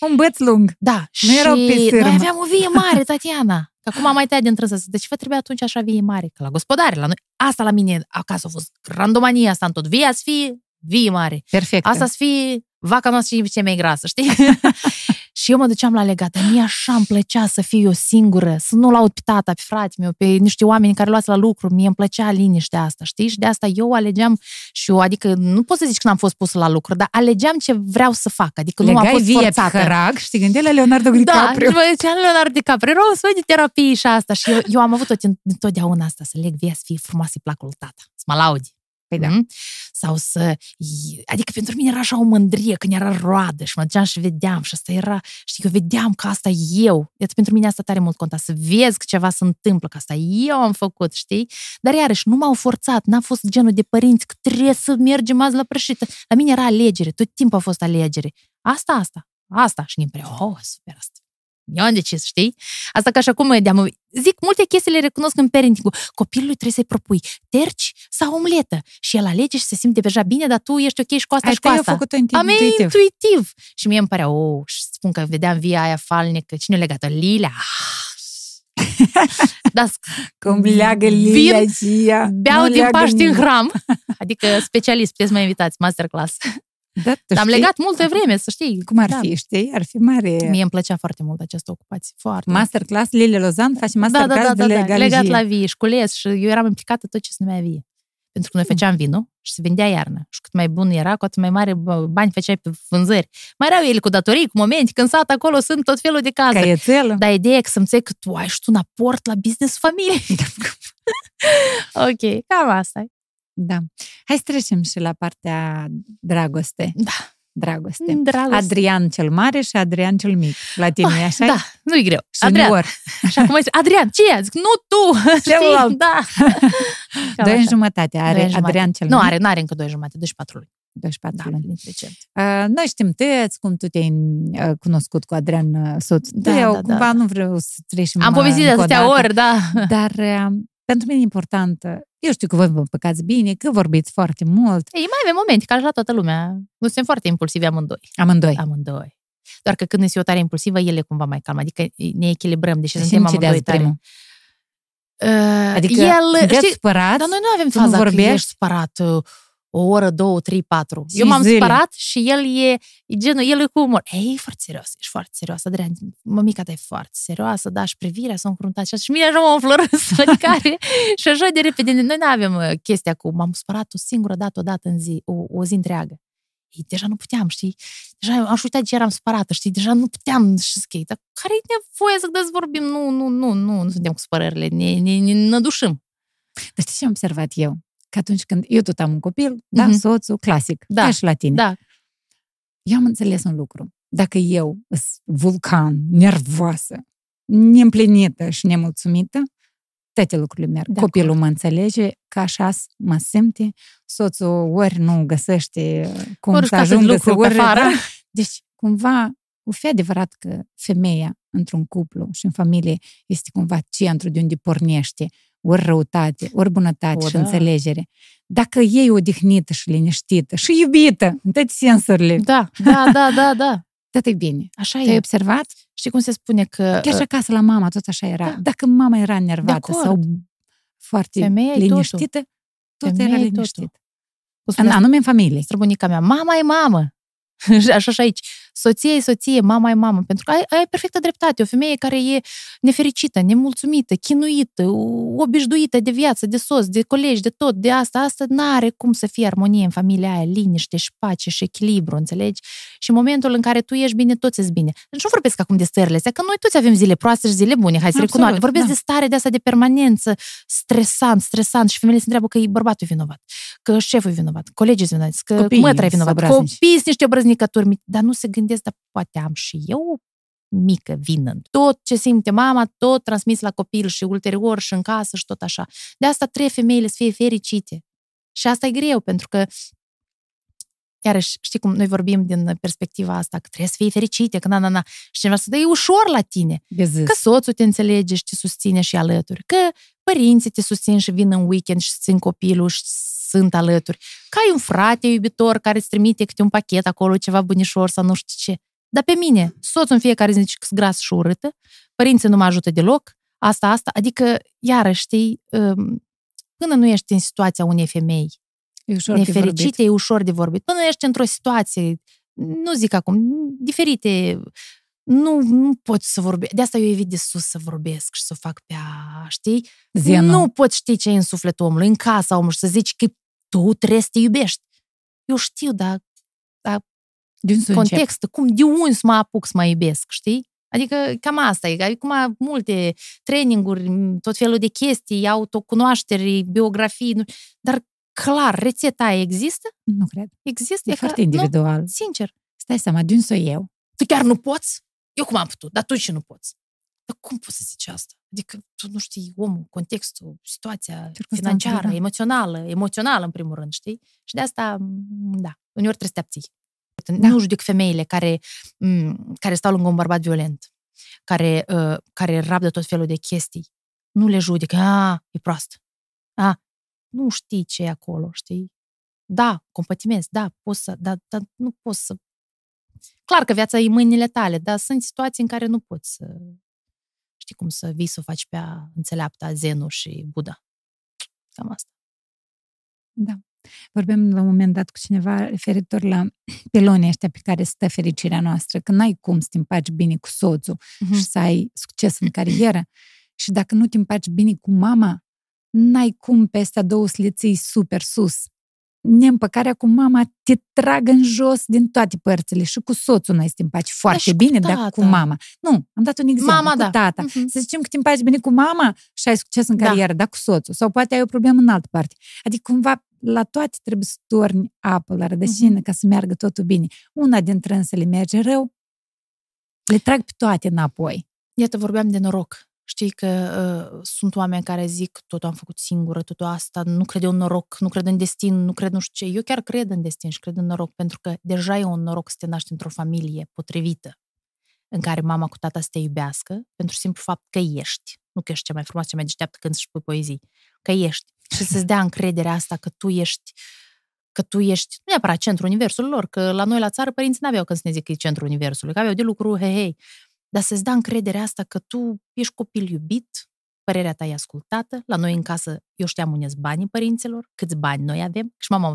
S2: Un băț lung.
S1: Da. Nu și erau pe noi aveam o vie mare, Tatiana. Că acum am mai tăiat din trânsă. De ce vă trebuie atunci așa vie mare? Că la gospodare, la noi, asta la mine acasă a fost randomania asta în tot. Via să fie vie mare.
S2: Perfect.
S1: Asta să fie vaca noastră și ce mai grasă, știi? și eu mă duceam la legată. Mie așa îmi plăcea să fiu eu singură, să nu-l aud pe tata, pe frate meu, pe niște oameni care luați la lucru. Mie îmi plăcea liniștea asta, știi? Și de asta eu alegeam și eu, adică nu pot să zic că n-am fost pus la lucru, dar alegeam ce vreau să fac. Adică Legai nu am fost vie forțată.
S2: Hărag, și te la Leonardo
S1: da,
S2: DiCaprio.
S1: Da, și mă Leonardo DiCaprio, rău, să de terapie și asta. Și eu, eu am avut tot, întotdeauna asta, să leg via să fie frumoasă, placul tata, să mă laudi. Păi da. Mm? Sau să... Adică pentru mine era așa o mândrie când era roadă și mă duceam și vedeam și asta era... Știi, eu vedeam că asta eu. Iată, pentru mine asta tare mult conta. Să vezi că ceva se întâmplă, că asta eu am făcut, știi? Dar iarăși, nu m-au forțat. N-a fost genul de părinți că trebuie să mergem azi la prășită. La mine era alegere. Tot timpul a fost alegere. Asta, asta. Asta. Și ne oh, super asta. Eu am decis, știi? Asta ca și acum de Zic, multe chestii le recunosc în parenting Copilului trebuie să-i propui terci sau omletă. Și el alege și se simte deja bine, dar tu ești ok și cu asta
S2: Ai
S1: și cu asta.
S2: Ai făcut intuitiv.
S1: intuitiv. Și mie îmi părea, oh, și spun că vedeam via aia falnică. Cine legat-o? Lilea.
S2: da, Cum leagă Lilia
S1: Beau din Paști în hram. Adică specialist, puteți să mă invitați, masterclass. Da, Am legat multă vreme, să știi.
S2: Cum ar da. fi, știi? Ar fi mare...
S1: Mie îmi plăcea foarte mult această ocupație. Foarte.
S2: Masterclass, Lilia Lozan face masterclass da, da, da,
S1: de
S2: da, da.
S1: legat la vie și cules și eu eram implicată tot ce se numea vie. Pentru că noi mm. făceam vinul și se vendea iarnă. Și cât mai bun era, cu atât mai mare bani făceai pe vânzări. Mai erau ele cu datorii, cu momente, când sat acolo sunt tot felul de cazuri.
S2: Caietelă.
S1: Dar ideea e că să înțeleg că tu ai și tu un aport la business familie. ok, cam asta e.
S2: Da. Hai să trecem și la partea dragoste.
S1: Da.
S2: Dragoste. Dragoste. Adrian cel mare și Adrian cel mic. La tine oh, așa
S1: Da, nu-i greu.
S2: Și Adrian.
S1: Așa cum zice, Adrian, ce e? Zic, nu tu! Știi? Da.
S2: doi în jumătate are doi Adrian cel
S1: nu,
S2: mic.
S1: Nu, are, nu are încă doi jumătate, 24 luni.
S2: 24
S1: da,
S2: luni. Uh, noi știm tăți, cum tu te-ai uh, cunoscut cu Adrian uh, soț. Da, eu da, cumva da. nu vreau să trecem
S1: Am povestit de atâtea ori, da.
S2: Dar uh, pentru mine e important eu știu că voi vă păcați bine, că vorbiți foarte mult.
S1: Ei, mai avem momente, ca și la toată lumea. Nu suntem foarte impulsivi amândoi.
S2: Amândoi.
S1: Amândoi. Doar că când este o tare impulsivă, el e cumva mai calm. Adică ne echilibrăm, deși suntem amândoi tare. Primul?
S2: Uh, adică el, știi, supărat,
S1: dar noi nu avem faza că ești supărat. Uh, o oră, două, trei, patru. Și Eu m-am zile. supărat și el e, e genul, el e cu umor. Ei, e foarte serios, ești foarte serios, Adrian. Mămica ta e foarte serioasă, da, și privirea s-a încruntat și, și mine așa mă înflorăsc, adică și așa de repede. Noi nu avem uh, chestia cu m-am supărat o singură dată, o dată în zi, o, o zi întreagă. Ei, deja nu puteam, știi? Deja am uitat ce eram supărată, știi? Deja nu puteam și zic, dar care e nevoie să dezvorbim? Nu, nu, nu, nu, nu suntem cu spărările, ne, ne, ne nădușim.
S2: Dar știi ce am observat eu? Că atunci când eu tot am un copil, mm-hmm. da, mhm. soțul, clasic, da. ca și la tine.
S1: Da.
S2: Eu am înțeles un lucru. Dacă eu sunt vulcan, nervoasă, neîmplinită și nemulțumită, toate lucrurile merg. De Copilul acord. mă înțelege că așa mă simte, soțul ori nu găsește cum ori să ajungă să ori... Da? Deci, cumva, o fi adevărat că femeia într-un cuplu și în familie este cumva centru de unde pornește ori răutate, ori bunătate o, și da. înțelegere. Dacă e odihnită și liniștită și iubită, în toate sensurile.
S1: Da, da, da, da, da.
S2: Tot e bine.
S1: Așa
S2: Te-ai
S1: e.
S2: observat?
S1: Știi cum se spune că...
S2: Chiar și acasă la mama tot așa era. Da. Dacă mama era nervată sau foarte Femeia liniștită, tot Femeia era liniștit. În anume în familie.
S1: Străbunica mea, mama e mamă. Așa și aici soție e soție, mama e mamă, pentru că ai, ai perfectă dreptate. O femeie care e nefericită, nemulțumită, chinuită, obișnuită de viață, de sos, de colegi, de tot, de asta, asta n-are cum să fie armonie în familia aia, liniște și pace și echilibru, înțelegi? Și în momentul în care tu ești bine, toți ești bine. Deci nu vorbesc acum de stările astea, că noi toți avem zile proaste și zile bune, hai să recunoaștem. Vorbesc da. de stare de asta de permanență, stresant, stresant și femeile se întreabă că e bărbatul vinovat, că șeful e vinovat, colegii sunt vinovați, că Copiii mătra e vinovat, copiii sunt niște obrăznicături, dar nu se gândesc, dar poate am și eu mică vină. Tot ce simte mama, tot transmis la copil și ulterior și în casă și tot așa. De asta trebuie femeile să fie fericite. Și asta e greu, pentru că iarăși, știi cum noi vorbim din perspectiva asta, că trebuie să fii fericite, că na, na, na. Și cineva să e ușor la tine. Că soțul te înțelege și te susține și alături. Că părinții te susțin și vin în weekend și țin copilul și sunt alături. Că ai un frate iubitor care îți trimite câte un pachet acolo, ceva bunișor sau nu știu ce. Dar pe mine, soțul în fiecare zi zice că sunt gras și urâtă, părinții nu mă ajută deloc, asta, asta, adică, iară, știi, um, până nu ești în situația unei femei
S2: e ușor
S1: nefericite, e ușor de vorbit. Până nu ești într-o situație, nu zic acum, diferite, nu, nu poți să vorbești. De asta eu evit de sus să vorbesc și să fac pe a, știi? Zenu. Nu poți ști ce e în sufletul omului, în casa omului și să zici că tu trebuie să te iubești. Eu știu, dar, dar din context, încep. cum, de unde să mă apuc să mă iubesc, știi? Adică cam asta e. Acum multe traininguri, tot felul de chestii, autocunoașteri, biografii, dar clar, rețeta aia există?
S2: Nu cred.
S1: Există?
S2: E, e foarte individual.
S1: Nu, sincer.
S2: Stai seama, de unde eu?
S1: Tu chiar nu poți? Eu cum am putut? Dar tu și nu poți. Dar cum poți să zici asta? Adică tu nu știi omul, contextul, situația financiară, da. emoțională, emoțională în primul rând, știi? Și de asta, da, uneori trebuie să te abții. Da. Nu judec femeile care, care stau lângă un bărbat violent, care, uh, care rabdă tot felul de chestii. Nu le judec, a, e proastă. A, nu știi ce e acolo, știi? Da, compătimezi, da, poți să, dar, dar nu poți să... Clar că viața e în mâinile tale, dar sunt situații în care nu poți să știi cum să vii să o faci pe a înțeleapta Zenu și Buddha. Cam asta.
S2: Da. Vorbeam la un moment dat cu cineva referitor la pilonii ăștia pe care stă fericirea noastră, că n-ai cum să te împaci bine cu soțul uh-huh. și să ai succes în carieră și dacă nu te împaci bine cu mama, n-ai cum pe astea două sliții super sus neîmpăcarea cu mama te trag în jos din toate părțile și cu soțul noi suntem împaci foarte da, bine, dar cu mama. Nu, am dat un exemplu, mama, cu da. tata. Uh-huh. Să zicem că te împaci bine cu mama și ai succes în da. carieră, da. dar cu soțul. Sau poate ai o problemă în altă parte. Adică cumva la toate trebuie să torni apă la rădăcină uh-huh. ca să meargă totul bine. Una dintre însele merge rău, le trag pe toate înapoi.
S1: Iată, vorbeam de noroc. Știi că uh, sunt oameni care zic totul am făcut singură, totul asta, nu cred în noroc, nu cred în destin, nu cred nu știu ce. Eu chiar cred în destin și cred în noroc, pentru că deja e un noroc să te naști într-o familie potrivită, în care mama cu tata să te iubească, pentru simplu fapt că ești. Nu că ești cea mai frumoasă, cea mai deșteaptă când și pui poezii, că ești. Și să-ți dea încrederea asta că tu ești că tu ești nu neapărat centrul universului lor, că la noi la țară părinții n-aveau când să ne zic că e centrul universului, că aveau de lucru, hei, hei, dar să-ți da încrederea asta că tu ești copil iubit, părerea ta e ascultată. La noi în casă, eu știam unde banii părinților, câți bani noi avem. Și mama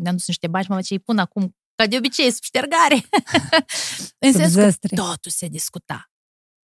S1: ne-a dus niște bani și mama ce îi pun acum, ca de obicei, sub ștergare. în sens că totul se discuta.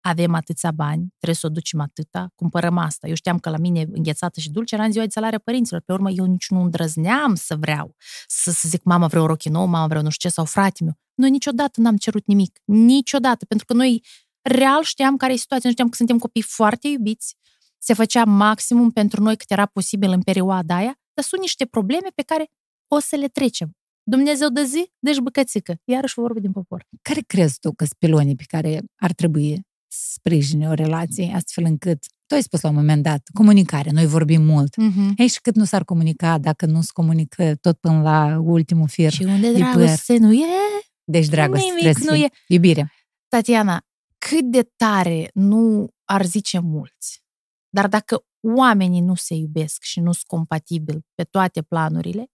S1: Avem atâția bani, trebuie să o ducem atâta, cumpărăm asta. Eu știam că la mine înghețată și dulce era în ziua de salare părinților. Pe urmă, eu nici nu îndrăzneam să vreau să, să zic, mama vreau rochi nou, mama vreau nu știu ce, sau frate meu. Noi niciodată n-am cerut nimic. Niciodată. Pentru că noi real știam care e situația, nu știam că suntem copii foarte iubiți, se făcea maximum pentru noi cât era posibil în perioada aia, dar sunt niște probleme pe care o să le trecem. Dumnezeu de zi, deci băcățică. Iarăși vorbă din popor.
S2: Care crezi tu că sunt pilonii pe care ar trebui să sprijine o relație astfel încât tu ai spus la un moment dat, comunicare, noi vorbim mult.
S1: Mhm.
S2: Ei, și cât nu s-ar comunica dacă nu se comunică tot până la ultimul fir
S1: Și unde
S2: de păr.
S1: dragoste nu e,
S2: Deci dragoste
S1: nimic
S2: trebuie să
S1: nu
S2: fie.
S1: e.
S2: Iubire.
S1: Tatiana, cât de tare nu ar zice mulți, dar dacă oamenii nu se iubesc și nu sunt compatibili pe toate planurile,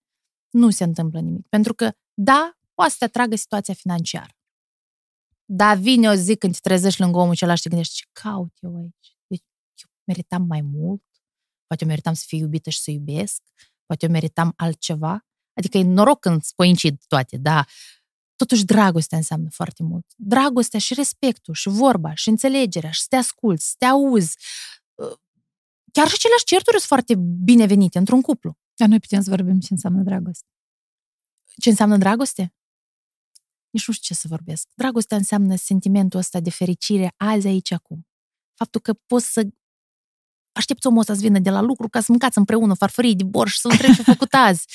S1: nu se întâmplă nimic. Pentru că, da, poate să te atragă situația financiară. Da, vine o zi când te trezești lângă omul acela și te gândești, ce caut eu aici? Deci, eu meritam mai mult? Poate eu meritam să fiu iubită și să iubesc? Poate eu meritam altceva? Adică e noroc când îți coincid toate, da, totuși dragostea înseamnă foarte mult. Dragostea și respectul și vorba și înțelegerea și să te asculți, să te auzi. Chiar și aceleași certuri sunt foarte binevenite într-un cuplu.
S2: Dar noi putem să vorbim ce înseamnă dragoste.
S1: Ce înseamnă dragoste? Nici nu știu ce să vorbesc. Dragostea înseamnă sentimentul ăsta de fericire azi, aici, acum. Faptul că poți să aștepți omul ăsta să vină de la lucru ca să mâncați împreună farfurii de borș, să întrebi ce făcut azi.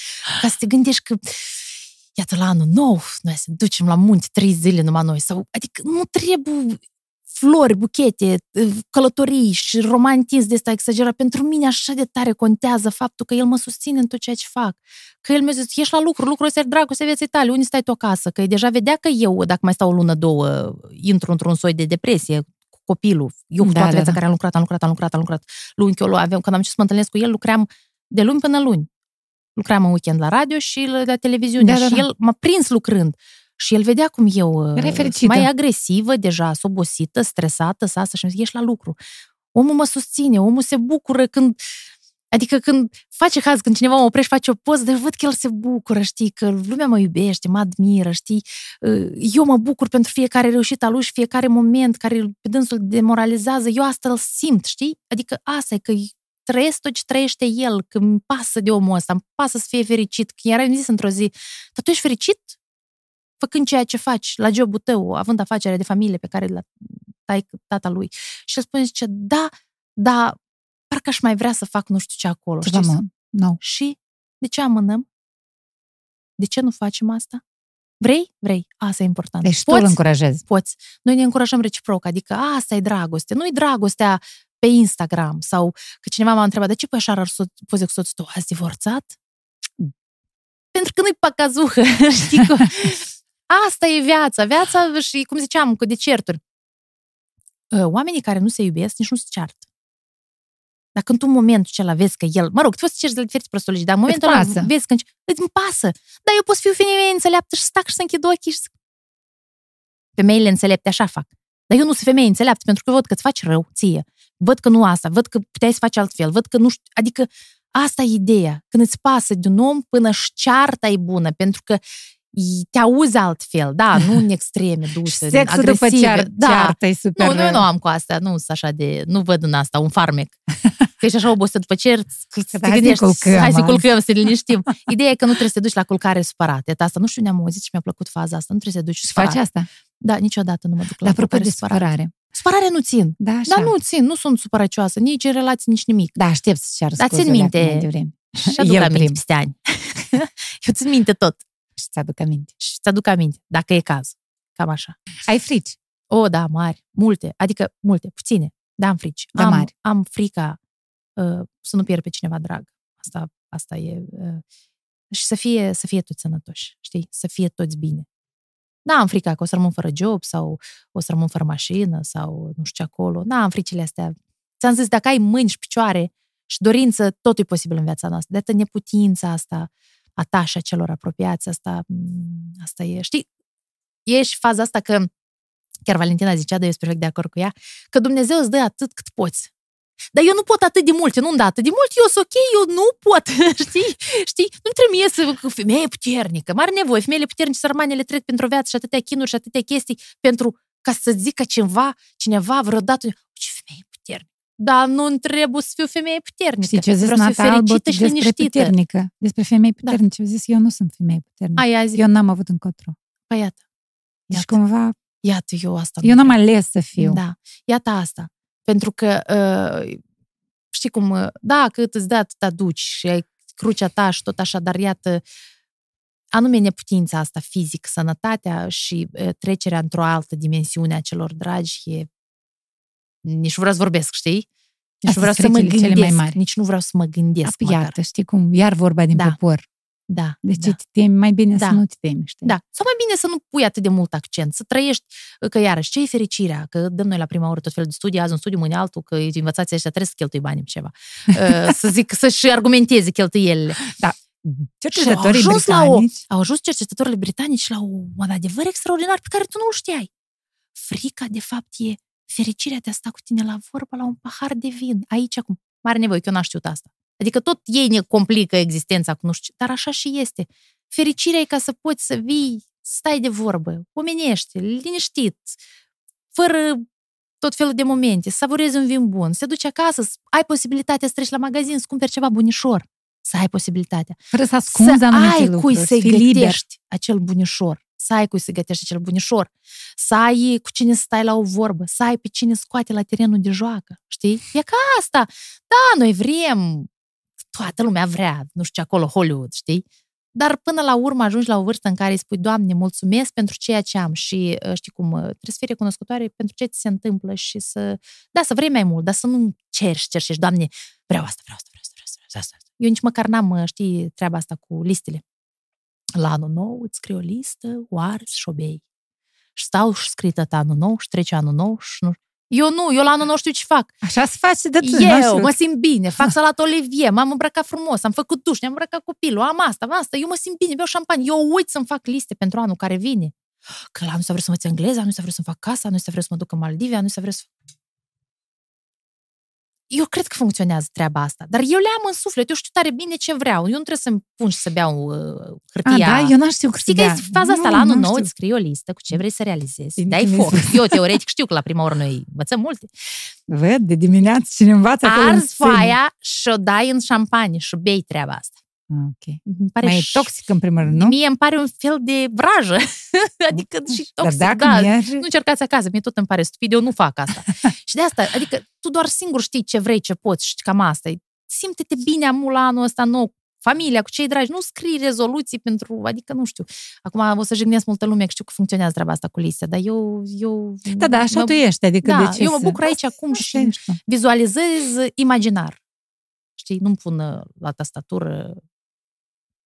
S1: Ca să te gândești că iată la anul nou, noi să ducem la munte trei zile numai noi. Sau, adică nu trebuie flori, buchete, călătorii și romantism de ăsta exagerat. Pentru mine așa de tare contează faptul că el mă susține în tot ceea ce fac. Că el mi-a zis, ești la lucru, lucrul ăsta e dragostea vieții tale, unde stai tu acasă? Că deja vedea că eu, dacă mai stau o lună, două, intru într-un soi de depresie cu copilul. Eu cu
S2: Da,
S1: toată
S2: da,
S1: viața
S2: da.
S1: care am lucrat, am lucrat, am lucrat, am lucrat. Luni, eu aveam, când am început să mă întâlnesc cu el, lucream de luni până luni. Lucram în weekend la radio și la la televiziune.
S2: Da, da,
S1: și
S2: da.
S1: el m-a prins lucrând. Și el vedea cum eu
S2: Erai
S1: uh,
S2: fericită.
S1: sunt mai agresivă, deja sunt obosită, stresată, să asta și mi ești la lucru. Omul mă susține, omul se bucură când Adică când face haz, când cineva mă oprește, face o poză, dar eu văd că el se bucură, știi, că lumea mă iubește, mă admiră, știi. Uh, Eu mă bucur pentru fiecare reușită a lui și fiecare moment care îl- pe dânsul demoralizează. Eu asta îl simt, știi? Adică asta e că trăiesc tot ce trăiește el, că îmi pasă de omul ăsta, îmi pasă să fie fericit. Că era zis într-o zi, dar tu ești fericit? Făcând ceea ce faci la jobul tău, având afacere de familie pe care la tai tata lui. Și el spune, zice, da, da, parcă aș mai vrea să fac nu știu ce acolo.
S2: Ceva
S1: știi?
S2: mă, nou.
S1: Și de ce amânăm? De ce nu facem asta? Vrei? Vrei. Asta e important.
S2: Deci tu îl încurajezi.
S1: Poți. Noi ne încurajăm reciproc, adică asta e dragoste. Nu-i dragostea pe Instagram sau că cineva m-a întrebat de ce pui așa rar so- poze cu soțul tău? Ați divorțat? Pentru că nu-i pacazuhă, știi? Că... Asta e viața. Viața și, cum ziceam, cu decerturi. Uh, Oamenii care nu se iubesc nici nu se ceartă. Dacă în tu momentul acela vezi că el, mă rog, tu poți să cerți de diferiți prostologii, dar în momentul ăla
S2: pasă.
S1: vezi că îți îmi pasă. Dar eu pot să fiu femeie înțeleaptă și să stac și să închid ochii și să... Femeile înțelepte așa fac. Dar eu nu sunt femeie înțeleaptă pentru că văd că îți faci rău ție. Văd că nu asta, văd că puteai să faci altfel, văd că nu știu, adică asta e ideea. Când îți pasă de un om până și cearta e bună, pentru că i- te auzi altfel, da, nu în extreme
S2: Și
S1: duse,
S2: sexul după
S1: agresive.
S2: cear,
S1: da.
S2: ceartă e super...
S1: Nu, nu, nu am cu asta, nu sunt așa de, nu văd în asta un farmec. Că ești așa obosită după cer, că te
S2: hai să
S1: gândești,
S2: culcăm,
S1: hai să
S2: am.
S1: culcăm, să ne liniștim. Ideea e că nu trebuie să te duci la culcare supărat. E asta, nu știu, ne-am auzit și mi-a plăcut faza asta, nu trebuie să te duci
S2: Și
S1: supărat.
S2: faci asta.
S1: Da, niciodată nu mă duc la
S2: Dar apropo
S1: culcare
S2: de
S1: supărat.
S2: supărare.
S1: Supărare nu țin.
S2: Da, așa.
S1: Dar nu țin, nu sunt supărăcioasă, nici în relații, nici nimic.
S2: Da, aștept să cear
S1: Dar țin
S2: scuze
S1: minte.
S2: dacă mai devreme.
S1: Și aduc
S2: El
S1: aminte
S2: prim.
S1: peste ani. Eu țin minte tot
S2: Și ți-aduc aminte.
S1: și ți-aduc aminte, dacă e caz. Cam așa.
S2: Ai frici.
S1: O, da, mari, multe, adică multe, puține, da, am frici.
S2: Da,
S1: am,
S2: mari.
S1: Am frica uh, să nu pierd pe cineva drag. Asta, asta e... Uh, și să fie, să fie toți sănătoși, știi? Să fie toți bine. Da, am frica că o să rămân fără job sau o să rămân fără mașină sau nu știu ce acolo. Da, am fricile astea. Ți-am zis, dacă ai mâini și picioare și dorință, totul e posibil în viața noastră. De atât neputința asta, a ta și a celor apropiați, asta, mm, asta e, știi? E și faza asta că chiar Valentina zicea, dar eu sunt perfect de acord cu ea, că Dumnezeu îți dă atât cât poți. Dar eu nu pot atât de mult, eu nu-mi dă atât de mult, eu sunt ok, eu nu pot, știi? știi? Nu trebuie să că femeie puternică, mare nevoie, femeile puternice, sărmanele trec pentru o viață și atâtea chinuri și atâtea chestii pentru ca să zică cineva, cineva vreodată, ce femeie puternică. Dar nu trebuie să fiu femeie puternică.
S2: Știi ce a zis
S1: Vreau să fiu
S2: Nata Albot
S1: fericită și
S2: despre
S1: liniștită.
S2: puternică? Despre femei
S1: Da.
S2: puternice. A zis, eu nu sunt femeie puternică.
S1: Aia zi,
S2: Eu n-am avut încotro.
S1: păi iată.
S2: Deci
S1: Iată,
S2: cumva,
S1: iată, eu asta
S2: eu
S1: nu
S2: n-am ales să fiu.
S1: Da, iată asta. Pentru că uh, știi cum, uh, da, cât îți dă, atât aduci și ai crucea ta și tot așa, dar iată, anume neputința asta fizic, sănătatea și uh, trecerea într-o altă dimensiune a celor dragi e nici nu vreau să vorbesc, știi? Nici nu vreau să mă gândesc, cele mai mari. nici nu vreau să mă gândesc
S2: Apoi, Iată, știi cum, iar vorba din da. popor.
S1: Da.
S2: Deci
S1: da.
S2: te temi, mai bine da. să nu te temi, știi?
S1: Da. Sau mai bine să nu pui atât de mult accent, să trăiești, că iarăși, ce e fericirea? Că dăm noi la prima oră tot felul de studii, azi un studiu, mâine altul, că învățații ăștia trebuie să cheltui bani pe ceva. Uh, să zic, să-și argumenteze cheltuielile. Da.
S2: Cercetătorii au britanici...
S1: La o, au ajuns cercetătorii britanici la un adevăr extraordinar pe care tu nu-l știai. Frica, de fapt, e fericirea de a sta cu tine la vorbă la un pahar de vin. Aici, acum. Mare nevoie, că eu n-am știut asta. Adică tot ei ne complică existența cu nu știu, dar așa și este. Fericirea e ca să poți să vii, stai de vorbă, omenește, liniștit, fără tot felul de momente, să savurezi un vin bun, să te duci acasă, să ai posibilitatea să treci la magazin, să cumperi ceva bunișor, să ai posibilitatea.
S2: Fără să ascunzi
S1: să ai
S2: lucruri,
S1: cui să-i gătești liber. acel bunișor, să ai cui să gătești acel bunișor, să ai cu cine să stai la o vorbă, să ai pe cine scoate la terenul de joacă, știi? E ca asta. Da, noi vrem toată lumea vrea, nu știu ce acolo, Hollywood, știi? Dar până la urmă ajungi la o vârstă în care îi spui, Doamne, mulțumesc pentru ceea ce am și uh, știi cum, uh, trebuie să fii recunoscătoare pentru ce ți se întâmplă și să, da, să vrei mai mult, dar să nu cerși, cerșești, Doamne, vreau asta, vreau asta, vreau asta, vreau asta, vreau asta. Eu nici măcar n-am, uh, știi, treaba asta cu listele. La anul nou îți scriu o listă, o arzi și obei. Și stau și scrie anul nou și trece anul nou și nu eu nu, eu la anul nu știu ce fac.
S2: Așa se face de tu,
S1: Eu mă simt bine, fac salat olivier, m-am îmbrăcat frumos, am făcut duș, ne-am îmbrăcat copilul, am asta, am asta, eu mă simt bine, beau șampanie, eu uit să-mi fac liste pentru anul care vine. Că la anul ăsta vreau să învăț engleza, anul ăsta vreau să-mi fac casa, anul ăsta vreau să mă duc în Maldive, anul ăsta vreau să eu cred că funcționează treaba asta, dar eu le am în suflet, eu știu tare bine ce vreau, eu nu trebuie să-mi pun și să beau uh, hârtia.
S2: A, da? Eu n-aș știu
S1: Știi că e faza asta, nu, la anul nou îți scrii o listă cu ce vrei să realizezi, dai foc. Eu teoretic știu că la prima oră noi învățăm multe.
S2: Văd, de dimineață cine învață acolo
S1: Arzi foaia și o dai în șampanie și bei treaba asta.
S2: Ah, ok. pare Mai e toxic în primul rând, nu?
S1: Mie îmi pare un fel de vrajă. adică și toxic, Dar dacă da. Merge... Nu încercați acasă, mie tot îmi pare stupid, eu nu fac asta. și de asta, adică tu doar singur știi ce vrei, ce poți și cam asta. Simte-te bine amul la anul ăsta nou, familia, cu cei dragi, nu scrii rezoluții pentru, adică nu știu. Acum o să jignesc multă lume, că știu că funcționează treaba asta cu liste, dar eu... eu
S2: da, da, așa mă, tu ești, adică
S1: da,
S2: de ce
S1: eu mă bucur aici acum și vizualizez imaginar. Știi, nu-mi pun uh, la tastatură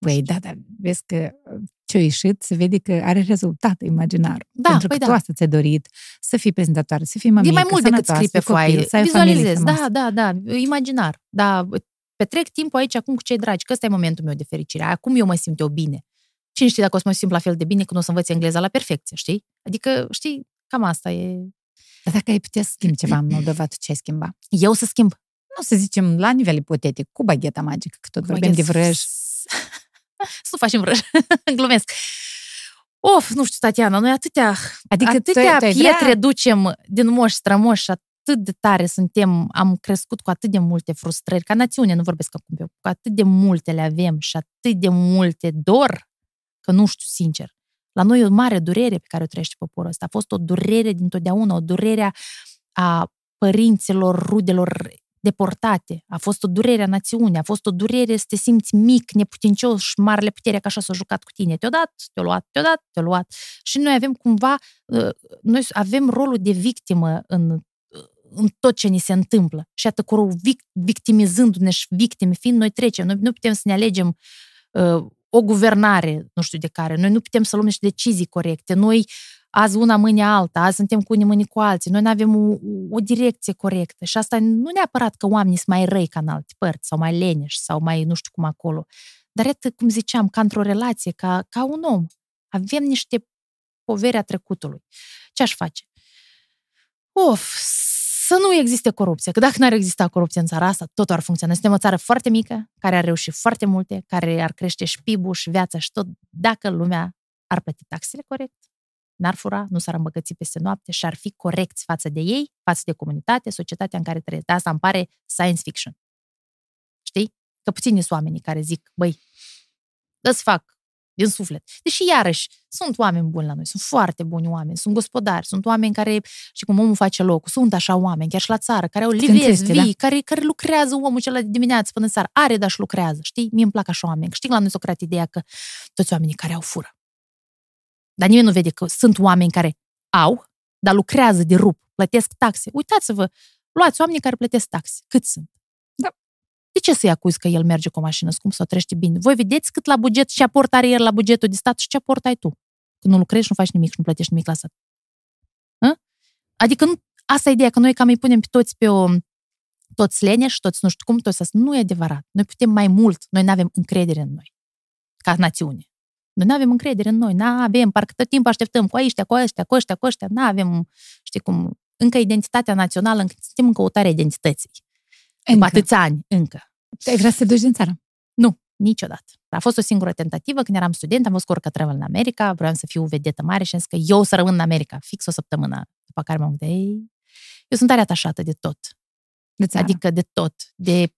S2: Păi da, dar vezi că uh, ce-a ieșit, se vede că are rezultat imaginar. Da, Pentru păi că da. tu asta ți-ai dorit, să fii prezentatoare, să fii mămică,
S1: E mai mult decât scrii pe foaie. Vizualizez, da, da, da, imaginar. Da, petrec timpul aici acum cu cei dragi, că ăsta e momentul meu de fericire. Acum eu mă simt eu bine. Cine știe dacă o să mă simt la fel de bine când o să învăț engleza la perfecție, știi? Adică, știi, cam asta e...
S2: Dar dacă ai putea să schimbi ceva în Moldova, tu ce ai schimba?
S1: Eu să schimb.
S2: Nu să zicem la nivel ipotetic, cu bagheta magică, că tot vorbim de vrăj.
S1: să nu facem vrăj. Glumesc. Of, nu știu, Tatiana, noi atâtea, adică atâtea tu, tu pietre vrea... ducem din moș strămoși atât de tare suntem, am crescut cu atât de multe frustrări, ca națiune, nu vorbesc acum pe cu atât de multe le avem și atât de multe dor, că nu știu sincer. La noi e o mare durere pe care o trăiește poporul ăsta. A fost o durere dintotdeauna, o durere a părinților, rudelor deportate. A fost o durere a națiunii, a fost o durere să te simți mic, neputincios și marele putere că așa s-a jucat cu tine. Te-a dat, te-a luat, te-a dat, te-a luat. Și noi avem cumva, uh, noi avem rolul de victimă în, uh, în tot ce ni se întâmplă. Și atât cu victimizându-ne și victime fiind, noi trecem. Noi nu putem să ne alegem uh, o guvernare, nu știu de care. Noi nu putem să luăm niște decizii corecte. Noi azi una, mâine alta, azi suntem cu unii, mâine cu alții, noi nu avem o, o direcție corectă și asta nu neapărat că oamenii sunt mai răi ca în alte părți sau mai leneși sau mai nu știu cum acolo, dar iată, cum ziceam, ca într-o relație, ca, ca un om. Avem niște poveri a trecutului. Ce aș face? Of, să nu existe corupție. Că dacă n-ar exista corupție în țara asta, tot ar funcționa. Suntem o țară foarte mică, care ar reuși foarte multe, care ar crește și PIB-ul și viața și tot, dacă lumea ar plăti taxele corect, n-ar fura, nu s-ar îmbăgăți peste noapte și ar fi corecți față de ei, față de comunitate, societatea în care trăiesc. De asta îmi pare science fiction. Știi? Că puțini sunt oamenii care zic, băi, îți fac din suflet. Deși, iarăși, sunt oameni buni la noi, sunt foarte buni oameni, sunt gospodari, sunt oameni care, și cum omul face locul, sunt așa oameni, chiar și la țară, care au livezi vii, da? care, care lucrează omul cel de dimineață până seara, are, dar și lucrează, știi? Mie îmi plac așa oameni. Știi, la noi s-a creat ideea că toți oamenii care au fură. Dar nimeni nu vede că sunt oameni care au, dar lucrează de rup, plătesc taxe. Uitați-vă, luați oamenii care plătesc taxe. Cât sunt?
S2: Da.
S1: De ce să-i acuzi că el merge cu o mașină scump sau trăiește bine? Voi vedeți cât la buget, ce aport are el la bugetul de stat și ce aport ai tu? Când nu lucrezi, nu faci nimic și nu plătești nimic la stat. Hă? Adică nu, asta e ideea, că noi cam îi punem pe toți pe o toți leneși, toți nu știu cum, toți asta. Nu e adevărat. Noi putem mai mult. Noi nu avem încredere în noi, ca națiune. Noi nu avem încredere în noi, nu avem, parcă tot timpul așteptăm cu ăștia, cu ăștia, cu ăștia, cu ăștia, nu avem, știi cum, încă identitatea națională, încă suntem în căutarea identității. Încă. După atâția ani, încă.
S2: Ai vrea să te duci din țară?
S1: Nu, niciodată. A fost o singură tentativă când eram student, am fost cu travel în America, vreau să fiu vedetă mare și am zis că eu să rămân în America, fix o săptămână, după care m-am gândit, ei, eu sunt tare atașată de tot.
S2: De țară.
S1: Adică de tot. De,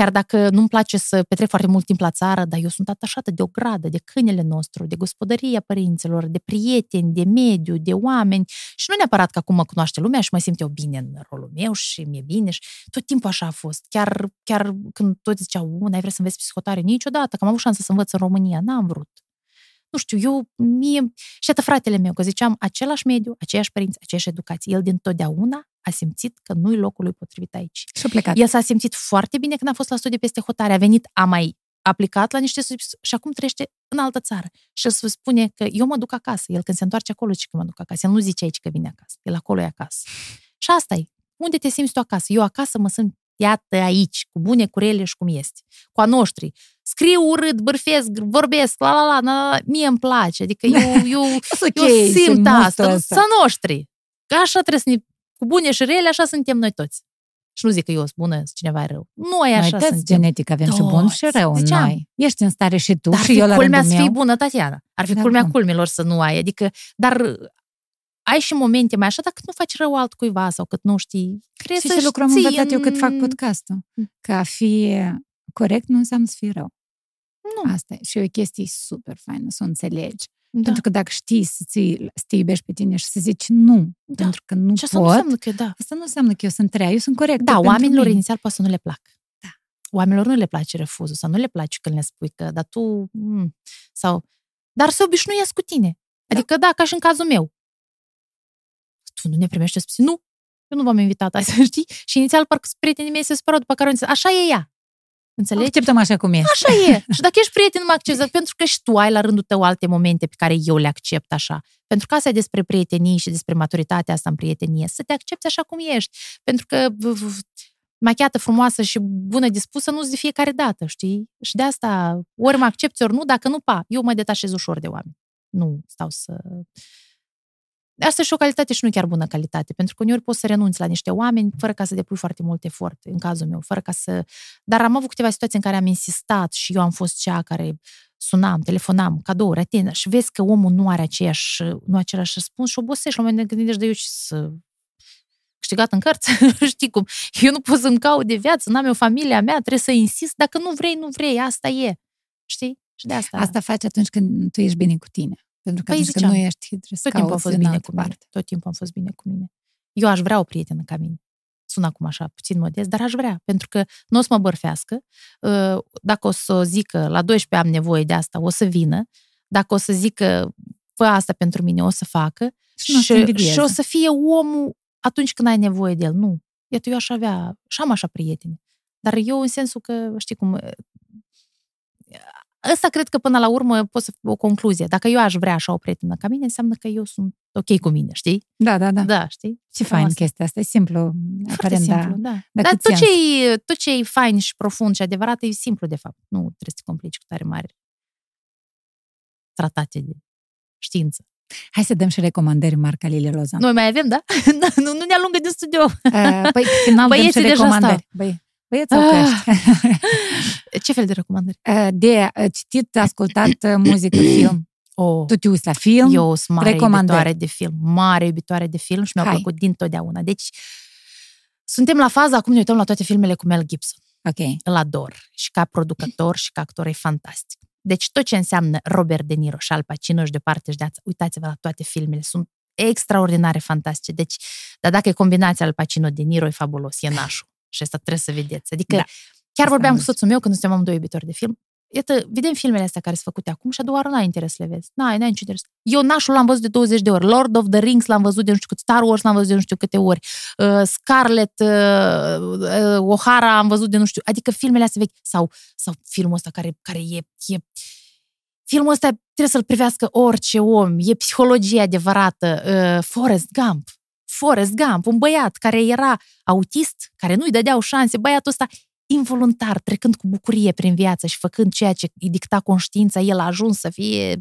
S1: chiar dacă nu-mi place să petrec foarte mult timp la țară, dar eu sunt atașată de o gradă, de câinele nostru, de gospodăria părinților, de prieteni, de mediu, de oameni. Și nu neapărat că acum mă cunoaște lumea și mă simt eu bine în rolul meu și mi-e bine. Și tot timpul așa a fost. Chiar, chiar când toți ziceau, n-ai vrea să înveți psihotare niciodată, că am avut șansă să învăț în România, n-am vrut nu știu, eu, mie, și atât fratele meu, că ziceam, același mediu, aceiași părinți, aceeași educație. El din totdeauna a simțit că nu-i locul lui potrivit aici.
S2: Și a plecat.
S1: El s-a simțit foarte bine când a fost la studii peste hotare, a venit, a mai aplicat la niște studii și acum trăiește în altă țară. Și el spune că eu mă duc acasă. El când se întoarce acolo, zice că mă duc acasă. El nu zice aici că vine acasă. El acolo e acasă. Și asta e. Unde te simți tu acasă? Eu acasă mă sunt iată aici, cu bune, cu rele și cum este. Cu a noștri. Scriu urât, bârfesc, vorbesc, la la la, la mie îmi place. Adică eu, eu,
S2: okay,
S1: eu simt asta. Să noștri. Că așa trebuie să ne cu bune și rele, așa suntem noi toți. Și nu zic că eu sunt bună, cineva e rău. Nu e așa
S2: Noi toți genetic avem toți. și bun și rău în noi. Ești în stare și tu dar și eu la
S1: culmea
S2: să
S1: fii bună, Tatiana. Ar fi dar culmea bun. culmilor să nu ai. Adică, dar ai și momente mai așa, dacă nu faci rău altcuiva sau cât nu știi.
S2: Trebuie și să lucru am învățat în... eu cât fac podcastul. Mm. Că a fi corect nu înseamnă să fii rău. Nu. Asta e. Și e o chestie super faină, să o înțelegi. Da. Pentru că dacă știi să, ții, să te iubești pe tine și să zici nu, da. pentru că nu
S1: și
S2: asta pot,
S1: nu înseamnă că da.
S2: Asta nu înseamnă că eu sunt rea, eu sunt corect.
S1: Da, oamenilor mine. inițial poate să nu le plac. Da. Oamenilor nu le place refuzul sau nu le place când le spui că, dar tu, mm, sau, dar se obișnuiesc cu tine. Da. Adică, da, ca și în cazul meu. Tu nu ne primești să nu, eu nu v-am invitat azi, știi? Și inițial parcă prietenii mei se spărau după care au zis, așa e ea. Înțelegi?
S2: Acceptăm așa cum e.
S1: Așa e. și dacă ești prieten, mă accepti, pentru că și tu ai la rândul tău alte momente pe care eu le accept așa. Pentru că asta e despre prietenii și despre maturitatea asta în prietenie. Să te accepti așa cum ești. Pentru că machiată, frumoasă și bună dispusă nu-ți de fiecare dată, știi? Și de asta ori mă accepti, ori nu, dacă nu, pa, eu mă detașez ușor de oameni. Nu stau să Asta e și o calitate și nu chiar bună calitate, pentru că uneori poți să renunți la niște oameni fără ca să depui foarte mult efort, în cazul meu, fără ca să... Dar am avut câteva situații în care am insistat și eu am fost cea care sunam, telefonam, cadouri, atenă, și vezi că omul nu are aceeași, nu același răspuns și obosești la un moment dat gândești de eu și să câștigat în cărți, știi cum, eu nu pot să-mi caut de viață, n-am eu familia mea, trebuie să insist, dacă nu vrei, nu vrei, asta e, știi? Și de asta...
S2: Asta faci atunci când tu ești bine cu tine. Pentru că păi atunci când nu ești, trebuie
S1: Tot timpul am fost bine cu mine. Parte. Tot timpul am fost bine cu mine. Eu aș vrea o prietenă ca mine. Sună acum așa, puțin modest, dar aș vrea, pentru că nu o să mă bărfească. Uh, dacă o să o zică, la 12 am nevoie de asta, o să vină. Dacă o să zică, fă asta pentru mine, o să facă. Și, și, și o să fie omul atunci când ai nevoie de el. Nu. Iată, eu aș avea, și am așa prieteni. Dar eu în sensul că, știi cum, Ăsta cred că până la urmă pot să o concluzie. Dacă eu aș vrea așa o prietenă ca mine, înseamnă că eu sunt ok cu mine, știi?
S2: Da, da, da.
S1: Da, știi?
S2: Ce fain asta. chestia asta, e simplu.
S1: Foarte aparent, simplu, da. da. Dar tot ce, e, tot ce e fain și profund și adevărat e simplu, de fapt. Nu trebuie să te complici cu tare mari tratate de știință.
S2: Hai să dăm și recomandări, Marca Lili Loza.
S1: Noi mai avem, da? nu, nu ne alungă din studio.
S2: Uh, păi, final Băieții dăm și recomandări. Băi, Băieți sau ah.
S1: Ce fel de recomandări?
S2: Eh, de eh, citit, ascultat eh, muzică, film. Oh. Tu te uiți la film?
S1: Eu sunt mare iubitoare de film. Mare iubitoare de film și mi-au Hai. plăcut din totdeauna. Deci, suntem la faza, acum ne uităm la toate filmele cu Mel Gibson.
S2: Ok.
S1: Îl ador. Și ca producător și ca actor e fantastic. Deci tot ce înseamnă Robert De Niro și Al Pacino și de parte și de ață, uitați-vă la toate filmele, sunt extraordinare, fantastice. Deci, dar dacă e combinația Al Pacino-De Niro, e fabulos, e nașul. Și asta trebuie să vedeți. Adică, da. chiar vorbeam cu soțul meu când suntem doi iubitori de film. iată, vedem filmele astea care sunt făcute acum și a doua oară n-ai interes să le vezi. N-ai, n-ai niciun interes. Eu nașul l-am văzut de 20 de ori. Lord of the Rings l-am văzut de nu știu cât. Star Wars l-am văzut de nu știu câte ori. Uh, Scarlett uh, uh, O'Hara am văzut de nu știu. Adică filmele astea vechi. Sau, sau filmul ăsta care, care e, e Filmul ăsta trebuie să-l privească orice om. E psihologie adevărată. Uh, Forrest Gump. Forrest Gump, un băiat care era autist, care nu-i dădeau șanse. Băiatul ăsta involuntar, trecând cu bucurie prin viață și făcând ceea ce îi dicta conștiința, el a ajuns să fie,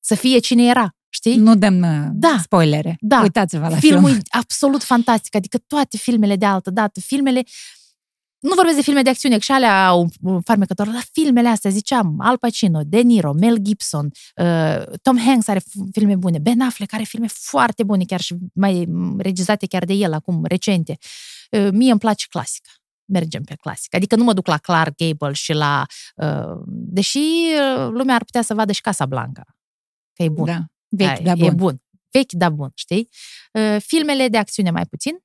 S1: să fie cine era. Știi?
S2: Nu dăm uh, da. spoilere. Da. Uitați-vă la
S1: Filmul
S2: film.
S1: e absolut fantastic, adică toate filmele de altă dată, filmele nu vorbesc de filme de acțiune, că și alea au farmecător, dar filmele astea, ziceam, Al Pacino, De Niro, Mel Gibson, uh, Tom Hanks are filme bune, Ben Affleck are filme foarte bune, chiar și mai regizate chiar de el acum, recente. Uh, mie îmi place clasica mergem pe clasic. Adică nu mă duc la Clark Gable și la... Uh, deși uh, lumea ar putea să vadă și Casa Blanca, că e bun.
S2: Da, vechi, da, bun.
S1: E bun. Vechi, da bun, știi? Uh, filmele de acțiune mai puțin.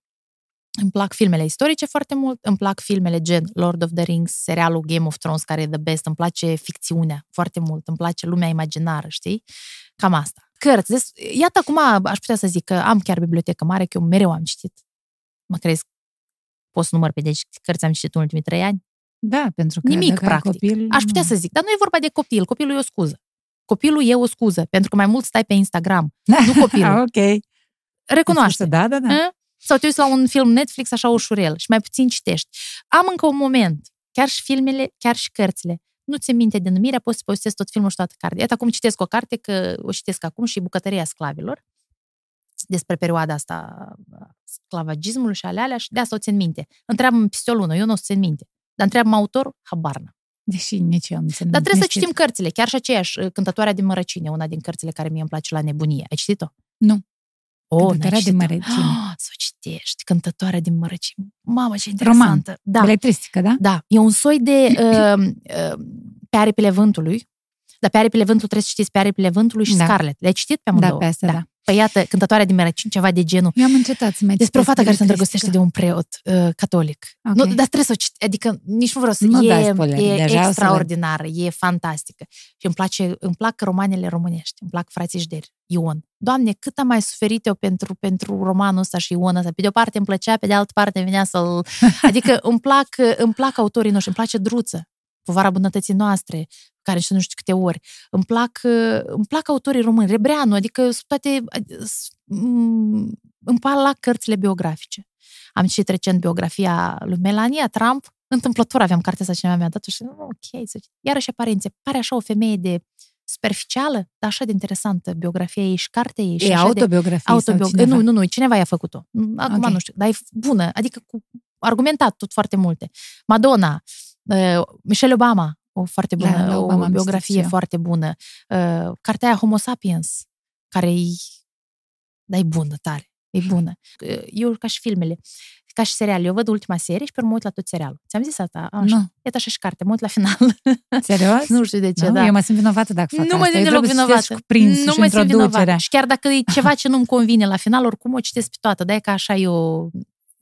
S1: Îmi plac filmele istorice foarte mult, îmi plac filmele gen Lord of the Rings, serialul Game of Thrones, care e the best, îmi place ficțiunea foarte mult, îmi place lumea imaginară, știi? Cam asta. Cărți. Deci, iată acum aș putea să zic că am chiar bibliotecă mare, că eu mereu am citit. Mă crezi poți să număr pe deci cărți am citit în ultimii trei ani?
S2: Da, pentru că
S1: Nimic, practic. Copil, Aș putea să zic, dar nu e vorba de copil. Copilul e o scuză. Copilul e o scuză, pentru că mai mult stai pe Instagram, nu copilul.
S2: ok.
S1: Recunoaște.
S2: Da, da, da.
S1: A? Sau te uiți la un film Netflix așa ușurel și mai puțin citești. Am încă un moment, chiar și filmele, chiar și cărțile. Nu ți minte denumirea, poți să postezi tot filmul și toată cartea. Iată acum citesc o carte, că o citesc acum și Bucătăria sclavilor despre perioada asta sclavagismului și ale alea și de asta o țin minte. Întreabă-mă peste o lună, eu nu o să țin minte. Dar întreabă autor, habar n
S2: Deși nici eu nu țin
S1: Dar trebuie să citim cărțile, chiar și aceeași, uh, Cântătoarea din Mărăcine, una din cărțile care mie îmi place la nebunie. Ai citit-o?
S2: Nu.
S1: O,
S2: Cântătoarea din Mărăcine.
S1: Oh, să o citești, Cântătoarea din Mărăcine. Mamă, ce interesantă.
S2: Roman. Da. Beletristică, da?
S1: Da. E un soi de uh, uh, pe aripile vântului, dar pe aripile vântului trebuie să citiți pe aripile vântului și da. Scarlet. Le-ai citit pe amândouă?
S2: Da, pe asta, da. da.
S1: Păi iată, cântătoarea din Merăcin, ceva de genul.
S2: Eu am încetat să mai
S1: Despre o fată care se îndrăgostește de un preot uh, catolic. Okay. Nu, dar trebuie să o citi, adică nici nu vreau să...
S2: Nu
S1: e,
S2: spoiler,
S1: e extraordinară, e fantastică. Și îmi, place, îmi plac romanele românești, îmi plac frații Jderi, Ion. Doamne, cât am mai suferit eu pentru, pentru romanul ăsta și Ion ăsta. Pe de o parte îmi plăcea, pe de altă parte venea să-l... Adică îmi plac, îmi plac autorii noștri, îmi place Druță, povara bunătății noastre, care și nu știu câte ori. Îmi plac, îmi plac autorii români, Rebreanu, adică toate, îmi plac cărțile biografice. Am citit recent biografia lui Melania Trump, întâmplător aveam cartea asta cineva mi-a dat și ok, iarăși aparențe, pare așa o femeie de superficială, dar așa de interesantă biografia ei și cartea ei.
S2: E autobiografie autobiografie
S1: Nu, nu, nu, cineva i-a făcut-o. Acum okay. nu știu, dar e bună, adică cu argumentat tot foarte multe. Madonna, uh, Michelle Obama, o foarte bună, da, o biografie foarte bună. Uh, cartea aia Homo Sapiens, care e, da, e bună, tare, e bună. Uh, eu, ca și filmele, ca și serial, eu văd ultima serie și pe urmă uit la tot serialul. Ți-am zis asta? Așa. Nu. E așa și carte, mă uit la final.
S2: Serios?
S1: nu știu de ce,
S2: nu,
S1: da.
S2: Eu mă simt vinovată dacă fac
S1: Nu mă simt deloc vinovată. Nu mă simt vinovată. Și chiar dacă e ceva ce nu-mi convine la final, oricum o citesc pe toată, dar e ca așa eu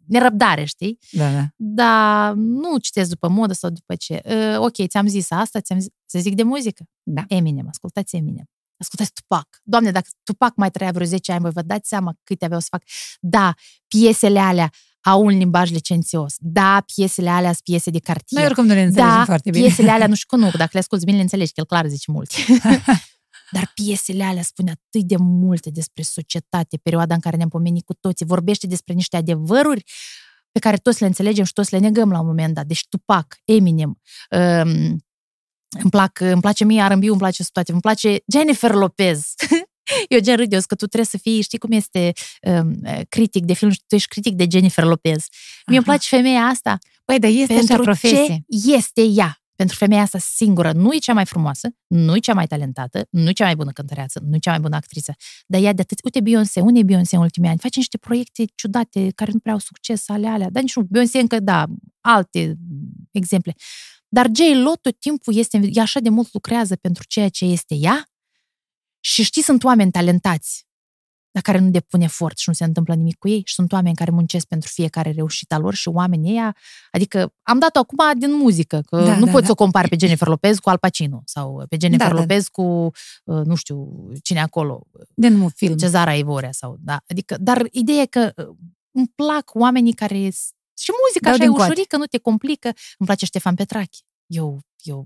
S1: nerăbdare, știi?
S2: Da, da.
S1: Dar nu citesc după modă sau după ce. Uh, ok, ți-am zis asta, ți-am zis, să zic de muzică?
S2: Da.
S1: Eminem, ascultați Eminem. Ascultați Tupac. Doamne, dacă Tupac mai trăia vreo 10 ani, voi vă dați seama câte aveau să fac. Da, piesele alea au un limbaj licențios. Da, piesele alea sunt piese de cartier.
S2: Noi oricum nu le înțelegem
S1: da,
S2: foarte bine.
S1: piesele alea, nu știu cum, dacă le asculti bine, le înțelegi, că el clar zice multe. Dar piesele alea spune atât de multe despre societate, perioada în care ne-am pomenit cu toții, vorbește despre niște adevăruri pe care toți le înțelegem și toți le negăm la un moment dat. Deci Tupac, Eminem, um, îmi, plac, îmi place mie R&B, îmi place toate, îmi place Jennifer Lopez. Eu gen râd, eu că tu trebuie să fii, știi cum este um, critic de film și tu ești critic de Jennifer Lopez. Mie îmi place femeia asta.
S2: Păi, dar este
S1: pentru
S2: profesie.
S1: ce este ea pentru femeia asta singură nu e cea mai frumoasă, nu e cea mai talentată, nu e cea mai bună cântăreață, nu e cea mai bună actriță, dar ea de atât, uite Beyoncé, unde e Beyoncé în ultimii ani? Face niște proiecte ciudate care nu prea au succes, ale alea, dar nici nu, Beyoncé încă, da, alte exemple. Dar J-Lo tot timpul este, e așa de mult lucrează pentru ceea ce este ea? Și știi, sunt oameni talentați dar care nu depun efort și nu se întâmplă nimic cu ei. Și sunt oameni care muncesc pentru fiecare reușita lor și oamenii ăia, adică am dat-o acum din muzică, că da, nu da, poți da. să o compari pe Jennifer Lopez cu Al Pacino sau pe Jennifer da, da. Lopez da. cu, uh, nu știu, cine acolo.
S2: Din un film.
S1: Cezara Ivorea sau, da. Adică, dar ideea e că uh, îmi plac oamenii care și muzica Dau așa e ușurică, nu te complică. Îmi place Ștefan Petrache. Eu, eu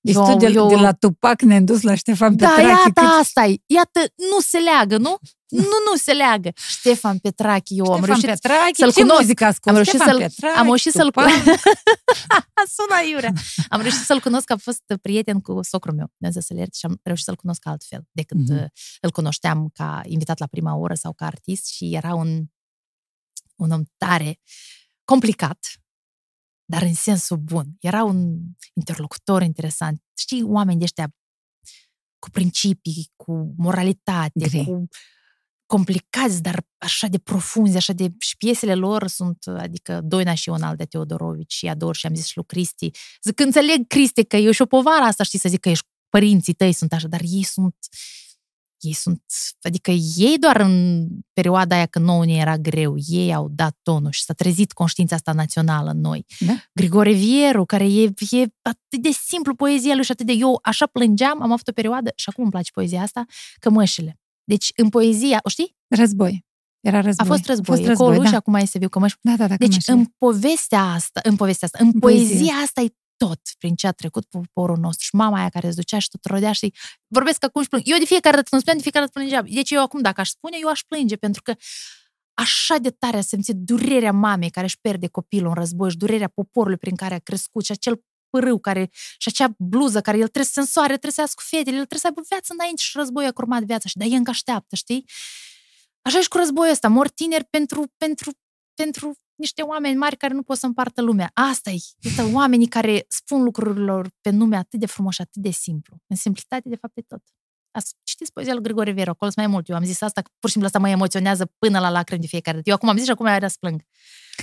S2: deci eu, tu de, eu... de la Tupac ne-ai dus la Ștefan da, Petrache.
S1: Da, iată
S2: cât...
S1: asta -i. Iată, nu se leagă, nu? Nu, nu se leagă. Ștefan Petrache, eu
S2: Ștefan
S1: am reușit
S2: Petrache, să-l ce cunosc. muzică ascult?
S1: Am reușit
S2: Ștefan
S1: să-l,
S2: Petrache,
S1: am reușit să-l
S2: Sună
S1: iurea. Am reușit să-l cunosc, că a fost prieten cu socrul meu, Dumnezeu să-l ierte, și am reușit să-l cunosc altfel decât mm-hmm. îl cunoșteam ca invitat la prima oră sau ca artist și era un, un om tare, complicat, dar în sensul bun. Era un interlocutor interesant. Știi, oameni de ăștia cu principii, cu moralitate, Grei. cu complicați, dar așa de profunzi, așa de... Și piesele lor sunt, adică Doina și Ional de Teodorovici și ador și am zis și lui Cristi. Zic, înțeleg, Cristi, că e și o povară asta, știi, să zic că ești părinții tăi sunt așa, dar ei sunt ei sunt, adică ei doar în perioada aia când nouă ne era greu, ei au dat tonul și s-a trezit conștiința asta națională în noi. Da? Grigore Vieru, care e, e atât de simplu poezia lui și atât de... Eu așa plângeam, am avut o perioadă, și acum îmi place poezia asta, cămășile. Deci în poezia, o știi?
S2: Război. Era război.
S1: A fost război. A fost război, da. și acum este viu cămăși.
S2: Da, da, da,
S1: deci în povestea asta, în povestea asta, în, în poezia, poezia asta e tot prin ce a trecut poporul nostru și mama aia care îți ducea și tot rodea și vorbesc acum și plâng. Eu de fiecare dată când spuneam, de fiecare dată plângeam. Deci eu acum, dacă aș spune, eu aș plânge, pentru că așa de tare a simțit durerea mamei care își pierde copilul în război și durerea poporului prin care a crescut și acel pârâu care, și acea bluză care el trebuie să însoare, trebuie să ia cu fetele, el trebuie să aibă viață înainte și războiul a curmat viața și de încă așteaptă, știi? Așa și cu războiul ăsta, mor tineri pentru, pentru, pentru niște oameni mari care nu pot să împartă lumea. Asta e. Este oamenii care spun lucrurilor pe nume atât de frumos și atât de simplu. În simplitate, de fapt, e tot. Știți poezia lui Grigore Vero, acolo mai mult. Eu am zis asta, pur și simplu asta mă emoționează până la lacrimi de fiecare dată. Eu acum am zis și acum ai să plâng.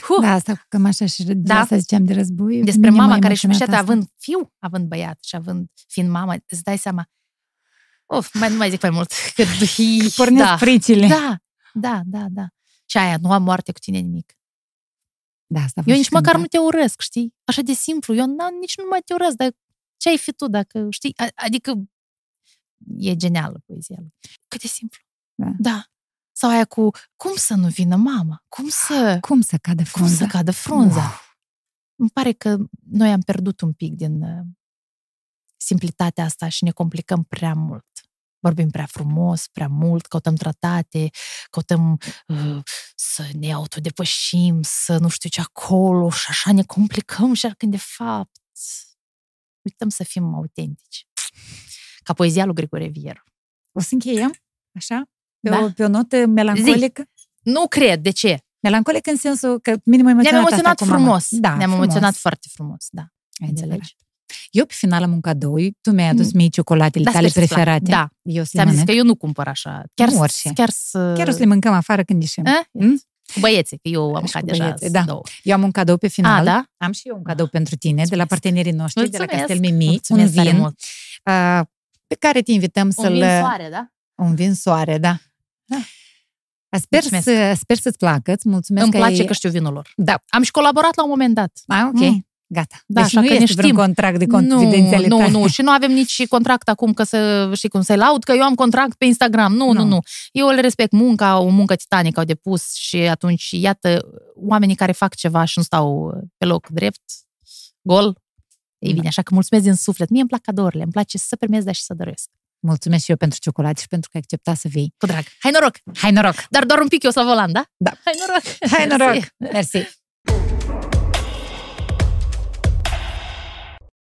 S2: Huh. Da, asta cu cămașa și de da. asta ziceam de război.
S1: Despre mama care și asta. având fiu, având băiat și având, fiind mamă, îți dai seama. Of, mai, nu mai zic mai mult. Că,
S2: Pornesc da. fricile.
S1: Da, da, da, da. Și aia, nu am moarte cu tine nimic.
S2: Da, asta
S1: eu nici măcar nu te urăsc, știi? Așa de simplu. Eu n- nici nu mai te urăsc, dar ce ai fi tu dacă, știi? Adică e genială poezia lui. Cât de simplu. Da. da. Sau aia cu, cum să nu vină mama? Cum să...
S2: Cum să cadă frunza?
S1: Cum să cadă frunza? Uf. Îmi pare că noi am pierdut un pic din uh, simplitatea asta și ne complicăm prea mult vorbim prea frumos, prea mult, căutăm tratate, căutăm uh, să ne autodepășim, să nu știu ce acolo și așa ne complicăm și când de fapt uităm să fim autentici. Ca poezia lui Grigore Vieru.
S2: O să încheiem, așa? Pe, da? o, pe o notă melancolică? Zi.
S1: Nu cred, de ce?
S2: Melancolic în sensul că minim emoționat
S1: Ne-am emoționat frumos. Da, Ne-am frumos. emoționat foarte frumos, da.
S2: Ai înțelegi? Eu pe final am un cadou, tu mi-ai adus mm. mie ciocolatele da, tale preferate.
S1: Da, eu Ți-am zis că eu nu cumpăr așa. Chiar, nu orice. Chiar, să...
S2: chiar o să le mâncăm afară când ieșim. Mm?
S1: Cu băieții, că eu am mâncat deja
S2: da. două. Eu am un cadou pe final. A, da? Am și eu un cadou pentru tine, Mulțumesc. de la partenerii noștri, Mulțumesc. de la Castel Mimi, Mulțumesc un vin mult. Uh, pe care te invităm să-l... Un
S1: vin soare, da?
S2: Un vin soare, da. da. Sper, să, sper să-ți placă, îți mulțumesc
S1: Îmi
S2: că
S1: place
S2: ai...
S1: că știu vinul lor.
S2: Da.
S1: Am și colaborat la un moment dat.
S2: Ah, ok. Mm. Gata. Da, deci așa nu că este știm. contract de confidențialitate.
S1: Nu, nu, nu. Și nu avem nici contract acum că să, știi cum, să-i laud, că eu am contract pe Instagram. Nu, nu, nu, nu. Eu le respect munca, o muncă titanică au depus și atunci, iată, oamenii care fac ceva și nu stau pe loc drept, gol, ei bine, da. așa că mulțumesc din suflet. Mie îmi plac cadourile, îmi place să primez, dar și să doresc.
S2: Mulțumesc și eu pentru ciocolată și pentru că ai acceptat să vii.
S1: Cu drag. Hai noroc!
S2: Hai noroc!
S1: Dar doar un pic eu să volan, da?
S2: Da.
S1: Hai noroc!
S2: Hai noroc! Mersi! Mersi.